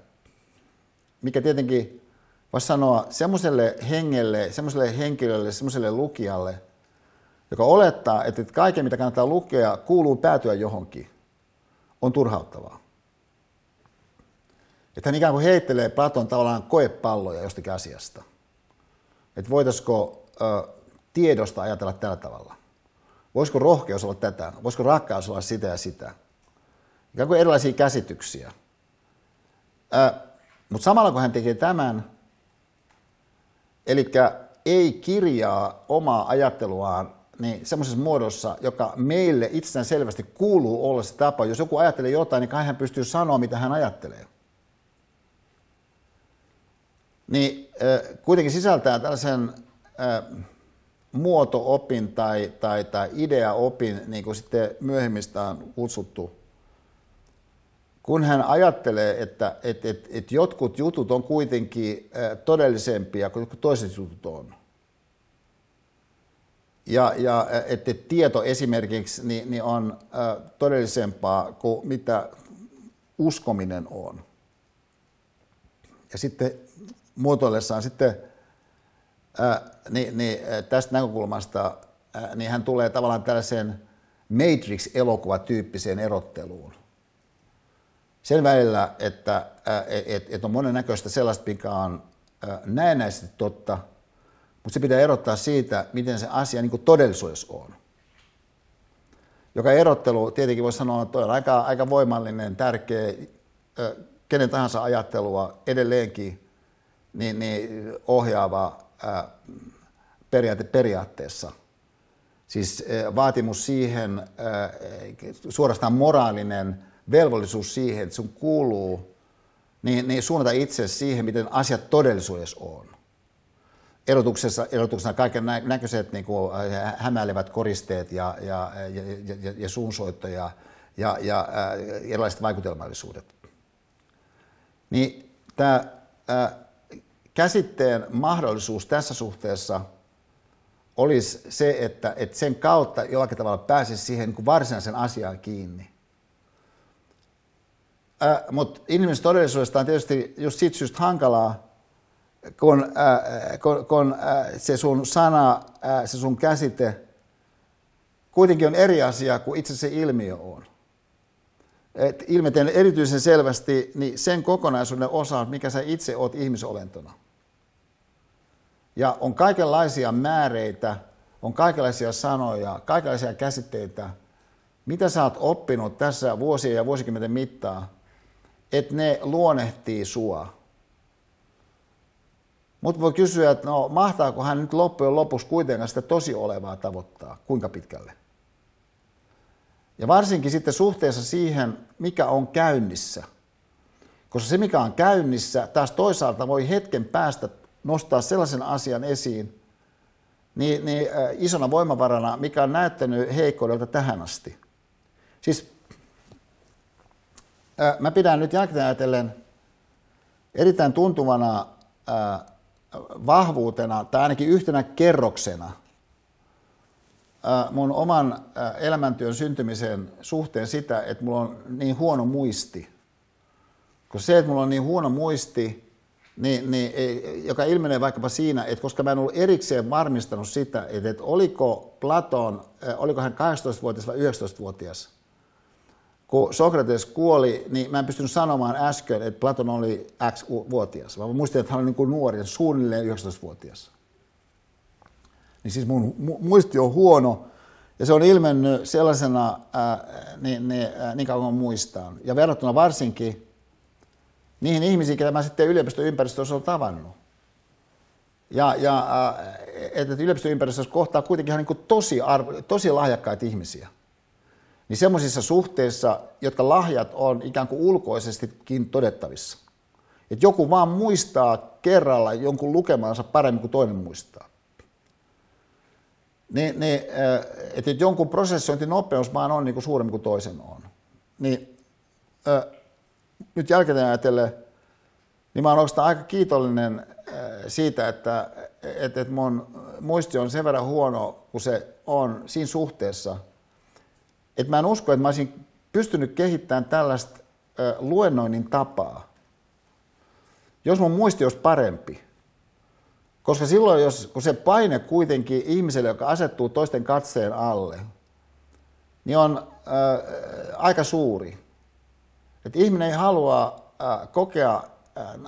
Mikä tietenkin voisi sanoa semmoiselle hengelle, semmoiselle henkilölle, semmoiselle lukijalle, joka olettaa, että kaiken mitä kannattaa lukea kuuluu päätyä johonkin, on turhauttavaa. Että hän ikään kuin heittelee Platon tavallaan koepalloja jostakin asiasta. Että voitaisiko ö, tiedosta ajatella tällä tavalla. Voisiko rohkeus olla tätä? Voisiko rakkaus olla sitä ja sitä? Ikään kuin erilaisia käsityksiä. Mutta samalla kun hän tekee tämän, eli ei kirjaa omaa ajatteluaan niin semmoisessa muodossa, joka meille itsestään selvästi kuuluu olla se tapa. Jos joku ajattelee jotain, niin kai hän pystyy sanoa, mitä hän ajattelee. Niin kuitenkin sisältää tällaisen muoto-opin tai, tai, tai idea-opin, niin kuin sitten myöhemmistä on kutsuttu, kun hän ajattelee, että et, et, et jotkut jutut on kuitenkin todellisempia kuin toiset jutut on. Ja, ja että et tieto esimerkiksi niin, niin on todellisempaa kuin mitä uskominen on. Ja sitten muotoillessaan sitten ää, niin, niin, tästä näkökulmasta ää, niin hän tulee tavallaan tällaiseen Matrix-elokuvatyyppiseen erotteluun. Sen välillä, että et, et on monennäköistä sellaista, mikä on näennäisesti totta, mutta se pitää erottaa siitä, miten se asia niin todellisuudessa on. Joka erottelu tietenkin voi sanoa, että on aika, aika voimallinen, tärkeä, kenen tahansa ajattelua edelleenkin niin, niin ohjaava periaate periaatteessa. Siis vaatimus siihen, suorastaan moraalinen velvollisuus siihen, että sun kuuluu niin, niin suunnata itse siihen, miten asiat todellisuudessa on. Erotuksessa, erotuksena kaiken näköiset niin kuin, hämäilevät koristeet ja, ja, ja, ja, ja suunsoitto ja, ja, ja erilaiset vaikutelmallisuudet. Niin tämä käsitteen mahdollisuus tässä suhteessa olisi se, että, että sen kautta jollakin tavalla pääsisi siihen niin kuin varsinaisen asiaan kiinni. Äh, Mutta inhimillisestä todellisuudesta on tietysti just siitä syystä hankalaa, kun, äh, kun, kun äh, se sun sana, äh, se sun käsite kuitenkin on eri asia kuin itse se ilmiö on et ilmeten erityisen selvästi niin sen kokonaisuuden osa, mikä sä itse oot ihmisolentona. Ja on kaikenlaisia määreitä, on kaikenlaisia sanoja, kaikenlaisia käsitteitä, mitä sä oot oppinut tässä vuosien ja vuosikymmenten mittaa, että ne luonnehtii sua. Mutta voi kysyä, että no mahtaako hän nyt loppujen lopuksi kuitenkaan sitä tosi olevaa tavoittaa, kuinka pitkälle? Ja varsinkin sitten suhteessa siihen, mikä on käynnissä. Koska se, mikä on käynnissä, taas toisaalta voi hetken päästä nostaa sellaisen asian esiin, niin, niin isona voimavarana, mikä on näyttänyt heikkoudelta tähän asti. Siis mä pidän nyt jälkeen ajatellen erittäin tuntuvana äh, vahvuutena tai ainakin yhtenä kerroksena mun oman elämäntyön syntymisen suhteen sitä, että mulla on niin huono muisti. Koska se, että mulla on niin huono muisti, niin, niin, joka ilmenee vaikkapa siinä, että koska mä en ollut erikseen varmistanut sitä, että, että oliko Platon, oliko hän 18-vuotias vai 19-vuotias, kun Sokrates kuoli, niin mä en pystynyt sanomaan äsken, että Platon oli X-vuotias, vaan mä muistin, että hän oli niin kuin nuori, suunnilleen 19-vuotias niin siis mun muisti on huono, ja se on ilmennyt sellaisena ää, niin, niin, ää, niin kauan muistaan. Ja verrattuna varsinkin niihin ihmisiin, joita mä sitten yliopistoympäristössä olen tavannut. Ja, ja että yliopistoympäristössä kohtaa kuitenkin ihan niin tosi, arvo, tosi lahjakkaita ihmisiä. Niin semmoisissa suhteissa, jotka lahjat on ikään kuin ulkoisestikin todettavissa. Että joku vaan muistaa kerralla jonkun lukemansa paremmin kuin toinen muistaa niin, niin että jonkun prosessointinopeus vaan on niin kuin suurempi kuin toisen on. Niin nyt jälkeen ajatellen, niin mä oon oikeastaan aika kiitollinen siitä, että, että, että mun muisti on sen verran huono kuin se on siinä suhteessa, että mä en usko, että mä olisin pystynyt kehittämään tällaista luennoinnin tapaa, jos mun muisti olisi parempi. Koska silloin, jos, kun se paine kuitenkin ihmiselle, joka asettuu toisten katseen alle, niin on äh, aika suuri. Et ihminen ei halua äh, kokea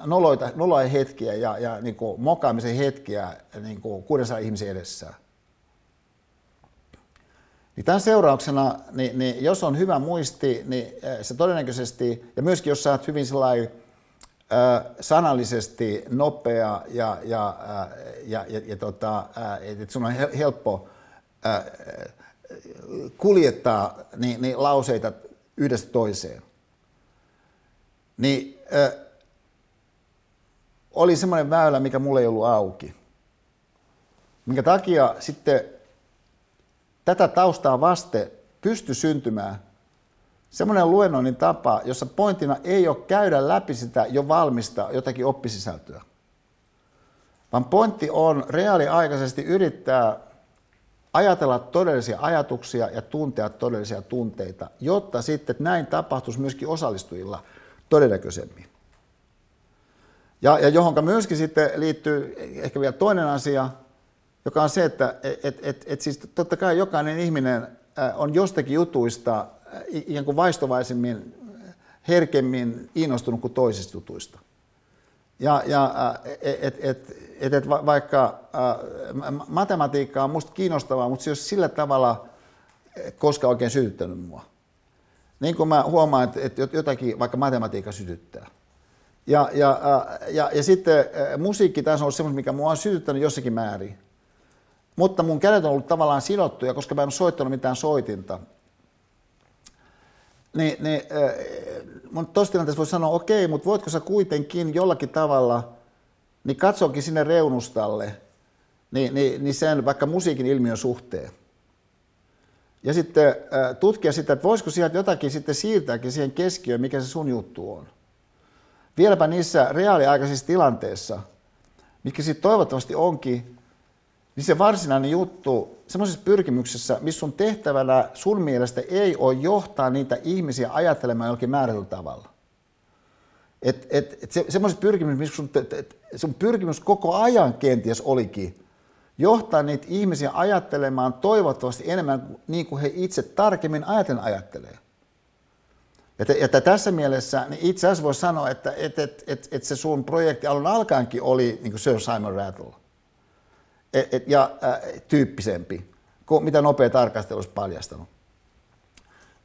noloita, noloja hetkiä ja, ja niin kuin mokaamisen hetkiä niin kuin 600 ihmisen edessä. Niin tämän seurauksena, niin, niin jos on hyvä muisti, niin se todennäköisesti, ja myöskin jos sä oot hyvin sellainen sanallisesti nopea ja, ja, ja, ja, ja tota, että sun on helppo kuljettaa niin, niin lauseita yhdestä toiseen. Niin oli semmoinen väylä, mikä mulle ei ollut auki. Minkä takia sitten tätä taustaa vaste pysty syntymään semmoinen luennoinnin tapa, jossa pointtina ei ole käydä läpi sitä jo valmista jotakin oppisisältöä, vaan pointti on reaaliaikaisesti yrittää ajatella todellisia ajatuksia ja tuntea todellisia tunteita, jotta sitten näin tapahtuisi myöskin osallistujilla todennäköisemmin. Ja, ja johonka myöskin sitten liittyy ehkä vielä toinen asia, joka on se, että et, et, et siis totta kai jokainen ihminen on jostakin jutuista ikään kuin vaistovaisemmin, herkemmin innostunut kuin toisista jutuista. Ja, ja et, et, et, et vaikka äh, matematiikka on musta kiinnostavaa, mutta se ei ole sillä tavalla koska oikein sytyttänyt mua. Niin kuin mä huomaan, että, että jotakin vaikka matematiikka sytyttää. Ja, ja, ja, ja sitten musiikki taas on ollut semmoista, mikä mua on sytyttänyt jossakin määrin. Mutta mun kädet on ollut tavallaan sidottuja, koska mä en ole soittanut mitään soitinta. Niin, niin äh, tuossa tilanteessa voi sanoa, okei, mutta voitko sä kuitenkin jollakin tavalla, niin katsokin sinne reunustalle, niin, niin, niin sen vaikka musiikin ilmiön suhteen. Ja sitten äh, tutkia sitä, että voisiko sieltä jotakin sitten siirtääkin siihen keskiöön, mikä se sun juttu on. Vieläpä niissä reaaliaikaisissa tilanteissa, mikä sitten toivottavasti onkin, niin se varsinainen juttu semmoisessa pyrkimyksessä, missä sun tehtävänä sun mielestä ei ole johtaa niitä ihmisiä ajattelemaan jollakin määrätyllä tavalla. Et, et, et se, semmoisessa pyrkimyksessä, missä sun, et, sun pyrkimys koko ajan kenties olikin, johtaa niitä ihmisiä ajattelemaan toivottavasti enemmän niin kuin he itse tarkemmin ajatellen ajattelee. Että, että tässä mielessä niin itse asiassa voisi sanoa, että, että, että, että, että se sun projekti alun alkaenkin oli niin kuin Sir Simon Rattle et, et, ja äh, tyyppisempi kuin mitä nopea tarkastelu olisi paljastanut.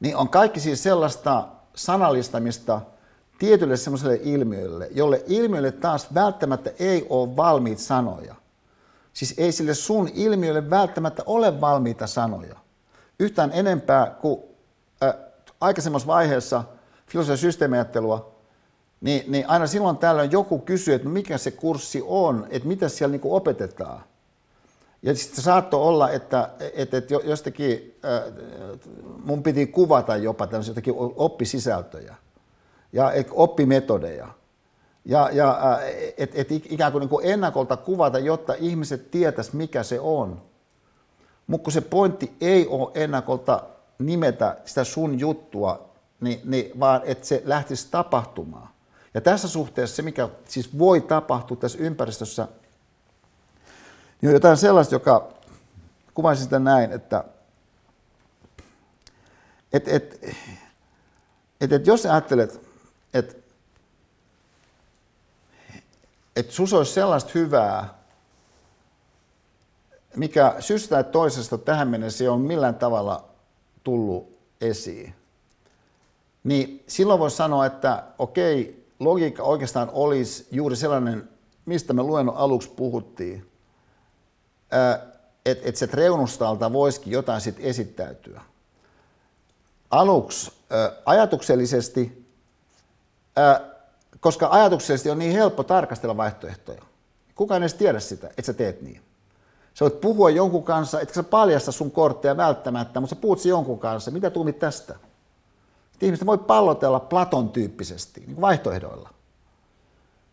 Niin on kaikki siis sellaista sanallistamista tietylle semmoiselle ilmiölle, jolle ilmiölle taas välttämättä ei ole valmiit sanoja. Siis ei sille sun ilmiölle välttämättä ole valmiita sanoja. Yhtään enempää kuin äh, aikaisemmassa vaiheessa filosofian systeemiajattelua, niin, niin aina silloin tällöin joku kysyy, että mikä se kurssi on, että mitä siellä niin opetetaan. Ja sitten saattoi olla, että, että, että jostakin, mun piti kuvata jopa tämmöisiä jotakin oppisisältöjä ja oppimetodeja. Ja, ja että et ikään kuin, niin kuin ennakolta kuvata, jotta ihmiset tietäisi, mikä se on. Mutta se pointti ei ole ennakolta nimetä sitä sun juttua, niin, niin, vaan että se lähtisi tapahtumaan. Ja tässä suhteessa se, mikä siis voi tapahtua tässä ympäristössä, niin on jotain sellaista, joka kuvaisi sitä näin, että et, et, et, et jos ajattelet, että et sus olisi sellaista hyvää, mikä syystä tai toisesta tähän mennessä ei ole millään tavalla tullut esiin, niin silloin voisi sanoa, että okei, logiikka oikeastaan olisi juuri sellainen, mistä me luennon aluksi puhuttiin, että et se reunustalta voisikin jotain sitten esittäytyä. Aluksi ajatuksellisesti, koska ajatuksellisesti on niin helppo tarkastella vaihtoehtoja. Kukaan ei edes tiedä sitä, että sä teet niin. Sä voit puhua jonkun kanssa, etkä sä paljasta sun kortteja välttämättä, mutta sä puhut jonkun kanssa. Mitä tuumit tästä? ihmiset voi pallotella Platon tyyppisesti, niin vaihtoehdoilla.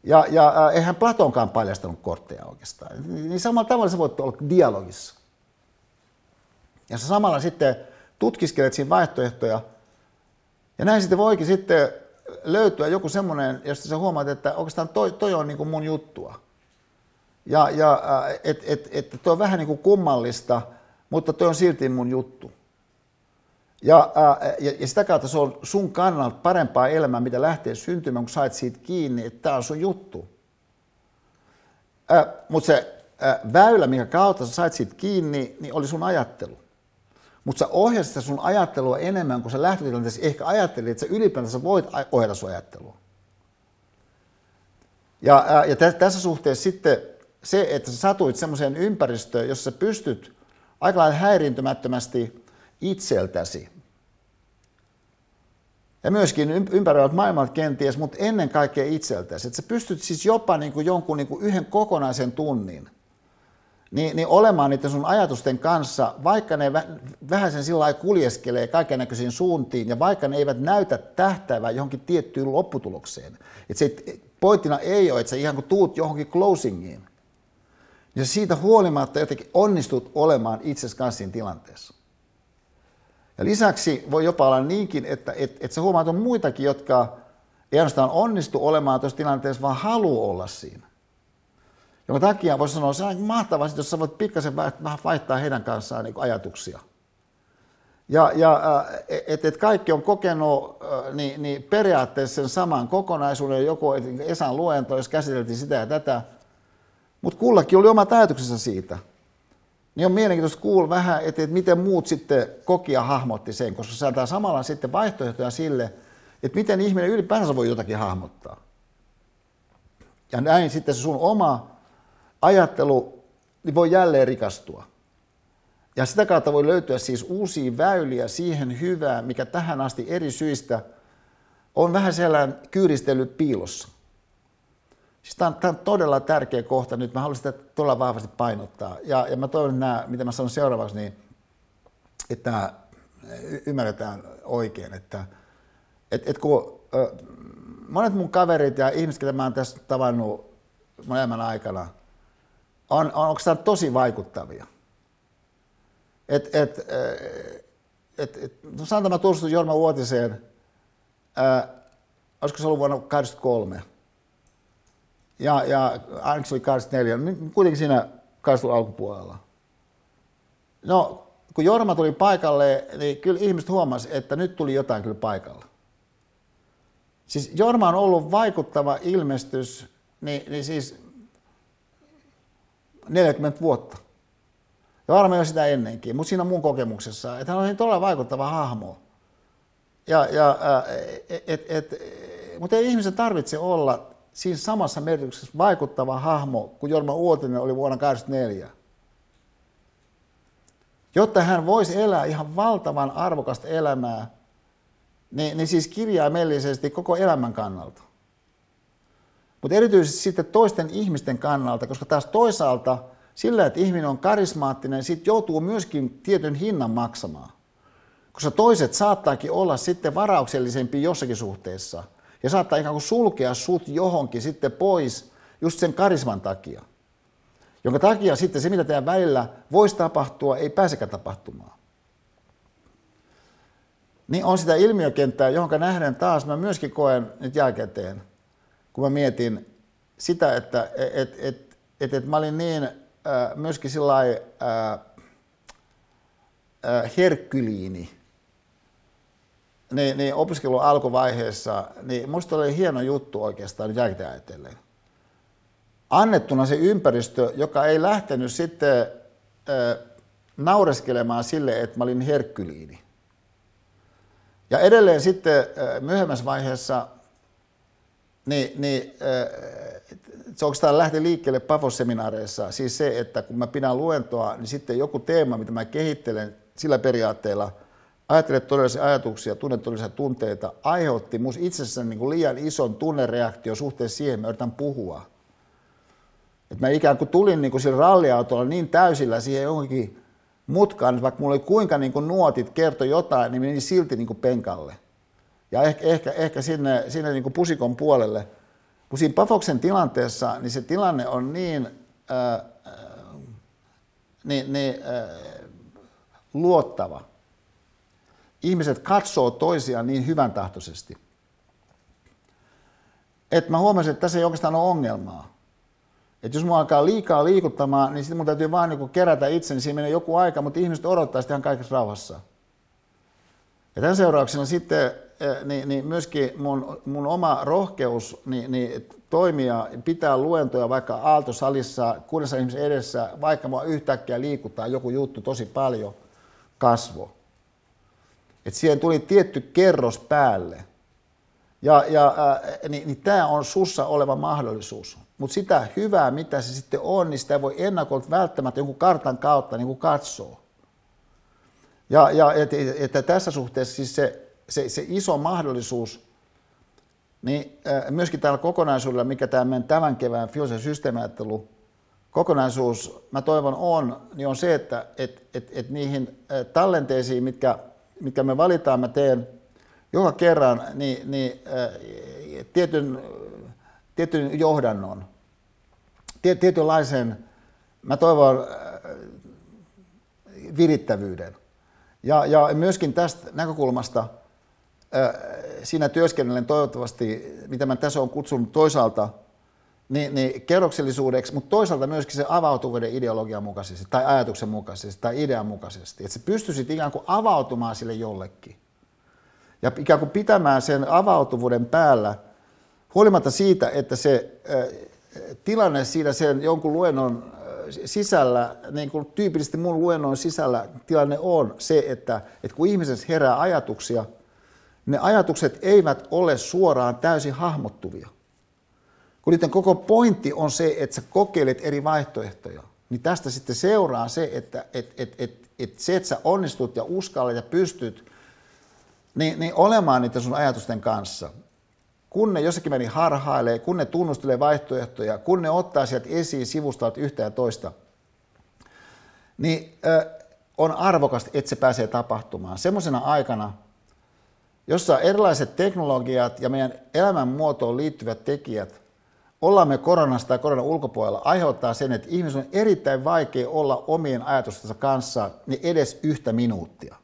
Ja, ja äh, eihän Platonkaan paljastanut kortteja oikeastaan. Niin samalla tavalla sä voit olla dialogissa. Ja sä samalla sitten tutkiskelet siinä vaihtoehtoja. Ja näin sitten voikin sitten löytyä joku semmoinen, josta sä huomaat, että oikeastaan toi, toi on niin kuin mun juttua. Ja, ja että et, et, toi on vähän niin kuin kummallista, mutta toi on silti mun juttu. Ja, ja, ja sitä kautta se on sun kannalta parempaa elämää, mitä lähtee syntymään, kun sait siitä kiinni, että tämä on sun juttu. Mutta se ää, väylä, minkä kautta sä sait siitä kiinni, niin oli sun ajattelu. Mutta sä ohjasit sun ajattelua enemmän, kun sä lähtötilanteessa ehkä ajattelit, että sä ylipäätänsä voit ohjata sun ajattelua. Ja, ää, ja tässä suhteessa sitten se, että sä satuit semmoiseen ympäristöön, jossa sä pystyt aika lailla häiriintymättömästi itseltäsi ja myöskin ympäröivät maailmat kenties, mutta ennen kaikkea itseltäsi. Että sä pystyt siis jopa niin kuin jonkun niin kuin yhden kokonaisen tunnin niin, niin olemaan niiden sun ajatusten kanssa, vaikka ne vähän sen sillä lailla kuljeskelee kaikenlaisiin suuntiin, ja vaikka ne eivät näytä tähtäävää johonkin tiettyyn lopputulokseen. Että se pointtina ei ole, että sä ihan kuin tuut johonkin closingiin, ja siitä huolimatta jotenkin onnistut olemaan itsesi kanssa siinä tilanteessa. Ja lisäksi voi jopa olla niinkin, että et, et sä huomaat on muitakin, jotka ei ainoastaan onnistu olemaan tuossa tilanteessa, vaan haluaa olla siinä. Jonka takia voisi sanoa, että se on mahtavaa, jos sä voit pikkasen vaihtaa heidän kanssaan niin ajatuksia. Ja, ja että et kaikki on kokenut niin, niin periaatteessa sen saman kokonaisuuden, joku Esan luento, jos käsiteltiin sitä ja tätä, mutta kullakin oli omat ajatuksensa siitä. Niin on mielenkiintoista kuulla vähän, että, että miten muut sitten kokia hahmotti sen, koska antaa samalla sitten vaihtoehtoja sille, että miten ihminen ylipäänsä voi jotakin hahmottaa. Ja näin sitten se sun oma ajattelu niin voi jälleen rikastua. Ja sitä kautta voi löytyä siis uusia väyliä siihen hyvään, mikä tähän asti eri syistä on vähän sellainen kyyristellyt piilossa. Siis tämä, on, tämä on todella tärkeä kohta nyt. Mä haluan sitä todella vahvasti painottaa. Ja, ja mä toivon, että nämä, mitä mä sanon seuraavaksi, niin että ymmärretään oikein. Että, et, et kun monet mun kaverit ja ihmiset, joita mä oon tässä tavannut mun elämän aikana, on, on onko tosi vaikuttavia. Et, et, et, et, no sanotaan, mä tutustuin Jorma Uotiseen, ää, olisiko se ollut vuonna 1983, ja, ja ainakin oli 84, niin kuitenkin siinä 80 alkupuolella. No, kun Jorma tuli paikalle, niin kyllä ihmiset huomasi, että nyt tuli jotain kyllä paikalla. Siis Jorma on ollut vaikuttava ilmestys, niin, niin siis 40 vuotta. Ja varmaan jo sitä ennenkin, mutta siinä on mun kokemuksessa, että hän on niin todella vaikuttava hahmo. Ja, ja, et, et, et, mutta ei ihmisen tarvitse olla siinä samassa merkityksessä vaikuttava hahmo kuin Jorma Uotinen oli vuonna 1984. Jotta hän voisi elää ihan valtavan arvokasta elämää, niin, niin siis kirjaimellisesti koko elämän kannalta. Mutta erityisesti sitten toisten ihmisten kannalta, koska taas toisaalta sillä, että ihminen on karismaattinen, sitten joutuu myöskin tietyn hinnan maksamaan. Koska toiset saattaakin olla sitten varauksellisempi jossakin suhteessa – ja saattaa ikään kuin sulkea sut johonkin sitten pois just sen karisman takia. Jonka takia sitten se, mitä teidän välillä voisi tapahtua, ei pääsekään tapahtumaan. Niin on sitä ilmiökenttää, johon nähden taas mä myöskin koen nyt jälkikäteen, kun mä mietin sitä, että et, et, et, et mä olin niin äh, myöskin sillä äh, äh, herkkyliini niin, niin opiskelun alkuvaiheessa, niin musta oli hieno juttu oikeastaan jälkeen ajatellen. Annettuna se ympäristö, joka ei lähtenyt sitten äh, naureskelemaan sille, että mä olin herkkyliini. Ja edelleen sitten äh, myöhemmässä vaiheessa, niin, niin äh, se oikeastaan lähti liikkeelle Pafos-seminaareissa, siis se, että kun mä pidän luentoa, niin sitten joku teema, mitä mä kehittelen sillä periaatteella – ajattele todellisia ajatuksia, tunne todellisia tunteita, aiheutti minusta itsessäni niin kuin liian ison tunnereaktio suhteessa siihen, mä yritän puhua. Et mä ikään kuin tulin niin kuin sillä ralliautolla niin täysillä siihen johonkin mutkaan, että vaikka mulla oli kuinka niin kuin nuotit kertoi jotain, niin meni silti niin kuin penkalle. Ja ehkä, ehkä, ehkä sinne, sinne niin kuin pusikon puolelle. Kun siinä Pafoksen tilanteessa, niin se tilanne on niin, ää, niin, niin ää, luottava – ihmiset katsoo toisiaan niin hyvän tahtoisesti. että mä huomasin, että tässä ei oikeastaan ole ongelmaa. Että jos mua alkaa liikaa liikuttamaan, niin sitten mun täytyy vaan niin kerätä itseni, siinä menee joku aika, mutta ihmiset odottaa sitä ihan kaikessa rauhassa. Ja tämän seurauksena sitten eh, niin, niin myöskin mun, mun oma rohkeus niin, niin toimia, pitää luentoja vaikka Aaltosalissa, kuudessa ihmisen edessä, vaikka mua yhtäkkiä liikuttaa joku juttu tosi paljon, kasvo. Että siihen tuli tietty kerros päälle. Ja, ja äh, niin, niin tämä on sussa oleva mahdollisuus. Mutta sitä hyvää, mitä se sitten on, niin sitä voi ennakolta välttämättä jonkun kartan kautta niin katsoa. Ja, ja että että tässä suhteessa siis se, se, se iso mahdollisuus, niin äh, myöskin tällä kokonaisuudella, mikä tämä meidän tämän kevään filosofisen systeemiajattelu kokonaisuus, mä toivon on, niin on se, että et, et, et niihin tallenteisiin, mitkä, mitkä me valitaan, mä teen joka kerran niin, niin, äh, tietyn tietyn johdannon, tietynlaisen, mä toivon, äh, virittävyyden. Ja, ja myöskin tästä näkökulmasta äh, siinä työskennellen toivottavasti, mitä mä tässä on kutsunut toisaalta, niin, niin kerroksellisuudeksi, mutta toisaalta myöskin se avautuvuuden ideologian mukaisesti tai ajatuksen mukaisesti tai idean mukaisesti. Että se pystyisit ikään kuin avautumaan sille jollekin. Ja ikään kuin pitämään sen avautuvuuden päällä huolimatta siitä, että se tilanne siinä sen jonkun luennon sisällä, niin kuin tyypillisesti mun luennon sisällä tilanne on se, että, että kun ihmisessä herää ajatuksia, ne ajatukset eivät ole suoraan täysin hahmottuvia. Kun niiden koko pointti on se, että sä kokeilet eri vaihtoehtoja, niin tästä sitten seuraa se, että et, et, et, et se, että sä onnistut ja uskallat ja pystyt niin, niin olemaan niiden sun ajatusten kanssa, kun ne jossakin meni harhailee, kun ne tunnustelee vaihtoehtoja, kun ne ottaa sieltä esiin sivustalta yhtä ja toista, niin ö, on arvokasta, että se pääsee tapahtumaan. Semmoisena aikana, jossa erilaiset teknologiat ja meidän elämänmuotoon liittyvät tekijät, ollaan me koronasta tai koronan ulkopuolella, aiheuttaa sen, että ihmisen on erittäin vaikea olla omien ajatustensa kanssa niin edes yhtä minuuttia.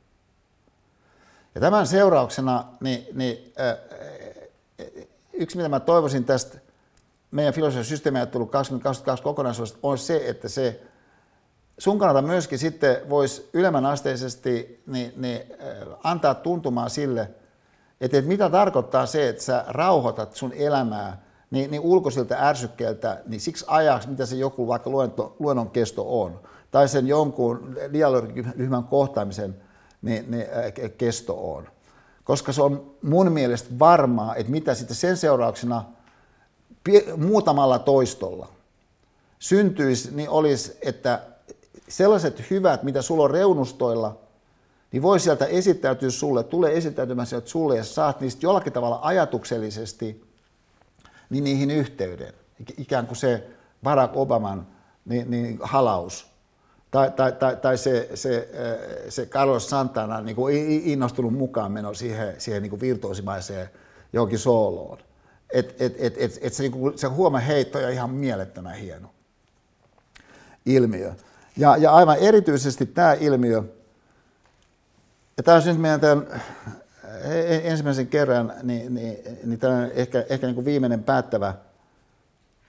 Ja tämän seurauksena niin, niin, yksi, mitä mä toivoisin tästä meidän filosofian systeemiajattelu 2022 kokonaisuudesta on se, että se sun kannalta myöskin sitten voisi ylemmän asteisesti niin, niin, antaa tuntumaan sille, että, että mitä tarkoittaa se, että sä rauhoitat sun elämää niin, niin ulkoisilta ärsykkeiltä, niin siksi ajaksi, mitä se joku vaikka luento, luennon kesto on, tai sen jonkun dialogiryhmän kohtaamisen niin, niin, kesto on. Koska se on mun mielestä varmaa, että mitä sitten sen seurauksena muutamalla toistolla syntyisi, niin olisi, että sellaiset hyvät, mitä sulla on reunustoilla, niin voi sieltä esittäytyä sulle, tulee esittäytymään sieltä sulle ja saat niistä jollakin tavalla ajatuksellisesti niin niihin yhteyden. Ikään kuin se Barack Obaman niin, niin halaus tai, tai, tai, tai se, se, äh, se Carlos Santana niin kuin innostunut mukaan meno siihen, siihen niin kuin virtuosimaiseen johonkin sooloon. Et, et, et, et, et se, niin kuin, se huomaheitto on ihan mielettömän hieno ilmiö. Ja, ja aivan erityisesti tämä ilmiö, ja tämä on nyt meidän tämän ensimmäisen kerran, niin, niin, niin tämä ehkä, ehkä niin kuin viimeinen päättävä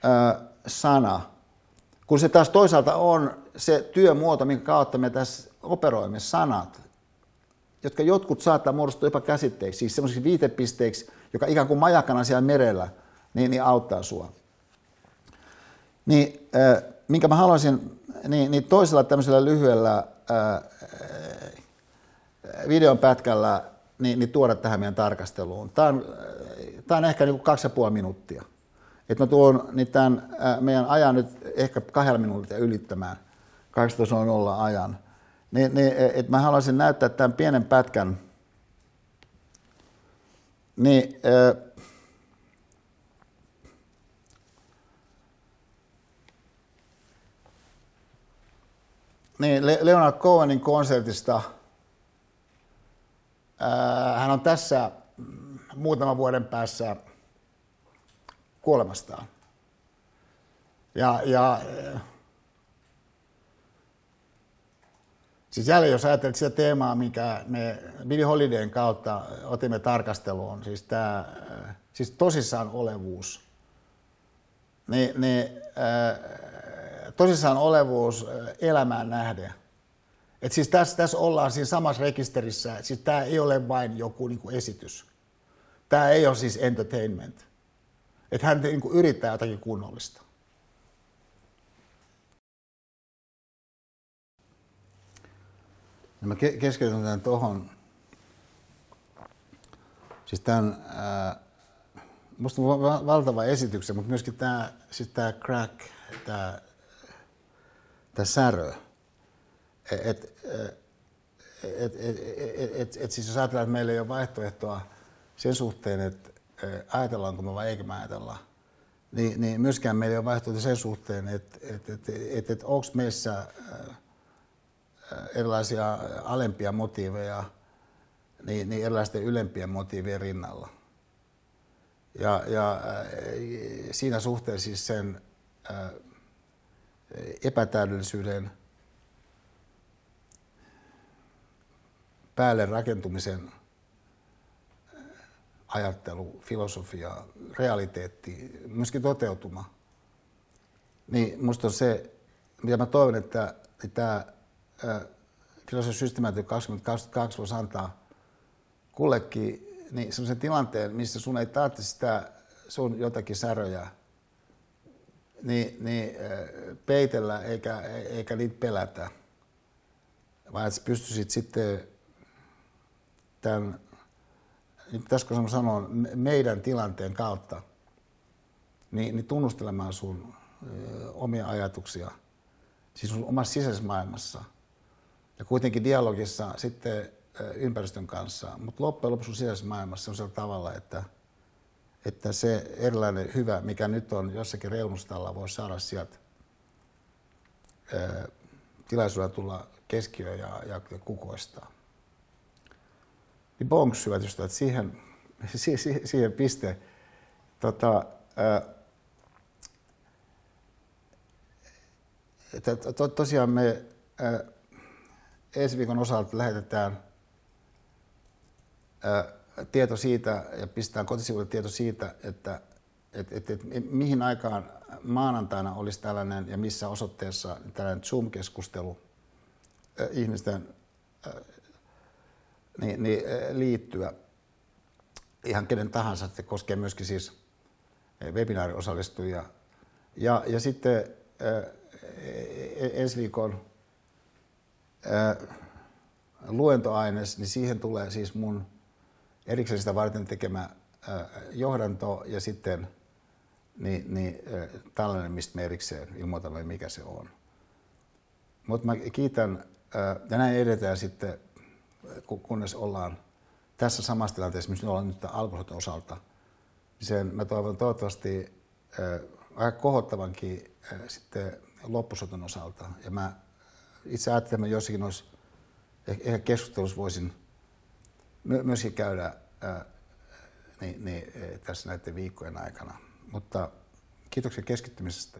ää, sana – kun se taas toisaalta on se työmuoto, minkä kautta me tässä operoimme sanat, jotka jotkut saattaa muodostua jopa käsitteiksi, siis semmoisiksi viitepisteiksi, joka ikään kuin majakana siellä merellä, niin, niin auttaa sua. Niin, äh, minkä mä haluaisin, niin, niin toisella tämmöisellä lyhyellä äh, videon pätkällä niin, niin tuoda tähän meidän tarkasteluun. Tämä on, tämä on ehkä niin kuin kaksi ja puoli minuuttia että mä tuon niin tämän meidän ajan nyt ehkä kahdella minuutilla ylittämään 18.00 ajan. Niin, niin, että mä haluaisin näyttää tämän pienen pätkän. Niin, äh, niin Leonard Cohenin konsertista. Äh, hän on tässä muutaman vuoden päässä kuolemastaan. Ja, ja siis jälleen jos ajattelet sitä teemaa, mikä me Billy Holidayn kautta otimme tarkasteluun, siis, tämä, siis tosissaan olevuus, niin, niin äh, tosissaan olevuus elämään nähden. Et siis tässä, tässä ollaan siinä samassa rekisterissä, siis tämä ei ole vain joku niin kuin esitys. Tämä ei ole siis entertainment. Että hän niin kuin yrittää jotakin kunnollista. Ja mä keskityn tämän tuohon. Siis tämän, ää, musta on valtava esityksen, mutta myöskin tämä, siis tämä crack, tämä, tämä särö. Et, et, et, et, et, et, siis jos ajatellaan, että meillä ei ole vaihtoehtoa sen suhteen, että ajatellaanko me vai eikö me ajatella, niin, niin myöskään meillä ei ole vaihtoehtoa sen suhteen, että et, et, et, et, onko meissä erilaisia alempia motiiveja niin, niin erilaisten ylempien motiivien rinnalla. Ja, ja siinä suhteessa siis sen epätäydellisyyden päälle rakentumisen ajattelu, filosofia, realiteetti, myöskin toteutuma, niin minusta on se, mitä mä toivon, että tämä filosofia systemaattinen 2022 voisi antaa kullekin niin sellaisen tilanteen, missä sun ei tarvitse sitä sun jotakin säröjä niin, niin peitellä eikä, eikä niitä pelätä, vaan että pystyisit sitten tämän, pitäisikö sanoa, meidän tilanteen kautta niin, niin tunnustelemaan sun omia ajatuksia, siis sun omassa sisäisessä maailmassa. Ja kuitenkin dialogissa sitten ympäristön kanssa, mutta loppujen lopuksi sun sisäisessä maailmassa on sillä tavalla, että, että se erilainen hyvä, mikä nyt on jossakin reunustalla, voi saada sieltä tilaisuuden tulla keskiöön ja, ja, ja kukoistaa niin bonks, hyvät ystävät, siihen, siihen, siihen piste. Tota, että to, tosiaan me ää, ensi viikon osalta lähetetään ää, tieto siitä ja pistetään kotisivuille tieto siitä, että et, et, et, mihin aikaan maanantaina olisi tällainen ja missä osoitteessa tällainen Zoom-keskustelu ihmisten niin, niin liittyä ihan kenen tahansa, se koskee myöskin siis webinaariosallistujia. Ja, ja sitten ensi viikon luentoaines, niin siihen tulee siis mun erikseen sitä varten tekemä johdanto ja sitten niin, niin, tällainen, mistä me erikseen ilmoitamme, mikä se on. Mutta mä kiitän, ja näin edetään sitten kunnes ollaan tässä samassa tilanteessa, missä ollaan nyt alkoholin osalta, niin sen mä toivon toivottavasti aika kohottavankin sitten loppusoton osalta. Ja mä itse ajattelen, että jossakin olisi, ehkä keskustelussa voisin myöskin käydä niin, niin, tässä näiden viikkojen aikana. Mutta kiitoksia keskittymisestä.